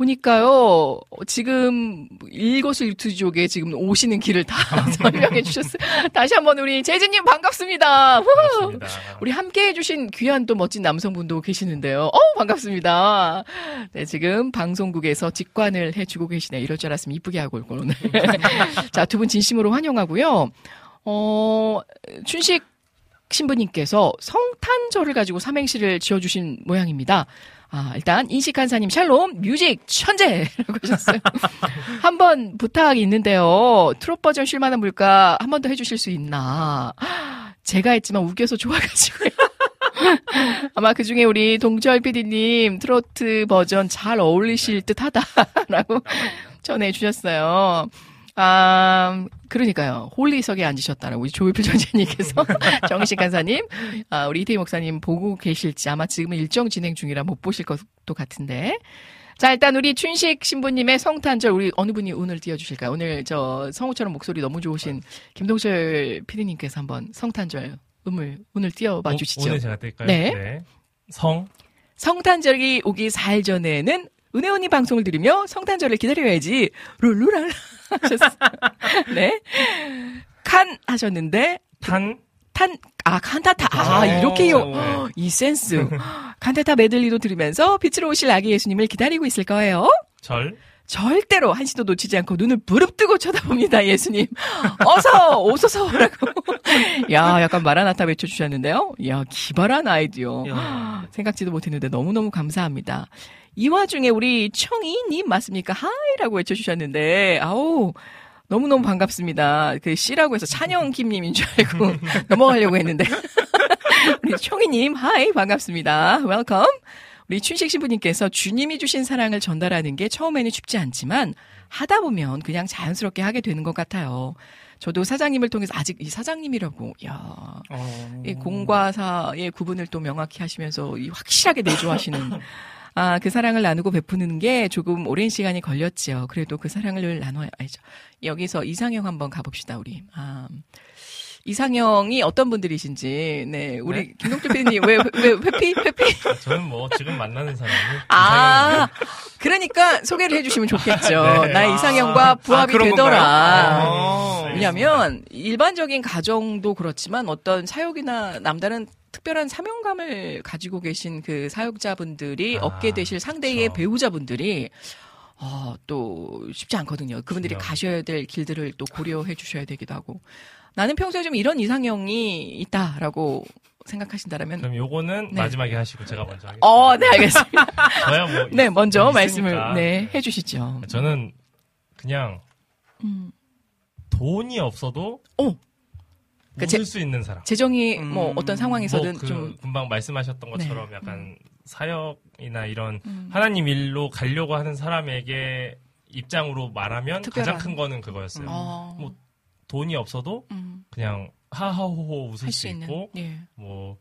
B: 보니까요, 지금 일거수일투족에 지금 오시는 길을 다 설명해 주셨어요. 다시 한번 우리 재진님 반갑습니다. 후!
F: 반갑습니다.
B: 우리 함께 해주신 귀한 또 멋진 남성분도 계시는데요. 어 반갑습니다. 네, 지금 방송국에서 직관을 해주고 계시네요. 이럴 줄 알았으면 이쁘게 하고 올 걸, 오늘. 자, 두 분 진심으로 환영하고요. 어, 춘식 신부님께서 성탄절을 가지고 삼행시를 지어주신 모양입니다. 아, 일단, 인식 간사님, 샬롬, 뮤직 천재라고 하셨어요. 한번 부탁이 있는데요. 트롯 버전 쉴만한 물가 한 번 더 해주실 수 있나. 제가 했지만 웃겨서 좋아가지고요. 아마 그 중에 우리 동철 PD님 트로트 버전 잘 어울리실 듯 하다라고 전해주셨어요. 아, 그러니까요. Holy석에 앉으셨다라고 우리 조일필 전재님께서 정식 간사님, 아, 우리 이태희 목사님 보고 계실지 아마 지금은 일정 진행 중이라 못 보실 것도 같은데. 자, 일단 우리 춘식 신부님의 성탄절 우리 어느 분이 운을 띄워주실까요? 오늘 저 성우처럼 목소리 너무 좋으신 김동철 PD님께서 한번 성탄절 음을 운을 띄워봐
F: 오-
B: 주시죠.
F: 오늘 제가 뜰까요?
B: 네.
F: 성,
B: 성탄절이 오기 4일 전에는 은혜 언니 방송을 들으며 성탄절을 기다려야지. 룰루랄 하셨어요. 네. 칸 하셨는데
F: 탄,
B: 탄, 아, 칸타타. 아, 이렇게요.
E: 오.
B: 이 센스. 칸타타 메들리도 들으면서 빛으로 오실 아기 예수님을 기다리고 있을 거예요.
F: 절,
B: 절대로 한시도 놓치지 않고 눈을 부릅뜨고 쳐다봅니다, 예수님. 어서, 오소서 라고. 야, 약간 마라나타 외쳐주셨는데요. 야, 기발한 아이디어.
E: 야.
B: 생각지도 못했는데 너무너무 감사합니다. 이 와중에 우리 청이님 맞습니까? 하이라고 외쳐주셨는데, 아우, 너무너무 반갑습니다. 그 C라고 해서 찬영 김님인 줄 알고 넘어가려고 했는데. 우리 청이님, hi, 반갑습니다. welcome. 우리 춘식 신부님께서 주님이 주신 사랑을 전달하는 게 처음에는 쉽지 않지만 하다 보면 그냥 자연스럽게 하게 되는 것 같아요. 저도 사장님을 통해서 아직 이 사장님이라고, 야
E: 어.
B: 이 공과 사의 구분을 또 명확히 하시면서 이 확실하게 내조하시는 아, 그 사랑을 나누고 베푸는 게 조금 오랜 시간이 걸렸지요. 그래도 그 사랑을 나눠야죠. 여기서 이상형 한번 가봅시다, 우리. 아, 이상형이 어떤 분들이신지, 네, 우리
F: 네?
B: 김동주 PD님, 왜, 왜, 회피? 회피?
F: 저는 뭐 지금 만나는 사람이
B: 아, 그러니까 소개를 해주시면 좋겠죠.
F: 네.
B: 나의 이상형과 부합이
E: 아,
B: 되더라.
E: 어.
B: 왜냐면 일반적인 가정도 그렇지만 어떤 사역이나 남다른 특별한 사명감을 가지고 계신 그 사역자분들이
F: 아,
B: 얻게 되실 상대의
F: 그렇죠.
B: 배우자분들이 어, 또 쉽지 않거든요. 그분들이
F: 그럼요.
B: 가셔야 될 길들을 또 고려해 주셔야 되기도 하고. 나는 평소에 좀 이런 이상형이 있다라고 생각하신다라면
F: 그럼 요거는
B: 네.
F: 마지막에 하시고 제가 먼저 하겠습니다.
B: 어, 네, 알겠습니다.
F: 저야 뭐
B: 네,
F: 있-
B: 먼저. 말씀을 네, 해 주시죠.
F: 저는 그냥
B: 음.
F: 돈이 없어도
B: 오. 그러니까 제-
F: 수 있는 사람.
B: 재정이 뭐
E: 음,
B: 어떤 상황에서든
F: 뭐 그
B: 좀
F: 금방 말씀하셨던 것처럼
B: 네.
F: 약간 사역이나 이런
B: 음.
F: 하나님 일로 가려고 하는 사람에게 입장으로 말하면
B: 특별한.
F: 가장 큰 거는 그거였어요.
B: 어,
F: 뭐 돈이 없어도
B: 음,
F: 그냥 하하호호 웃을
B: 할수수 있는
F: 있고
B: 예.
F: 뭐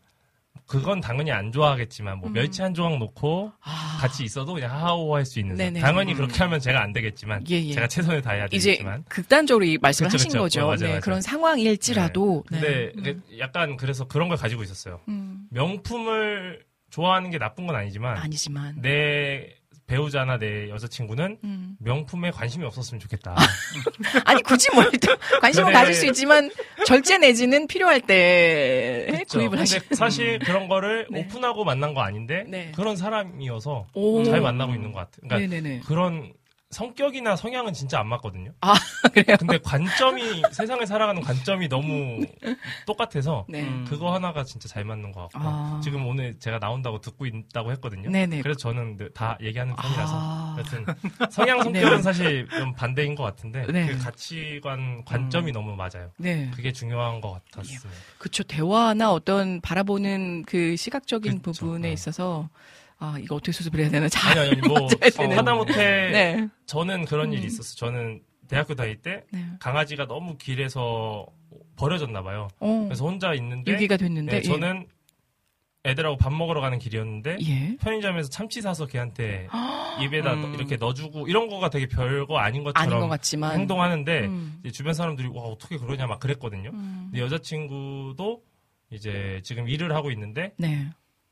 F: 그건 당연히 안 좋아하겠지만 뭐
B: 음.
F: 멸치 한 조각 놓고
B: 아,
F: 같이 있어도 그냥 하하호호 할 수 있는.
B: 네네.
F: 당연히
E: 음.
F: 그렇게 하면 제가 안 되겠지만
B: 예, 예.
F: 제가 최선을 다해야 되겠지만
B: 극단적으로 이 말씀을
F: 그쵸,
B: 하신
F: 그쵸.
B: 거죠.
F: 어, 맞아요,
B: 네,
F: 맞아요.
B: 그런 상황일지라도. 네.
F: 근데
B: 음,
F: 그 약간 그래서 그런 걸 가지고 있었어요.
B: 음,
F: 명품을 좋아하는 게 나쁜 건 아니지만
B: 아니지만.
F: 내 배우자나 내 여자친구는
B: 음.
F: 명품에 관심이 없었으면 좋겠다.
B: 아니 굳이 뭘또 관심을
F: 근데-
B: 가질 수 있지만 절제 내지는 필요할 때
F: 그쵸?
B: 구입을 하시.
F: 사실 그런 거를
B: 네.
F: 오픈하고 만난 거 아닌데
B: 네.
F: 그런 사람이어서
B: 오.
F: 잘 만나고 있는 것 같아요. 그러니까
B: 네네네.
F: 그런 성격이나 성향은 진짜 안 맞거든요.
B: 아 그래요.
F: 근데 관점이 세상을 살아가는 관점이 너무 똑같아서
B: 네.
E: 음.
F: 그거 하나가 진짜 잘 맞는 것 같고
B: 아.
F: 지금 오늘 제가 나온다고 듣고 있다고 했거든요.
B: 네네.
F: 그래서 저는 늘다 얘기하는 편이라서
B: 아.
F: 여튼 성향 성격은
B: 네.
F: 사실 좀 반대인 것 같은데
B: 네.
F: 그 가치관 관점이 너무 맞아요.
B: 네.
F: 그게 중요한 것 같았습니다.
B: 그렇죠. 대화나 어떤 바라보는 그 시각적인
F: 그쵸.
B: 부분에
F: 네.
B: 있어서 아 이거 어떻게 수습을 해야 되나 잘.
F: 아니 아니 뭐
B: 되는.
F: 하다못해
B: 네.
F: 저는 그런
B: 음.
F: 일이 있었어요. 저는 대학교 다닐 때
B: 네.
F: 강아지가 너무 길에서 버려졌나 봐요.
B: 어.
F: 그래서 혼자 있는데
B: 유기가 됐는데.
F: 네, 저는 애들하고 밥 먹으러 가는 길이었는데
B: 예. 예.
F: 편의점에서 참치 사서 걔한테 입에다
E: 음.
F: 넣- 이렇게 넣어주고 이런 거가 되게 별거 아닌 것처럼
B: 아닌 것 같지만.
F: 행동하는데
B: 음.
F: 주변 사람들이 와 어떻게 그러냐 막 그랬거든요.
B: 음.
F: 근데 여자친구도 이제 지금 일을 하고 있는데
B: 네.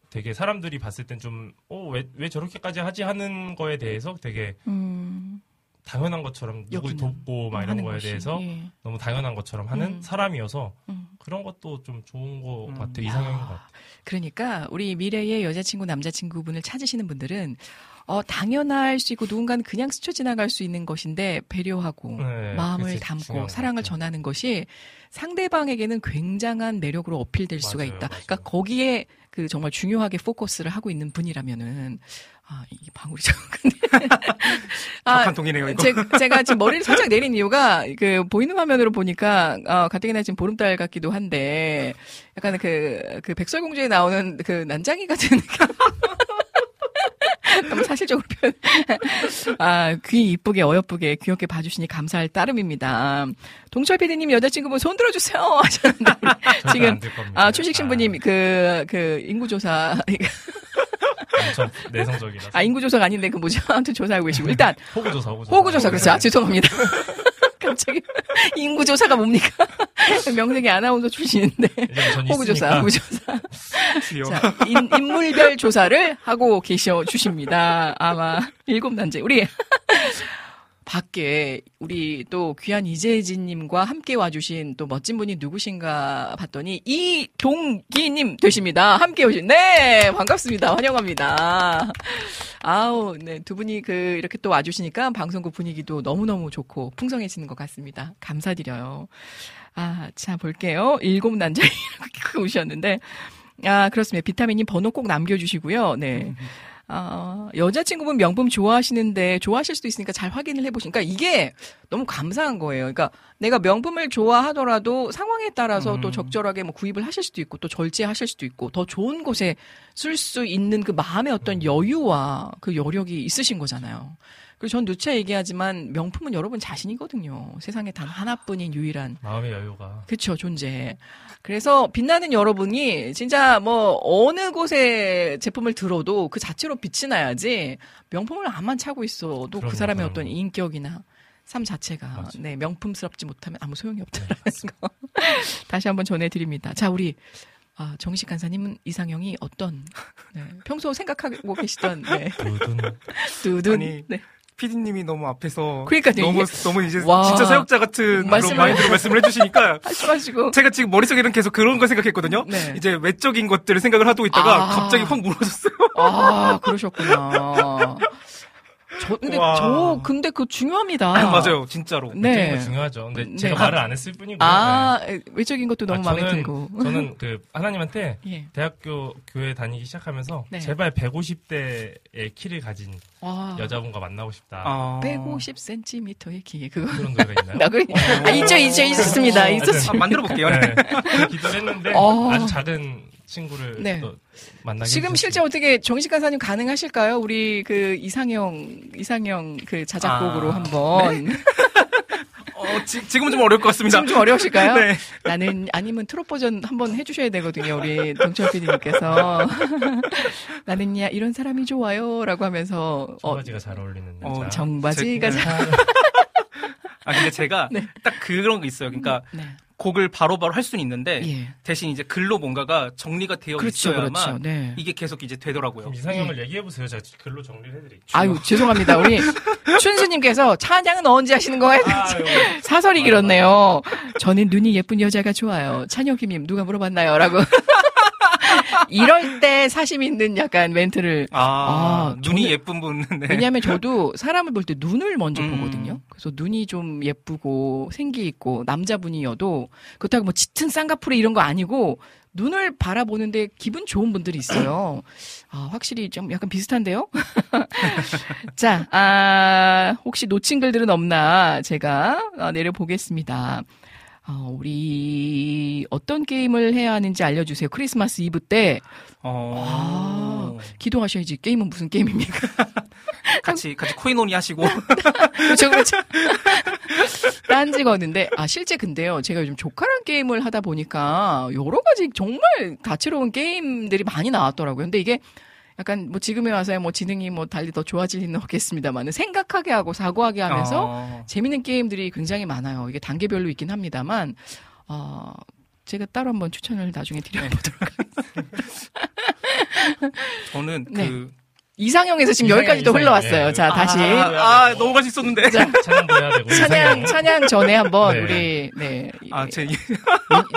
F: 되게 사람들이 봤을 땐 좀, 어, 왜, 왜 저렇게까지 하지 하는 거에 대해서 되게
B: 음.
F: 당연한 것처럼 누굴 돕고 막 이런 거에
B: 것이,
F: 대해서
B: 예.
F: 너무 당연한 것처럼 하는
B: 음.
F: 사람이어서
B: 음.
F: 그런 것도 좀 좋은 것
E: 음.
F: 같아요. 이상형인 것 같아요.
B: 그러니까 우리 미래의 여자친구 남자친구분을 찾으시는 분들은 어 당연할 수 있고 누군가는 그냥 스쳐 지나갈 수 있는 것인데 배려하고
F: 네,
B: 마음을 담고
F: 것
B: 사랑을
F: 같아요.
B: 전하는 것이 상대방에게는 굉장한 매력으로 어필될 수가
F: 맞아요,
B: 있다.
F: 맞아요.
B: 그러니까 거기에 그 정말 중요하게 포커스를 하고 있는 분이라면은 아 이게 방울이 잠깐
E: 착한 통이네요, 이거.
B: 제, 제가 지금 머리를 살짝 내린 이유가 그 보이는 화면으로 보니까 어, 가뜩이나 지금 보름달 같기도 한데 약간 그, 그 백설공주에 나오는 그 난장이 같은 너무 사실적으로 표현. 아, 귀 이쁘게 어여쁘게 귀엽게 봐주시니 감사할 따름입니다. 동철 PD님 여자친구분 손 들어주세요 하셨는데 지금. 아 출식 신부님 그 그 인구조사
F: 아, 엄청 내성적이라서.
B: 아 인구조사가 아닌데 그 뭐죠 아무튼 조사하고 계시고 일단
F: 호구조사, 호구조사.
B: 호구조사 그렇죠. 아, 죄송합니다. 갑자기 인구조사가 뭡니까? 명색이 아나운서 출신인데 호구조사, 호구조사. 자, 인, 인물별 조사를 하고 계셔 주십니다. 아마 일곱 단체 우리 밖에 우리 또 귀한 이재진님과 함께 와주신 또 멋진 분이 누구신가 봤더니 이동기님 되십니다. 함께 오신 네 반갑습니다. 환영합니다. 아우 네두 분이 그 이렇게 또 와주시니까 방송국 분위기도 너무 너무 좋고 풍성해지는 것 같습니다. 감사드려요. 아, 자, 볼게요. 일곱 난자 이렇게 오셨는데. 아, 그렇습니다. 비타민님 번호 꼭 남겨주시고요. 네. 아, 여자친구분 명품 좋아하시는데 좋아하실 수도 있으니까 잘 확인을 해보시니까 이게 너무 감사한 거예요. 그러니까 내가 명품을 좋아하더라도 상황에 따라서
E: 음.
B: 또 적절하게 뭐 구입을 하실 수도 있고 또 절제하실 수도 있고 더 좋은 곳에 쓸 수 있는 그 마음의 어떤 여유와 그 여력이 있으신 거잖아요. 그리고 전 누차 얘기하지만 명품은 여러분 자신이거든요. 세상에 단 하나뿐인 유일한
F: 마음의 여유가.
B: 그쵸, 존재. 그래서 빛나는 여러분이 진짜 뭐 어느 곳에 제품을 들어도 그 자체로 빛이 나야지 명품을 암만 차고 있어도 그 사람의
F: 그럼요.
B: 어떤 인격이나 삶 자체가
F: 맞아요.
B: 네, 명품스럽지 못하면 아무 소용이 없다라는 거 다시 한번 전해드립니다. 자, 우리 아, 정식 간사님은 이상형이 어떤 네, 평소 생각하고 계시던 네,
F: 두둔.
B: 두둔
E: 아니,
B: 네.
E: 피디님이 너무 앞에서
B: 그러니까요,
E: 너무
B: 이게-
E: 너무 이제
B: 와.
E: 진짜 사역자 같은 그런
B: 말씀을-
E: 마인드로 말씀을 해주시니까
B: 하시마시고
E: 제가 지금 머릿속에는 계속 그런 걸 생각했거든요.
B: 네.
E: 이제 외적인 것들을 생각을 하고 있다가
B: 아.
E: 갑자기 확 무너졌어요.
B: 아, 그러셨구나. 저, 근데,
E: 와.
B: 저, 근데 그거 중요합니다.
E: 맞아요, 진짜로.
F: 네.
B: 네.
F: 중요하죠. 근데
B: 네.
F: 제가 말을 안 했을 뿐이고.
B: 아, 외적인 것도 너무
F: 아,
B: 마음에
F: 저는,
B: 들고.
F: 저는 그 하나님한테
B: 예.
F: 대학교 교회 다니기 시작하면서
B: 네.
F: 제발 150대의 키를 가진
B: 와.
F: 여자분과 만나고 싶다.
E: 아.
B: 150cm의 키, 그거.
F: 그런 노래가 있나요?
B: 나 그, 아, 있죠, 있죠, 있었습니다.
F: 어,
B: 있었습니다.
E: 아, 만들어 볼게요.
F: 네. 그 기도를 했는데
B: 어.
F: 아주 작은 친구를
B: 네.
F: 또 만나게
B: 지금. 실제 어떻게 정식 간사님 가능하실까요? 우리 그 이상형, 이상형 그 자작곡으로
E: 아,
B: 한번.
E: 어, 지, 지금은 좀 어려울 것 같습니다.
B: 지금 좀 어려우실까요?
E: 네.
B: 나는 아니면 트롯 버전 한번 해주셔야 되거든요. 우리 동철 PD님께서 나는 야 이런 사람이 좋아요라고 하면서 어,
F: 청바지가 잘 어울리는
E: 어,
F: 여자.
B: 정바지가
E: 제-
B: 잘
E: 아 근데 제가
B: 네.
E: 딱 그런 거 있어요. 그러니까
B: 네.
E: 곡을 바로바로 할 수는 있는데
B: 예.
E: 대신 이제 글로 뭔가가 정리가 되어
B: 그렇죠,
E: 있어야만
B: 그렇죠. 네.
E: 이게 계속 이제 되더라고요.
F: 이상형을 얘기해 보세요. 제가 글로 정리를 해드릴게요.
B: 아유 죄송합니다. 우리 춘수님께서 찬양은 언제 하시는 거예요?
F: 아.
B: 사설이 길었네요. 저는 눈이 예쁜 여자가 좋아요. 찬혁이님 누가 물어봤나요?라고. 이럴 때 사심 있는 약간 멘트를
E: 아,
B: 아,
E: 눈이
B: 저는-
E: 예쁜 분. 네.
B: 왜냐하면 저도 사람을 볼 때 눈을 먼저
E: 음.
B: 보거든요. 그래서 눈이 좀 예쁘고 생기 있고 남자분이어도 그렇다고 뭐 짙은 쌍꺼풀이 이런 거 아니고 눈을 바라보는데 기분 좋은 분들이 있어요. 아, 확실히 좀 약간 비슷한데요? 자, 아, 혹시 놓친 글들은 없나 제가 아, 내려보겠습니다. 어, 우리 어떤 게임을 해야 하는지 알려주세요. 크리스마스 이브 때
E: 어,
B: 기도하셔야지. 게임은 무슨 게임입니까?
E: 같이 같이 코인온이 하시고
B: 그렇죠, 그렇죠. 딴지 거는데, 아, 실제 근데요, 제가 요즘 조카랑 게임을 하다 보니까, 여러 가지 정말 다채로운 게임들이 많이 나왔더라고요. 근데 이게, 약간 뭐 지금에 와서야 뭐 지능이 뭐 달리 더 좋아질 리는 없겠습니다만 생각하게 하고 사고하게 하면서
E: 어,
B: 재밌는 게임들이 굉장히 많아요. 이게 단계별로 있긴 합니다만, 어, 제가 따로 한번 추천을 나중에 드려보도록 하겠습니다.
E: 저는
B: 네.
E: 그
B: 이상형에서 지금
F: 이상형,
B: 여기까지 또
F: 이상형.
B: 흘러왔어요.
F: 예.
B: 자, 다시.
E: 아, 아, 너무 맛있었는데.
B: 자,
F: 찬양도 해야 되고.
B: 찬양. 찬양 전에 한번
F: 네.
B: 우리, 네.
E: 아, 제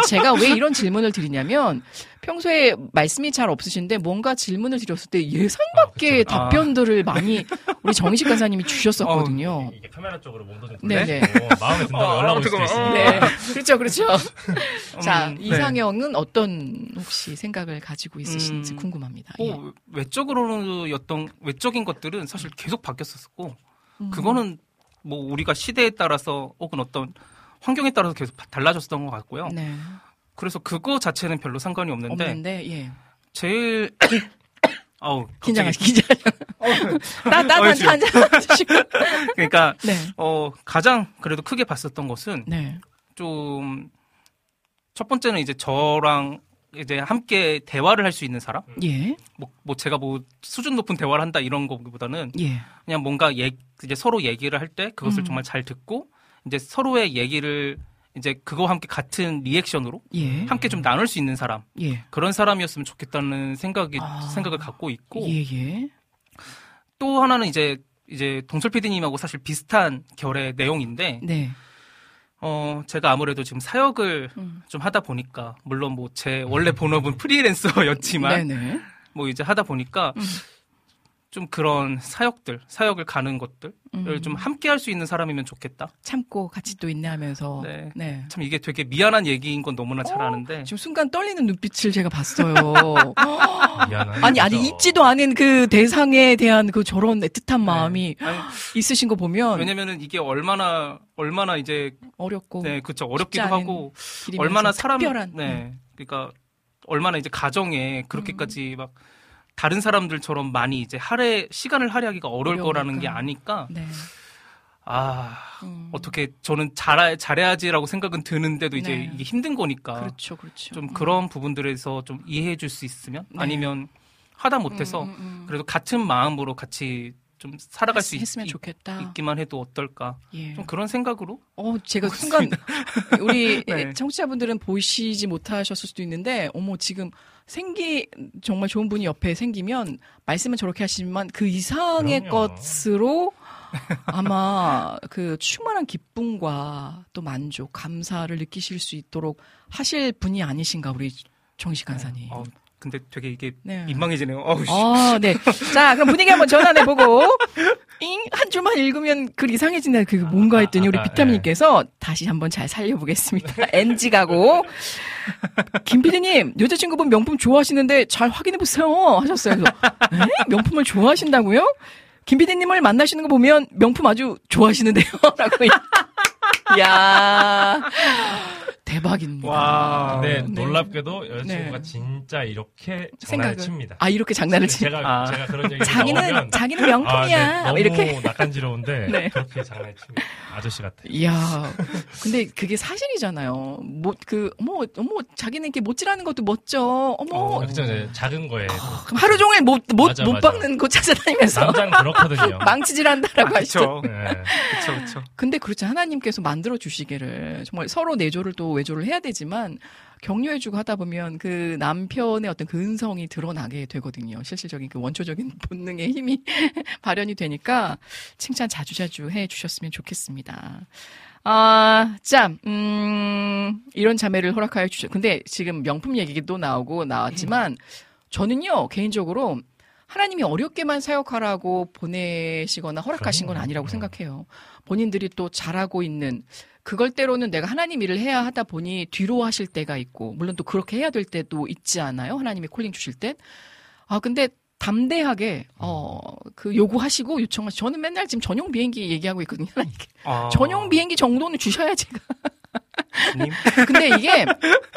B: 제가 왜 이런 질문을 드리냐면 평소에 말씀이 잘 없으신데 뭔가 질문을 드렸을 때 예상 밖의
F: 아, 그쵸.
B: 답변들을 많이 우리 정식 간사님이 주셨었거든요.
F: 이게 카메라 쪽으로 몸도 좀
B: 네네.
F: 마음에 든다고
E: 어,
F: 연락 올 수도
E: 잠깐만.
F: 있으니까.
B: 네. 그렇죠, 그렇죠. 자,
E: 음, 네.
B: 이상형은 어떤 혹시 생각을 가지고 있으신지
E: 음,
B: 궁금합니다. 예.
E: 뭐 외적으로였던 외적인 것들은 사실 계속 바뀌었었고
B: 음.
E: 그거는 뭐 우리가 시대에 따라서 혹은 어떤 환경에 따라서 계속 달라졌던 것 같고요.
B: 네.
E: 그래서 그거 자체는 별로 상관이 없는데
B: 없는데, 예.
E: 제일 아우
B: 긴장하시,
E: 갑자기
B: 긴장하시. 따, 따,
E: 어이,
B: 따, 따, 드시고.
E: 그러니까
B: 네.
E: 어 가장 그래도 크게 봤었던 것은
B: 네.
E: 좀첫 번째는 이제 저랑 이제 함께 대화를 할 수 있는 사람
B: 예.
E: 뭐, 뭐 제가 뭐 수준 높은 대화를 한다 이런 거보다는
B: 예.
E: 그냥 뭔가 얘 이제 서로 얘기를 할 때 그것을
B: 음.
E: 정말 잘 듣고 이제 서로의 얘기를 이제 그거와 함께 같은 리액션으로
B: 예.
E: 함께 좀 나눌 수 있는 사람
B: 예.
E: 그런 사람이었으면 좋겠다는 생각이
B: 아.
E: 생각을 갖고 있고
B: 예, 예.
E: 또 하나는 이제 이제 동설 PD님하고 사실 비슷한 결의 내용인데
B: 네.
E: 어 제가 아무래도 지금 사역을
B: 음.
E: 좀 하다 보니까 물론 뭐 제 원래 본업은 프리랜서였지만
B: 네네.
E: 뭐 이제 하다 보니까
B: 음.
E: 좀 그런 사역들 사역을 가는 것들을
B: 음.
E: 좀 함께 할 수 있는 사람이면 좋겠다.
B: 참고 같이 또 인내하면서
E: 네.
B: 네.
E: 참 이게 되게 미안한 얘기인 건 너무나 잘
B: 어,
E: 아는데
B: 지금 순간 떨리는 눈빛을 제가 봤어요.
F: 미안한
B: 아니 아니. 잊지도 않은 그 대상에 대한 그 저런 애틋한 마음이
E: 아니,
B: 있으신 거 보면
E: 왜냐면은 이게 얼마나 얼마나 이제
B: 어렵고
E: 네 그쵸 어렵기도 하고 얼마나 사람
B: 특별한 음.
E: 네 그러니까 얼마나 이제 가정에 그렇게까지 막 다른 사람들처럼 많이 이제 할애 시간을 할애하기가 어려울
B: 어려우니까.
E: 거라는 게 아니까
B: 네.
E: 아
B: 음.
E: 어떻게 저는 잘 잘해야지라고 생각은 드는데도 이제
B: 네.
E: 이게 힘든 거니까
B: 그렇죠, 그렇죠.
E: 좀
B: 음.
E: 그런 부분들에서 좀 이해해 줄 수 있으면
B: 네.
E: 아니면 하다 못해서
B: 음, 음, 음.
E: 그래도 같은 마음으로 같이 좀 살아갈 수 있,
B: 했으면 좋겠다.
E: 있기만 해도 어떨까
B: 예.
E: 좀 그런 생각으로
B: 어, 제가 순간 우리
E: 네.
B: 청취자분들은 보시지 못하셨을 수도 있는데 어머 지금 생기 정말 좋은 분이 옆에 생기면 말씀은 저렇게 하시지만 그 이상의
F: 그럼요.
B: 것으로 아마 그 충만한 기쁨과 또 만족, 감사를 느끼실 수 있도록 하실 분이 아니신가 우리 정식 간사님.
E: 어, 근데 되게 이게
B: 네.
E: 민망해지네요. 어우, 씨.
B: 아, 네. 자, 그럼 분위기 한번 전환해 보고, 잉! 한 줄만 읽으면 글 이상해진다. 그게 뭔가 했더니 우리
F: 아, 아,
B: 비타민님께서 다시 한번 잘 살려보겠습니다. NG 가고. 김 PD님, 여자친구분 명품 좋아하시는데 잘 확인해 보세요. 하셨어요. 그래서, 에? 명품을 좋아하신다고요? 김 PD님을 만나시는 거 보면 명품 아주 좋아하시는데요. 라고. 야 대박입니다.
E: 와.
F: 네,
B: 네.
F: 놀랍게도 여자친구가
B: 네.
F: 진짜 이렇게 장난을
B: 생각을.
F: 칩니다.
B: 아, 이렇게 장난을 치
F: 제가
E: 아.
F: 제가 그런 얘기
B: 자기는,
F: 나오면
B: 자기는
F: 아,
B: 명품이야.
F: 네, 너무
B: 이렇게.
F: 낯간지러운데
B: 네.
F: 그렇게 장난을 칩니다. 아저씨 같아.
B: 이야, 근데 그게 사실이잖아요. 뭐, 그, 어머, 어머, 자기는 이렇게 못질하는 것도 멋져. 어머,
E: 어.
F: 그렇죠, 네, 작은 거에
B: 그럼 하루 종일 못, 못,
F: 맞아,
B: 못
F: 맞아.
B: 박는 곳 찾아다니면서
F: 남자는 그렇거든요.
B: 망치질 한다라고 하시죠.
E: 그렇죠.
F: 네.
E: 그렇죠. 그렇죠.
B: 근데 그렇죠. 하나님께서 만들어 주시기를 정말 서로 내조를 또 외조를 해야 되지만 격려해주고 하다 보면 그 남편의 어떤 근성이 드러나게 되거든요. 실질적인 그 원초적인 본능의 힘이 발현이 되니까 칭찬 자주자주 해 주셨으면 좋겠습니다. 아, 자, 음, 이런 자매를 허락하여 주셨. 근데 지금 명품 얘기도 나오고 나왔지만 저는요, 개인적으로 하나님이 어렵게만 사역하라고 보내시거나 허락하신 건. 아니라고
F: 네.
B: 생각해요. 본인들이 또 잘하고 있는 그걸 때로는 내가 하나님 일을 해야 하다 보니 뒤로 하실 때가 있고 물론 또 그렇게 해야 될 때도 있지 않아요? 하나님이 콜링 주실 때. 아 근데 담대하게 어그 요구하시고 요청하시. 저는 맨날 지금 전용 비행기 얘기하고 있거든요. 하나님께.
E: 아,
B: 전용 비행기 정도는 주셔야 제가.
E: 주님.
B: 근데 이게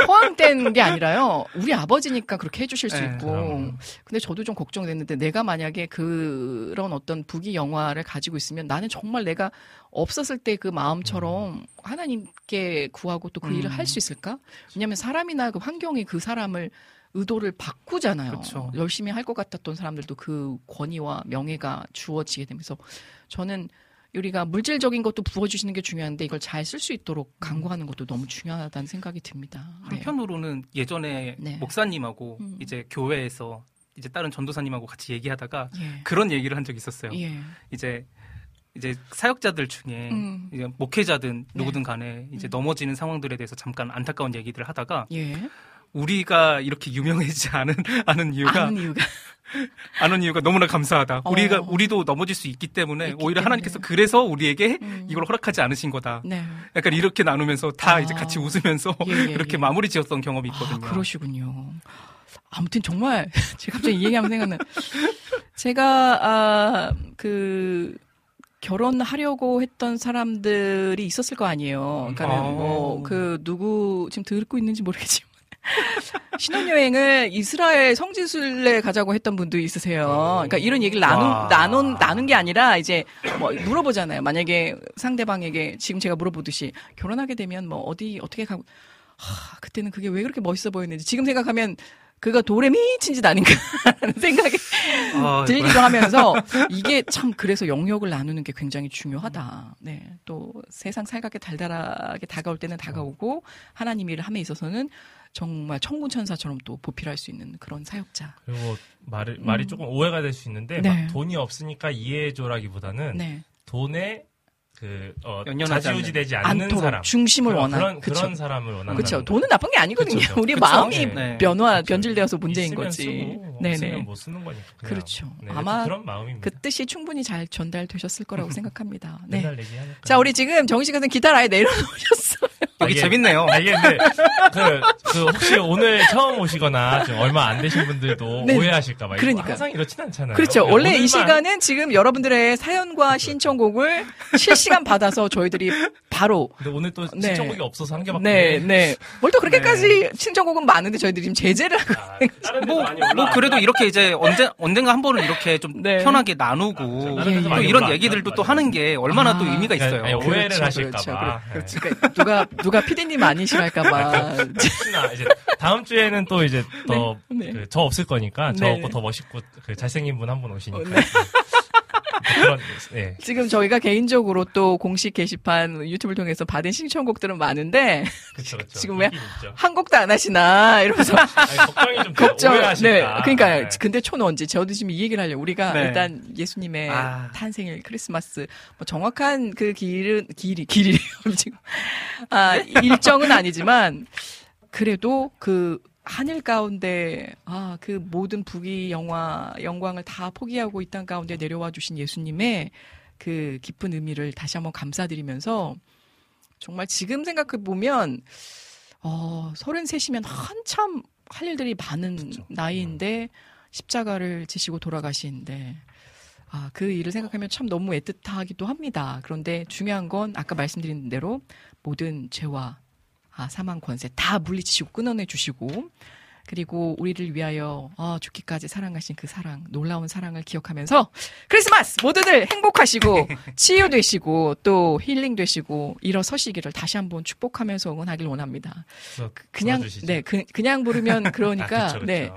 B: 허황된 게 아니라요. 우리 아버지니까 그렇게 해주실 수
E: 네,
B: 있고.
F: 그럼요.
B: 근데 저도 좀 걱정됐는데 내가 만약에 그런 어떤 부귀 영화를 가지고 있으면 나는 정말 내가 없었을 때 그 마음처럼 하나님께 구하고 또그
E: 음.
B: 일을 할 수 있을까? 왜냐하면 사람이나 그 환경이 그 사람을 의도를 바꾸잖아요.
E: 그쵸.
B: 열심히 할 것 같았던 사람들도 그 권위와 명예가 주어지게 되면서 저는 우리가 물질적인 것도 부어주시는 게 중요한데 이걸 잘 쓸 수 있도록 강구하는 것도 너무 중요하다는 생각이 듭니다. 네.
E: 한편으로는 예전에
B: 네.
E: 목사님하고
B: 음.
E: 이제 교회에서 이제 다른 전도사님하고 같이 얘기하다가
B: 예.
E: 그런 얘기를 한 적이 있었어요.
B: 예.
E: 이제 이제 사역자들 중에
B: 음.
E: 이제 목회자든
B: 네.
E: 누구든 간에 이제
B: 음.
E: 넘어지는 상황들에 대해서 잠깐 안타까운 얘기들을 하다가
B: 예.
E: 우리가 이렇게 유명해지지 않은 않은 이유가
B: 아는 이유가
E: 아는 이유가 너무나 감사하다.
B: 어.
E: 우리가 우리도 넘어질 수 있기 때문에 오히려
B: 때문에.
E: 하나님께서 그래서 우리에게
B: 음.
E: 이걸 허락하지 않으신 거다.
B: 네.
E: 약간 이렇게 나누면서 다
B: 아.
E: 이제 같이 웃으면서
B: 예, 예,
E: 그렇게
B: 예.
E: 마무리 지었던 경험이 있거든요.
B: 아, 그러시군요. 아무튼 정말 제가 갑자기 이 얘기하면 생각나. 제가 아그 결혼하려고 했던 사람들이 있었을 거 아니에요. 그러니까
E: 아.
B: 뭐그 누구 지금 듣고 있는지 모르겠지만 신혼여행을 이스라엘 성지순례 가자고 했던 분도 있으세요. 그러니까 이런 얘기를 나눈
E: 와.
B: 나눈 나눈 게 아니라 이제 뭐 물어보잖아요. 만약에 상대방에게 지금 제가 물어보듯이 결혼하게 되면 뭐 어디 어떻게 가고 하, 그때는 그게 왜 그렇게 멋있어 보였는지 지금 생각하면 그가 돌에 미친 짓 아닌가라는 생각이
E: 아,
B: 들기도 하면서 이게 참 그래서 영역을 나누는 게 굉장히 중요하다. 네. 또 세상 살갑게 달달하게 다가올 때는 다가오고 하나님 일을 함에 있어서는 정말 천군 천사처럼 또 보필할 수 있는 그런 사역자.
F: 그리고 말이 말이
B: 음.
F: 조금 오해가 될 수 있는데
B: 네.
F: 막 돈이 없으니까 이해해줘라기보다는
B: 네.
F: 돈에 그 어,
E: 연연하지
F: 좌지우지되지 않는 사람
B: 중심을
F: 그런,
B: 원하는
F: 그런,
B: 그쵸.
F: 그런 사람을 원하는
B: 그렇죠. 돈은 나쁜 게 아니거든요.
F: 그쵸, 그쵸.
B: 우리
E: 그쵸.
B: 마음이
E: 네.
B: 변화
F: 그렇죠.
B: 변질되어서 문제인
F: 있으면
B: 거지.
F: 쓰고,
B: 네네.
F: 못 쓰는 거니까. 그냥.
B: 그렇죠.
F: 네,
B: 아마
F: 그런 마음입니다.
B: 그 뜻이 충분히 잘 전달되셨을 거라고 생각합니다. 네.
F: 맨날 얘기하니까.
B: 자, 우리 지금 정희 씨가 기타를 아예 내려놓으셨어요.
E: 여기
F: 이게-
E: 재밌네요.
F: 아, 이게 근데 그, 그 혹시 오늘 처음 오시거나 좀 얼마 안 되신 분들도
B: 네.
F: 오해하실까봐
B: 그러니까.
F: 항상 이렇진 않잖아요.
B: 그렇죠.
F: 그냥
B: 원래 이
F: 오늘만
B: 시간은 지금 여러분들의 사연과 신청곡을 실시간 받아서 저희들이 바로
F: 근데 오늘 또
B: 네.
F: 신청곡이 없어서 한 개밖에.
B: 네, 네. 뭘 또 그렇게까지 신청곡은 많은데 저희들이 지금 제재를 하고
F: 아,
E: 뭐. 뭐 그래도 이렇게 이제 언제 언젠가 한 번은 이렇게 좀
B: 네.
E: 편하게 나누고
F: 데도
E: 또 이런. 얘기들도 또. 하는 게 얼마나
B: 아.
E: 또 의미가 있어요.
F: 아니, 오해를
B: 그렇죠,
F: 하실까봐.
B: 그렇죠. 그러니까 누가 누가 피디님 아니시랄까봐.
F: 혹시나 이제 다음 주에는 또 이제 더
B: 네.
F: 그저 없을 거니까 저
B: 네.
F: 없고 더 멋있고 그 잘생긴 분 한 분 오시니까.
B: 네.
F: 그런 네.
B: 지금 저희가 개인적으로 또 공식 게시판 유튜브를 통해서 받은 신청곡들은 많은데
F: 그렇죠, 그렇죠.
B: 지금 왜. 한 곡도 안 하시나 이러면서
F: 아니, 걱정이 좀.
B: 걱정. 네. 그러니까
F: 네.
B: 근데 초는 언제 저도 지금 이 얘기를 하려고 우리가
E: 네.
B: 일단 예수님의
E: 아.
B: 탄생일 크리스마스 뭐 정확한 그 길은 길이 길이래요 지금 아 일정은 아니지만 그래도 그 하늘 가운데 아 그 모든 부귀 영화 영광을 다 포기하고 이 땅 가운데 내려와 주신 예수님의 그 깊은 의미를 다시 한번 감사드리면서 정말 지금 생각해 보면 어 33이면 한참 할 일들이 많은 나이인데 십자가를 지시고 돌아가시는데 아, 그 일을 생각하면 참 너무 애틋하기도 합니다. 그런데 중요한 건 아까 말씀드린 대로 모든 죄와 아, 사망 권세 다 물리치시고 끊어내 주시고 그리고 우리를 위하여 아, 죽기까지 사랑하신 그 사랑, 놀라운 사랑을 기억하면서 크리스마스 모두들 행복하시고 치유되시고 또 힐링 되시고 일어서시기를 다시 한번 축복하면서 응원하길 원합니다. 그냥
F: 불러주시죠.
B: 네, 그, 그냥 부르면 그러니까
F: 아, 그쵸, 그쵸.
B: 네.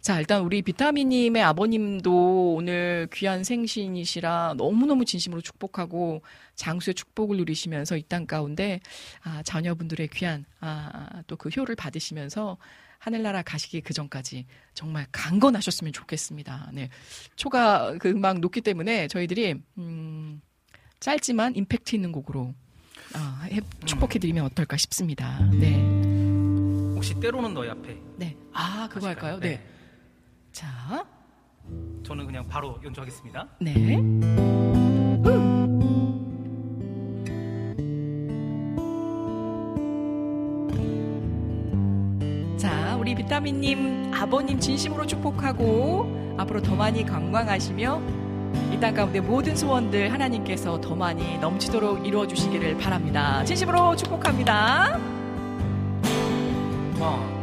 B: 자, 일단 우리 비타민님의 아버님도 오늘 귀한 생신이시라 너무너무 진심으로 축복하고 장수의 축복을 누리시면서 이 땅 가운데 아, 자녀분들의 귀한 아, 또 그 효를 받으시면서 하늘나라 가시기 그 전까지 정말 강건하셨으면 좋겠습니다. 네. 초가 그 음악 높기 때문에 저희들이 음, 짧지만 임팩트 있는 곡으로 아, 해- 축복해드리면 어떨까 싶습니다. 네.
E: 혹시 때로는 너희 앞에
B: 네. 아, 그거 할까요? 네. 자,
E: 저는 그냥 바로 연주하겠습니다.
B: 네. 자, 우리 비타민님 아버님 진심으로 축복하고 앞으로 더 많이 건강하시며 이 땅 가운데 모든 소원들 하나님께서 더 많이 넘치도록 이루어 주시기를 바랍니다. 진심으로 축복합니다.
E: 원,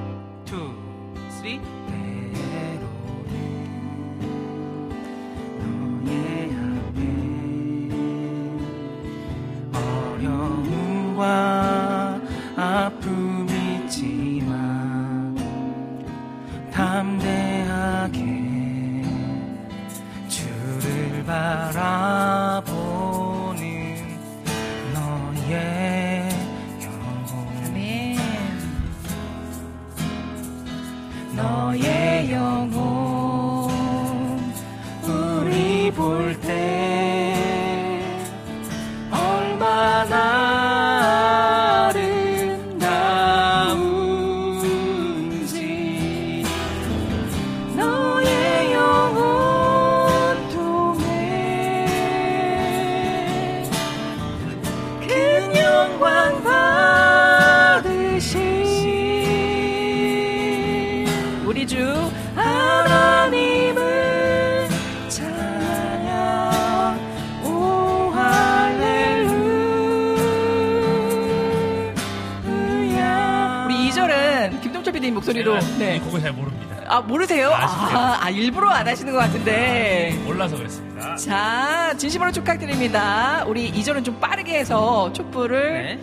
E: 아
B: 모르세요?
F: 아쉽게도.
B: 아, 아, 일부러 안 하시는 것 같은데
F: 몰라서 그랬습니다.
B: 자 진심으로 축하드립니다 우리 2절은 좀 빠르게 해서 촛불을
E: 네.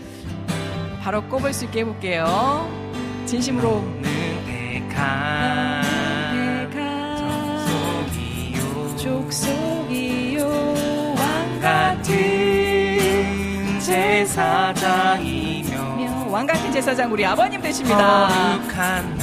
B: 바로 꼽을 수 있게 해볼게요 진심으로 족속이요 왕
E: 같은 제사장이며
B: 왕 같은 제사장 우리 아버님 되십니다
E: 거룩한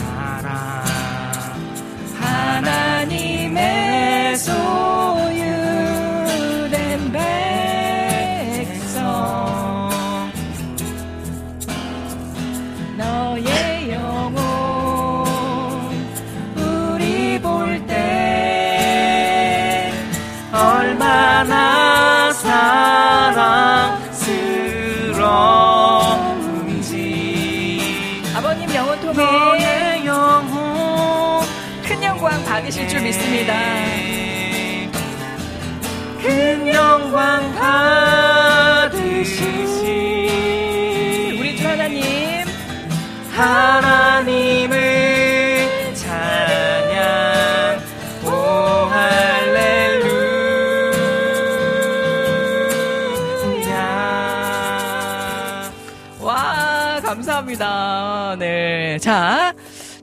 B: 자,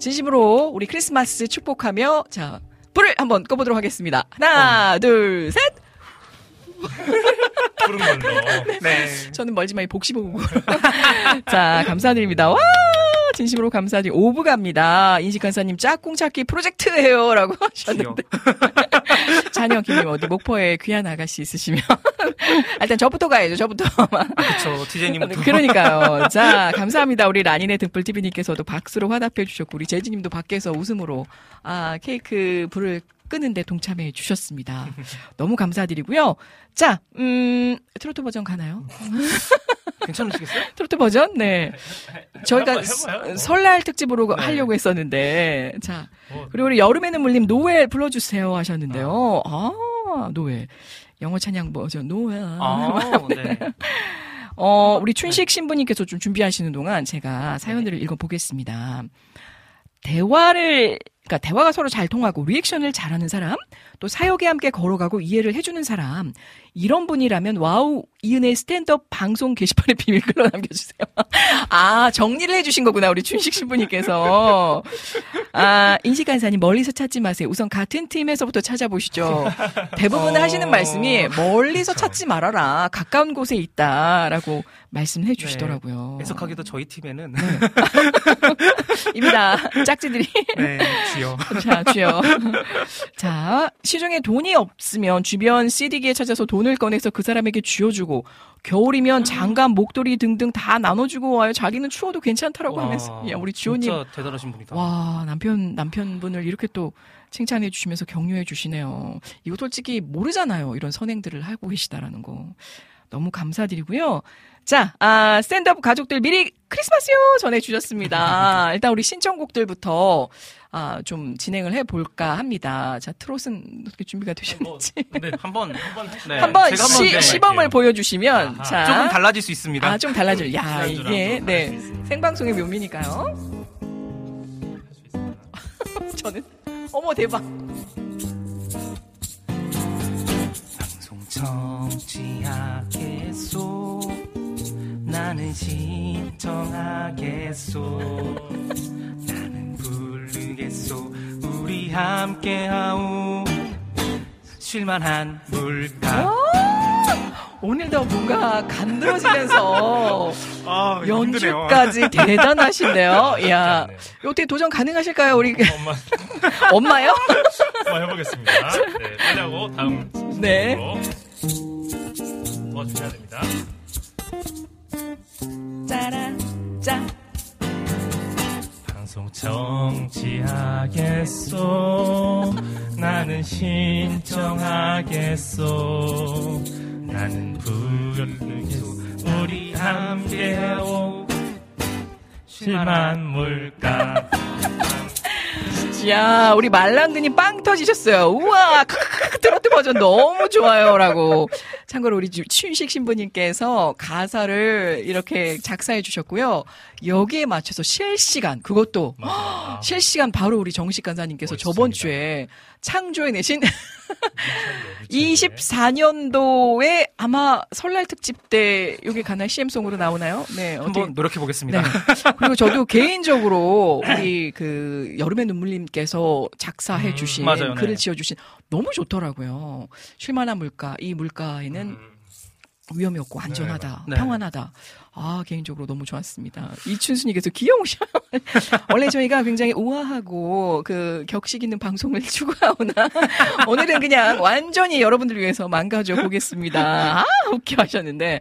B: 진심으로 우리 크리스마스 축복하며, 자, 불을 한번 꺼보도록 하겠습니다. 하나, 둘, 셋!
F: 부른 걸로.
E: 네
B: 저는 멀지만 이 복시보고. 자, 감사드립니다. 와! 진심으로 감사드리고, off 갑니다. 인식 간사님 짝꿍 찾기 프로젝트예요 라고 하셨는데. 찬영김님 어디 목포에 귀한 아가씨 있으시면. 아, 일단 저부터 가야죠, 저부터.
E: 그렇죠 디제이님부터
B: 그러니까요. 자, 감사합니다. 우리 라니네 등불TV님께서도 박수로 화답해 주셨고, 우리 재지님도 밖에서 웃음으로, 아, 케이크 불을 끄는데 동참해 주셨습니다. 너무 감사드리고요. 자, 음, 트로트 버전 가나요?
E: 괜찮으시겠어요?
B: 트로트 버전? 네. 저희가
F: 해봐요.
B: 설날 특집으로
F: 네.
B: 하려고 했었는데, 자,
F: 뭐,
B: 그리고 우리 여름의 눈물님 노엘 불러주세요 하셨는데요. 아, 노엘. 영어 찬양 버전 노엘.
E: 아, 네.
B: 어, 우리 춘식 신부님께서 좀 준비하시는 동안 제가 사연들을 읽어보겠습니다. 대화를, 그러니까 대화가 서로 잘 통하고 리액션을 잘하는 사람, 또 사역에 함께 걸어가고 이해를 해주는 사람, 이런 분이라면 와우 이은혜 스탠드업 방송 게시판에 비밀글로 남겨주세요. 아 정리를 해주신 거구나 우리 춘식 신부님께서. 아 인식 간사님 멀리서 찾지 마세요. 우선 같은 팀에서부터 찾아보시죠. 대부분
E: 어.
B: 하시는 말씀이 멀리서 찾지 말아라. 가까운 곳에 있다라고 말씀해 주시더라고요.
E: 애석하게도 저희 팀에는
B: 입니다. 짝지들이.
E: 네 주요
B: 자, 주요. 자, 시중에 돈이 없으면 주변 CD기에 찾아서 돈을 꺼내서 그 사람에게 쥐어주고, 겨울이면 장갑, 목도리 등등 다 나눠주고 와요. 자기는 추워도 괜찮다라고
E: 와,
B: 하면서. 야, 우리 주호님.
E: 진짜 대단하신 분이다
B: 와, 남편, 남편분을 이렇게 또 칭찬해 주시면서 격려해 주시네요. 이거 솔직히 모르잖아요. 이런 선행들을 하고 계시다라는 거. 너무 감사드리고요. 자, 아, 스탠드업 가족들 미리 크리스마스요! 전해 주셨습니다. 일단 우리 신청곡들부터, 아, 좀 진행을 해볼까 합니다. 자, 트롯은 어떻게 준비가 되셨는지.
F: 근데
E: 한번
F: 한 번
E: 네,
B: 한번
E: 제가 한번
B: 시,
E: 네,
B: 시범을 보여주시면,
F: 아하.
B: 자.
E: 조금 달라질 수 있습니다
B: 아, 좀 달라질. 야, 이게,
F: 좀
B: 네. 생방송의 묘미니까요. 저는, 어머, 대박.
E: 방송 청취하겠소 나는 신청하겠소 나는 부르겠소 우리 함께 하오 쉴만한 물가
B: 오늘도 뭔가 간드러지면서
E: 아,
B: 연주까지 대단하신데요. 야,
F: 않네요.
B: 이거 어떻게 도전 가능하실까요, 우리
F: 엄마
B: 엄마요?
F: 한번 해보겠습니다. 네, 하고 다음
B: 네.
F: 도와주셔야 됩니다.
B: 짜란 짜.
F: 방송 정치하겠소. 나는 신청하겠소. 나는 부르겠소. 우리 함께하오. 실만 물가
B: 야, 우리 말랑드님 빵 터지셨어요. 우와, 트로트 버전 너무 좋아요라고. 참고로 우리 주- 춘식 신부님께서 가사를 이렇게 작사해 주셨고요. 여기에 맞춰서 실시간 그것도. 실시간 바로 우리 정식 간사님께서
F: 멋있습니다.
B: 저번 주에 창조해 내신
F: 미쳤네.
B: 24년도에 아마 설날 특집 때 여기 가나 CM송으로 나오나요? 네,
E: 한번 노력해 보겠습니다.
B: 네. 그리고 저도 개인적으로 우리 그 여름의 눈물님께서 작사해
F: 음,
B: 주신
E: 맞아요, 네.
B: 글을 지어 주신 너무 좋더라고요. 쉴만한 물가 이 물가에는
F: 음,
B: 위험이 없고 안전하다,
E: 네.
B: 평안하다. 아 개인적으로 너무 좋았습니다. 이춘순이께서 귀여우셔. 원래 저희가 굉장히 우아하고 그 격식 있는 방송을 추구하오나 오늘은 그냥 완전히 여러분들 위해서 망가져 보겠습니다. 아 웃겨 하셨는데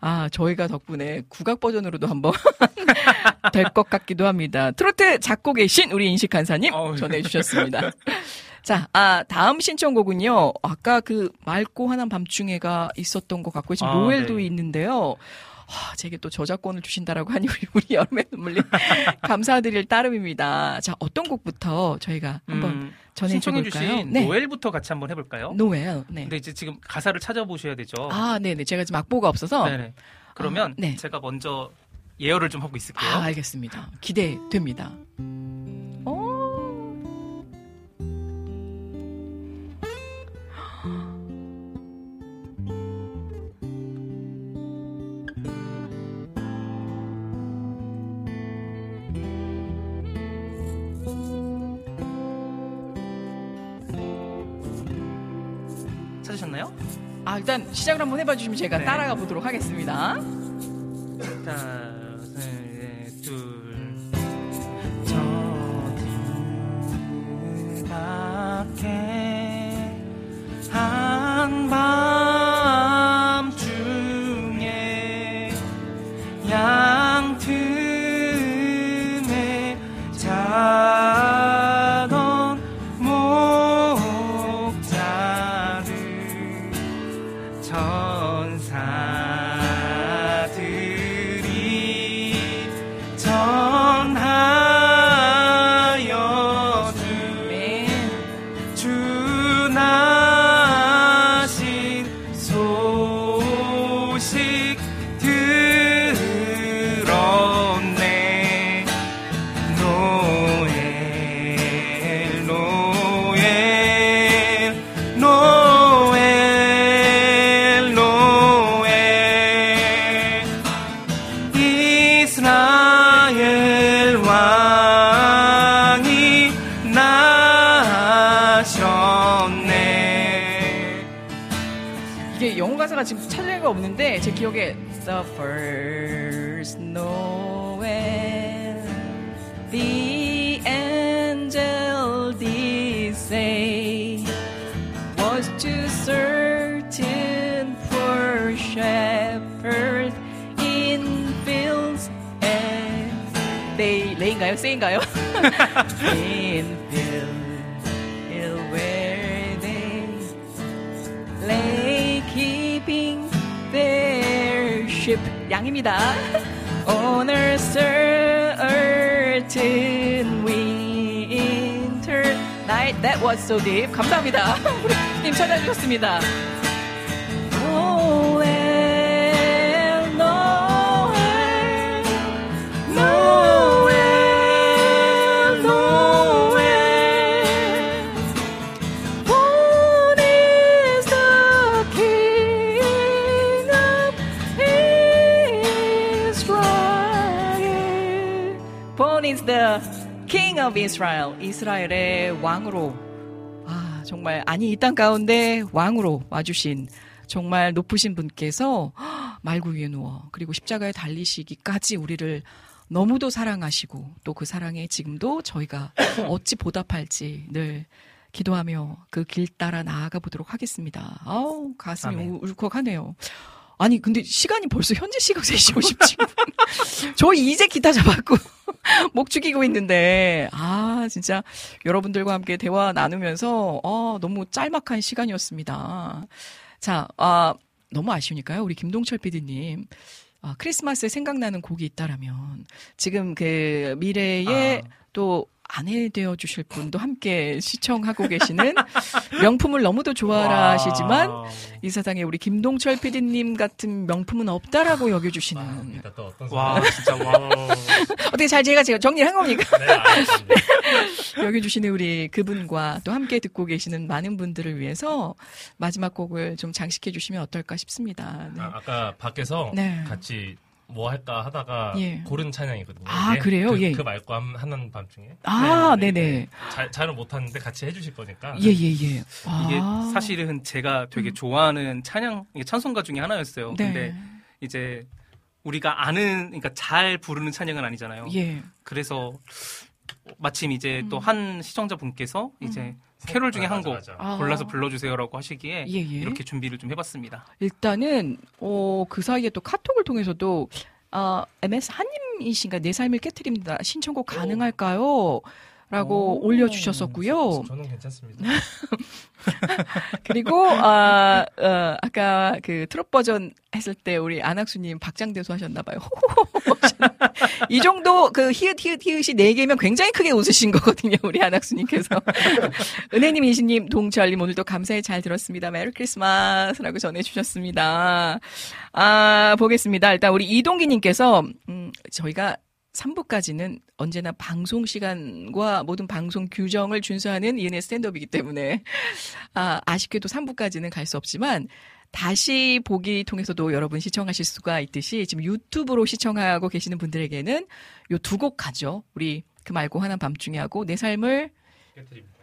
B: 아 저희가 덕분에 국악 버전으로도 한번 될 것 같기도 합니다. 트로트 작곡의 신 우리 인식 간사님. 전해주셨습니다. 자, 아, 다음 신청곡은요. 아까 그 맑고 환한 밤중에가 있었던 것 같고 지금
E: 아,
B: 노엘도
E: 네.
B: 있는데요. 와, 제게 또 저작권을 주신다라고 하니 우리, 우리 여름의 눈물님 감사드릴 따름입니다. 자, 어떤 곡부터 저희가 한번
E: 음, 신청해주신
B: 볼까요? 네.
E: 노엘부터 같이 한번 해볼까요?
B: 노엘. 네.
E: 근데 이제 지금 가사를 찾아보셔야 되죠.
B: 아, 네네. 제가 지금 악보가 없어서.
E: 네네. 그러면
B: 아, 네.
E: 제가 먼저 예열을 좀 하고 있을게요.
B: 아, 알겠습니다. 기대됩니다.
E: 찾으셨나요?
B: 아, 일단 시작을 한번 해봐 주시면 제가
E: 네.
B: 따라가 보도록 하겠습니다.
E: 하
B: 지금 찾을 리가 없는데 제 기억에 The first Noel The angel did say Was to certain poor shepherds in fields and they 레인가요? 세인가요? On a certain winter night that was so deep. 감사합니다. 우리 님 찾아주셨습니다. The King of Israel. 이스라엘의 왕으로. 아, 정말, 아니, 이 땅 가운데 왕으로 와주신 정말 높으신 분께서 말구 위에 누워, 그리고 십자가에 달리시기까지 우리를 너무도 사랑하시고, 또 그 사랑에 지금도 저희가 어찌 보답할지 늘 기도하며 그 길 따라 나아가 보도록 하겠습니다. 아우, 가슴이
E: 아멘.
B: 우- 울컥하네요. 아니, 근데 시간이 벌써 현재 시각 3시 57분. 저 이제 기타 잡았고, 목 죽이고 있는데, 아, 진짜 여러분들과 함께 대화 나누면서, 어, 너무 짤막한 시간이었습니다. 자, 아, 너무 아쉬우니까요. 우리 김동철 PD님. 아, 크리스마스에 생각나는 곡이 있다라면, 지금 그 미래에
E: 아.
B: 또 아내 되어 주실 분도 함께 시청하고 계시는 명품을 너무도 좋아라 하시지만
F: wow.
B: 이 세상에 우리 김동철 PD님 같은 명품은 없다라고
F: 아,
B: 여겨 주시는
F: 그러니까 또 어떤
E: 와? 진짜 와.
B: 어떻게 잘 제가 제가 정리한 겁니까?
F: 네, 알겠습니다.
B: 여겨 주시는 우리 그분과 또 함께 듣고 계시는 많은 분들을 위해서 마지막 곡을 좀 장식해 주시면 어떨까 싶습니다. 네.
F: 아, 아까 밖에서
B: 네.
F: 같이 뭐 할까 하다가
B: 예.
F: 고른 찬양이거든요.
B: 아,
F: 이게.
B: 그래요?
F: 그,
B: 예.
F: 그 말고 한, 하는 밤 중에.
B: 아,
F: 네,
B: 네네.
F: 네. 잘, 잘은 못하는데 같이 해주실 거니까.
B: 예, 예, 예.
E: 이게
B: 아.
E: 사실은 제가 되게 좋아하는 찬양, 이게 찬송가 중에 하나였어요.
B: 네.
E: 근데 이제 우리가 아는, 그러니까 잘 부르는 찬양은 아니잖아요.
B: 예.
E: 그래서 마침 이제 또 한 시청자 분께서 이제 캐롤 중에
F: 아,
E: 한
F: 맞아,
E: 곡
F: 맞아.
B: 아.
E: 골라서 불러주세요라고 하시기에
B: 예, 예.
E: 이렇게 준비를 좀 해봤습니다.
B: 일단은 어, 그 사이에 또 카톡을 통해서도 아, MS 한님이신가 내 삶을 깨트립니다. 신청곡 가능할까요? 라고
F: 오,
B: 올려주셨었고요.
F: 저는 괜찮습니다.
B: 그리고, 아, 어, 아까 그 트롯 버전 했을 때 우리 안학수님 박장대소 하셨나봐요. 이 정도 그 히읗, 히읗, 히읗이 네 개면 굉장히 크게 웃으신 거거든요. 우리 안학수님께서. 은혜님, 인식님, 동철님 오늘도 감사히 잘 들었습니다. Merry Christmas 라고 전해주셨습니다. 아, 보겠습니다. 일단 우리 이동기님께서, 음, 저희가 3부까지는 언제나 방송 시간과 모든 방송 규정을 준수하는 이은의 스탠드업이기 때문에 아, 아쉽게도 3부까지는 갈 수 없지만 다시 보기 통해서도 여러분 시청하실 수가 있듯이 지금 유튜브로 시청하고 계시는 분들에게는 요 두 곡 가죠. 우리 그 말고 하나 밤중에 하고 내 삶을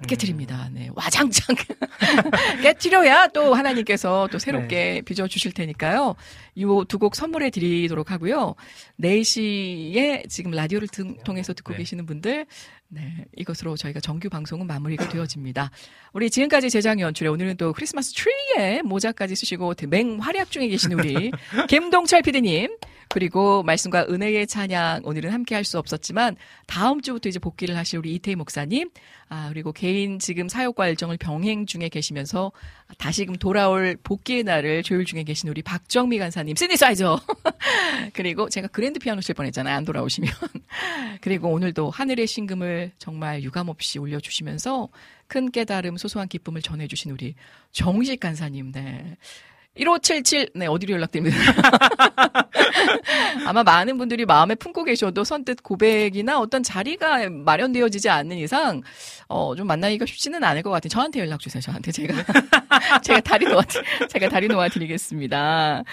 B: 깨트립니다. 네. 와장창. 깨트려야 또 하나님께서 또 새롭게 빚어주실 테니까요. 요두곡 선물해 드리도록 하고요. 4시에 지금 라디오를 등- 통해서 듣고
F: 네.
B: 계시는 분들, 네. 이것으로 저희가 정규 방송은 마무리가 되어집니다. 우리 지금까지 제작 연출에 오늘은 또 크리스마스 트리에 모자까지 쓰시고 맹활약 중에 계신 우리 김동철 PD님. 그리고 말씀과 은혜의 찬양 오늘은 함께 할 수 없었지만 다음 주부터 이제 복귀를 하실 우리 이태희 목사님 아 그리고 개인 지금 사역과 일정을 병행 중에 계시면서 다시금 돌아올 복귀의 날을 조율 중에 계신 우리 박정미 간사님 시니사이저 그리고 제가 그랜드 피아노 칠 뻔했잖아요 안 돌아오시면. 그리고 오늘도 하늘의 신금을 정말 유감없이 올려주시면서 큰 깨달음 소소한 기쁨을 전해주신 우리 정식 간사님 네 1577, 네, 어디로 연락드립니다. 아마 많은 분들이 마음에 품고 계셔도 선뜻 고백이나 어떤 자리가 마련되어지지 않는 이상, 어, 좀 만나기가 쉽지는 않을 것 같아요. 저한테 연락주세요, 저한테. 제가, 제가 다리 놓아, 제가 다리 놓아드리겠습니다.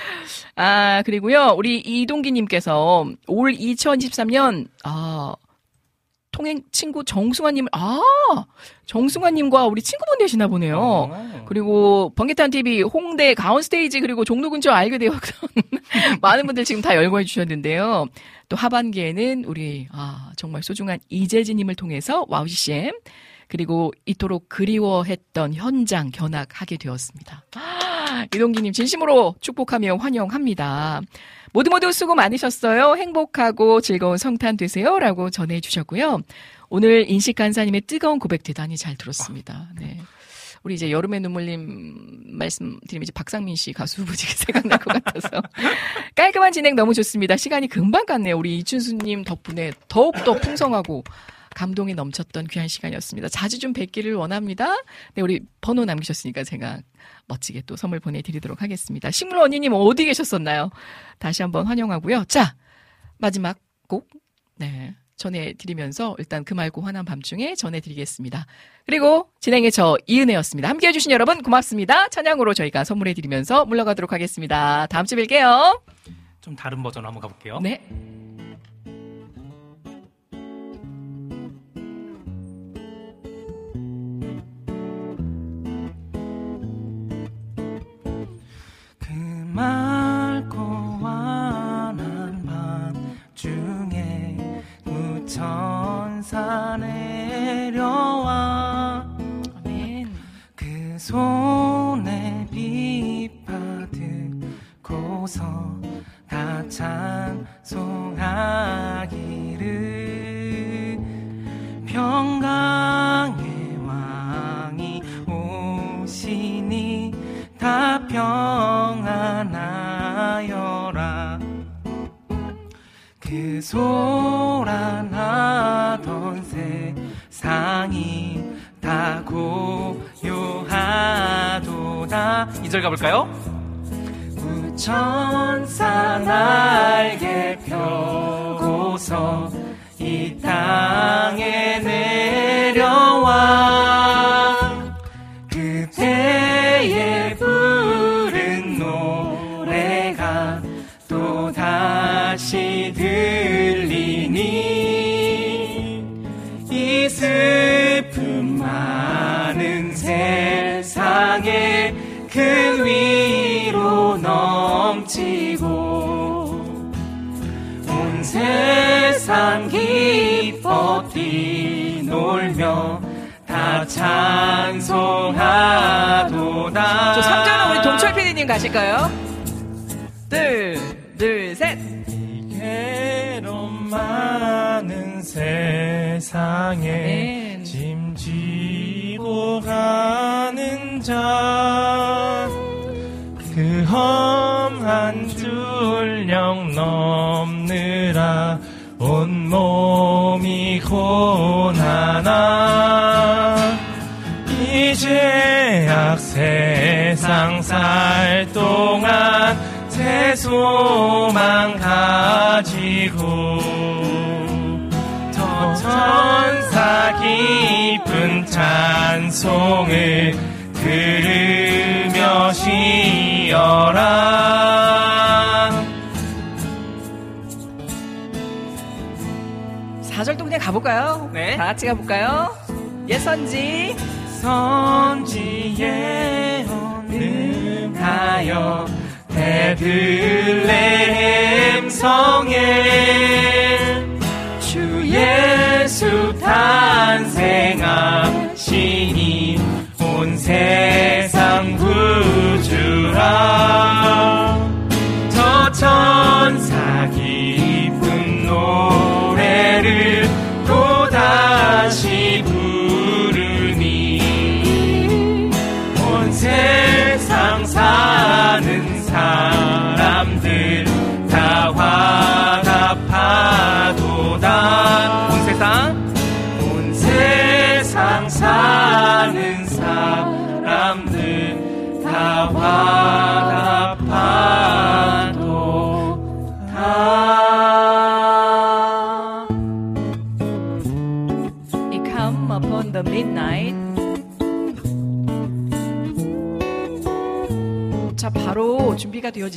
B: 아, 그리고요, 우리 이동기님께서 올 2023년, 아, 통행 친구 정승환님을, 아, 정승환님과 우리 친구분 되시나 보네요.
E: 어.
B: 그리고 번개탄 TV 홍대 가온 스테이지 그리고 종로 근처 알게 되었던 많은 분들 지금 다 열거해 주셨는데요. 또 하반기에는 우리 아 정말 소중한 이재진님을 통해서 와우 CCM 그리고 이토록 그리워했던 현장 견학하게 되었습니다. 아, 이동기님 진심으로 축복하며 환영합니다. 모두 모두 수고 많으셨어요. 행복하고 즐거운 성탄 되세요 라고 전해주셨고요. 오늘 인식 간사님의 뜨거운 고백 대단히 잘 들었습니다. 네. 우리 이제 여름의 눈물님 말씀드리면 이제 박상민 씨 가수분이 생각날 것 같아서 깔끔한 진행 너무 좋습니다. 시간이 금방 갔네요. 우리 이춘수님 덕분에 더욱더 풍성하고 감동이 넘쳤던 귀한 시간이었습니다. 자주 좀 뵙기를 원합니다. 네, 우리 번호 남기셨으니까 제가 멋지게 또 선물 보내드리도록 하겠습니다. 식물 언니님 어디 계셨었나요? 다시 한번 환영하고요. 자, 마지막 곡, 네, 전해드리면서 일단 그 말고 화난 밤중에 전해드리겠습니다. 그리고 진행의 저 이은혜였습니다. 함께 해 주신 여러분 고맙습니다. 찬양으로 저희가 선물해드리면서 물러가도록 하겠습니다. 다음 주에 뵐게요.
E: 좀 다른 버전 한번 가볼게요.
B: 네. 예선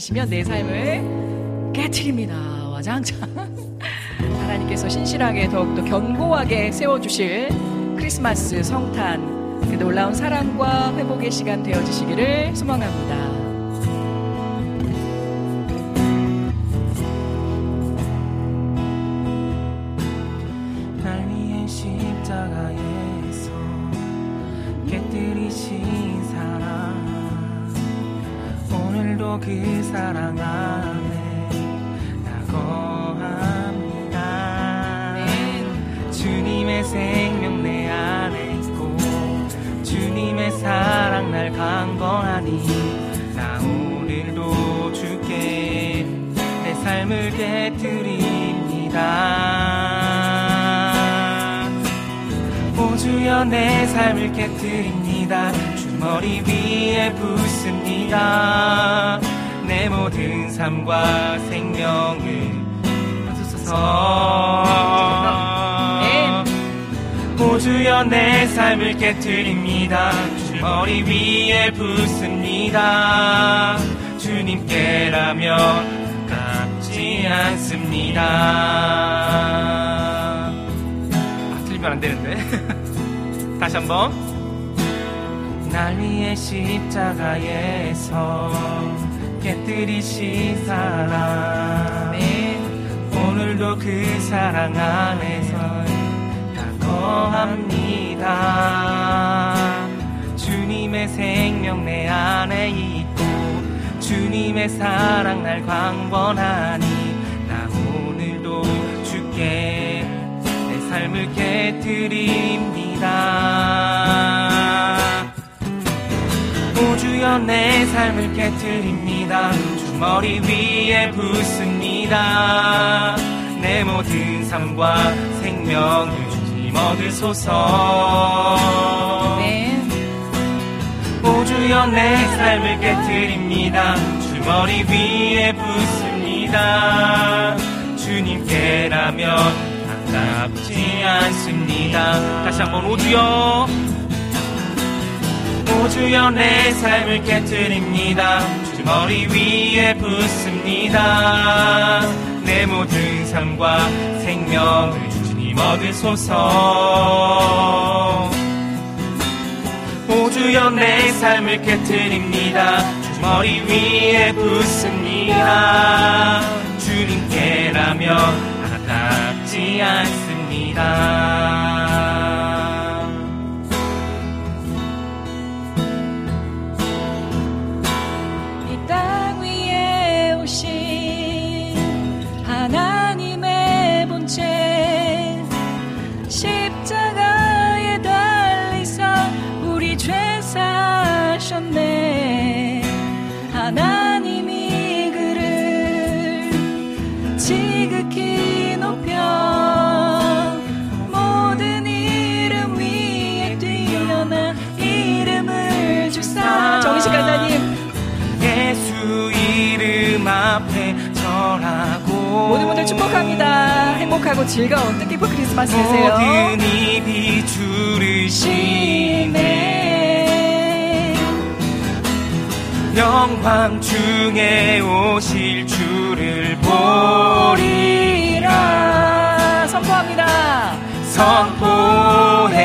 B: 가 되어지시면 내 삶을 깨트립니다. 와장창. 하나님께서 신실하게 더욱더 견고하게 세워주실 크리스마스 성탄, 그 놀라운 사랑과 회복의 시간 되어지시기를 소망합니다.
E: 그 사랑 안에 나 거합니다. 주님의 생명 내 안에 있고 주님의 사랑 날 강건하니 나 오늘도 주께 내 삶을 깨뜨립니다. 오 주여 내 삶을 깨뜨립니다. 주 머리 위에 붓습니다. 내 모든 삶과 생명을 오 주여 내 삶을 깨뜨립니다. 주 머리 위에 붓습니다. 주님께라면 깝지 않습니다.
G: 아, 틀리면 안 되는데. 다시 한번
E: 날 위해 십자가에서 깨뜨리신 사랑 오늘도 그 사랑 안에서 다 거합니다. 주님의 생명 내 안에 있고 주님의 사랑 날 광번하니 나 오늘도 주께 내 삶을 깨뜨립니다. 오 주여 내 삶을 깨뜨립니다. 주 머리 위에 붓습니다. 내 모든 삶과 생명을 주님 얻으소서. 오 주여 내 삶을 깨뜨립니다. 주 머리 위에 붓습니다. 주님께라면 아깝지 않습니다. 다시 한번 오 주여 오 주여 내 삶을 깨뜨립니다. 주 머리 위에 붓습니다. 내 모든 삶과 생명을 주님 얻으소서. 오 주여 내 삶을 깨뜨립니다. 주 머리 위에 붓습니다. 주님께라면 아깝지 않습니다
B: 축복합니다. 행복하고 즐거운 뜻깊은 크리스마스 되세요.
E: 모든 입이 주를 시네 영광 중에 오실 주를 보리라
B: 선포합니다.
E: 선포해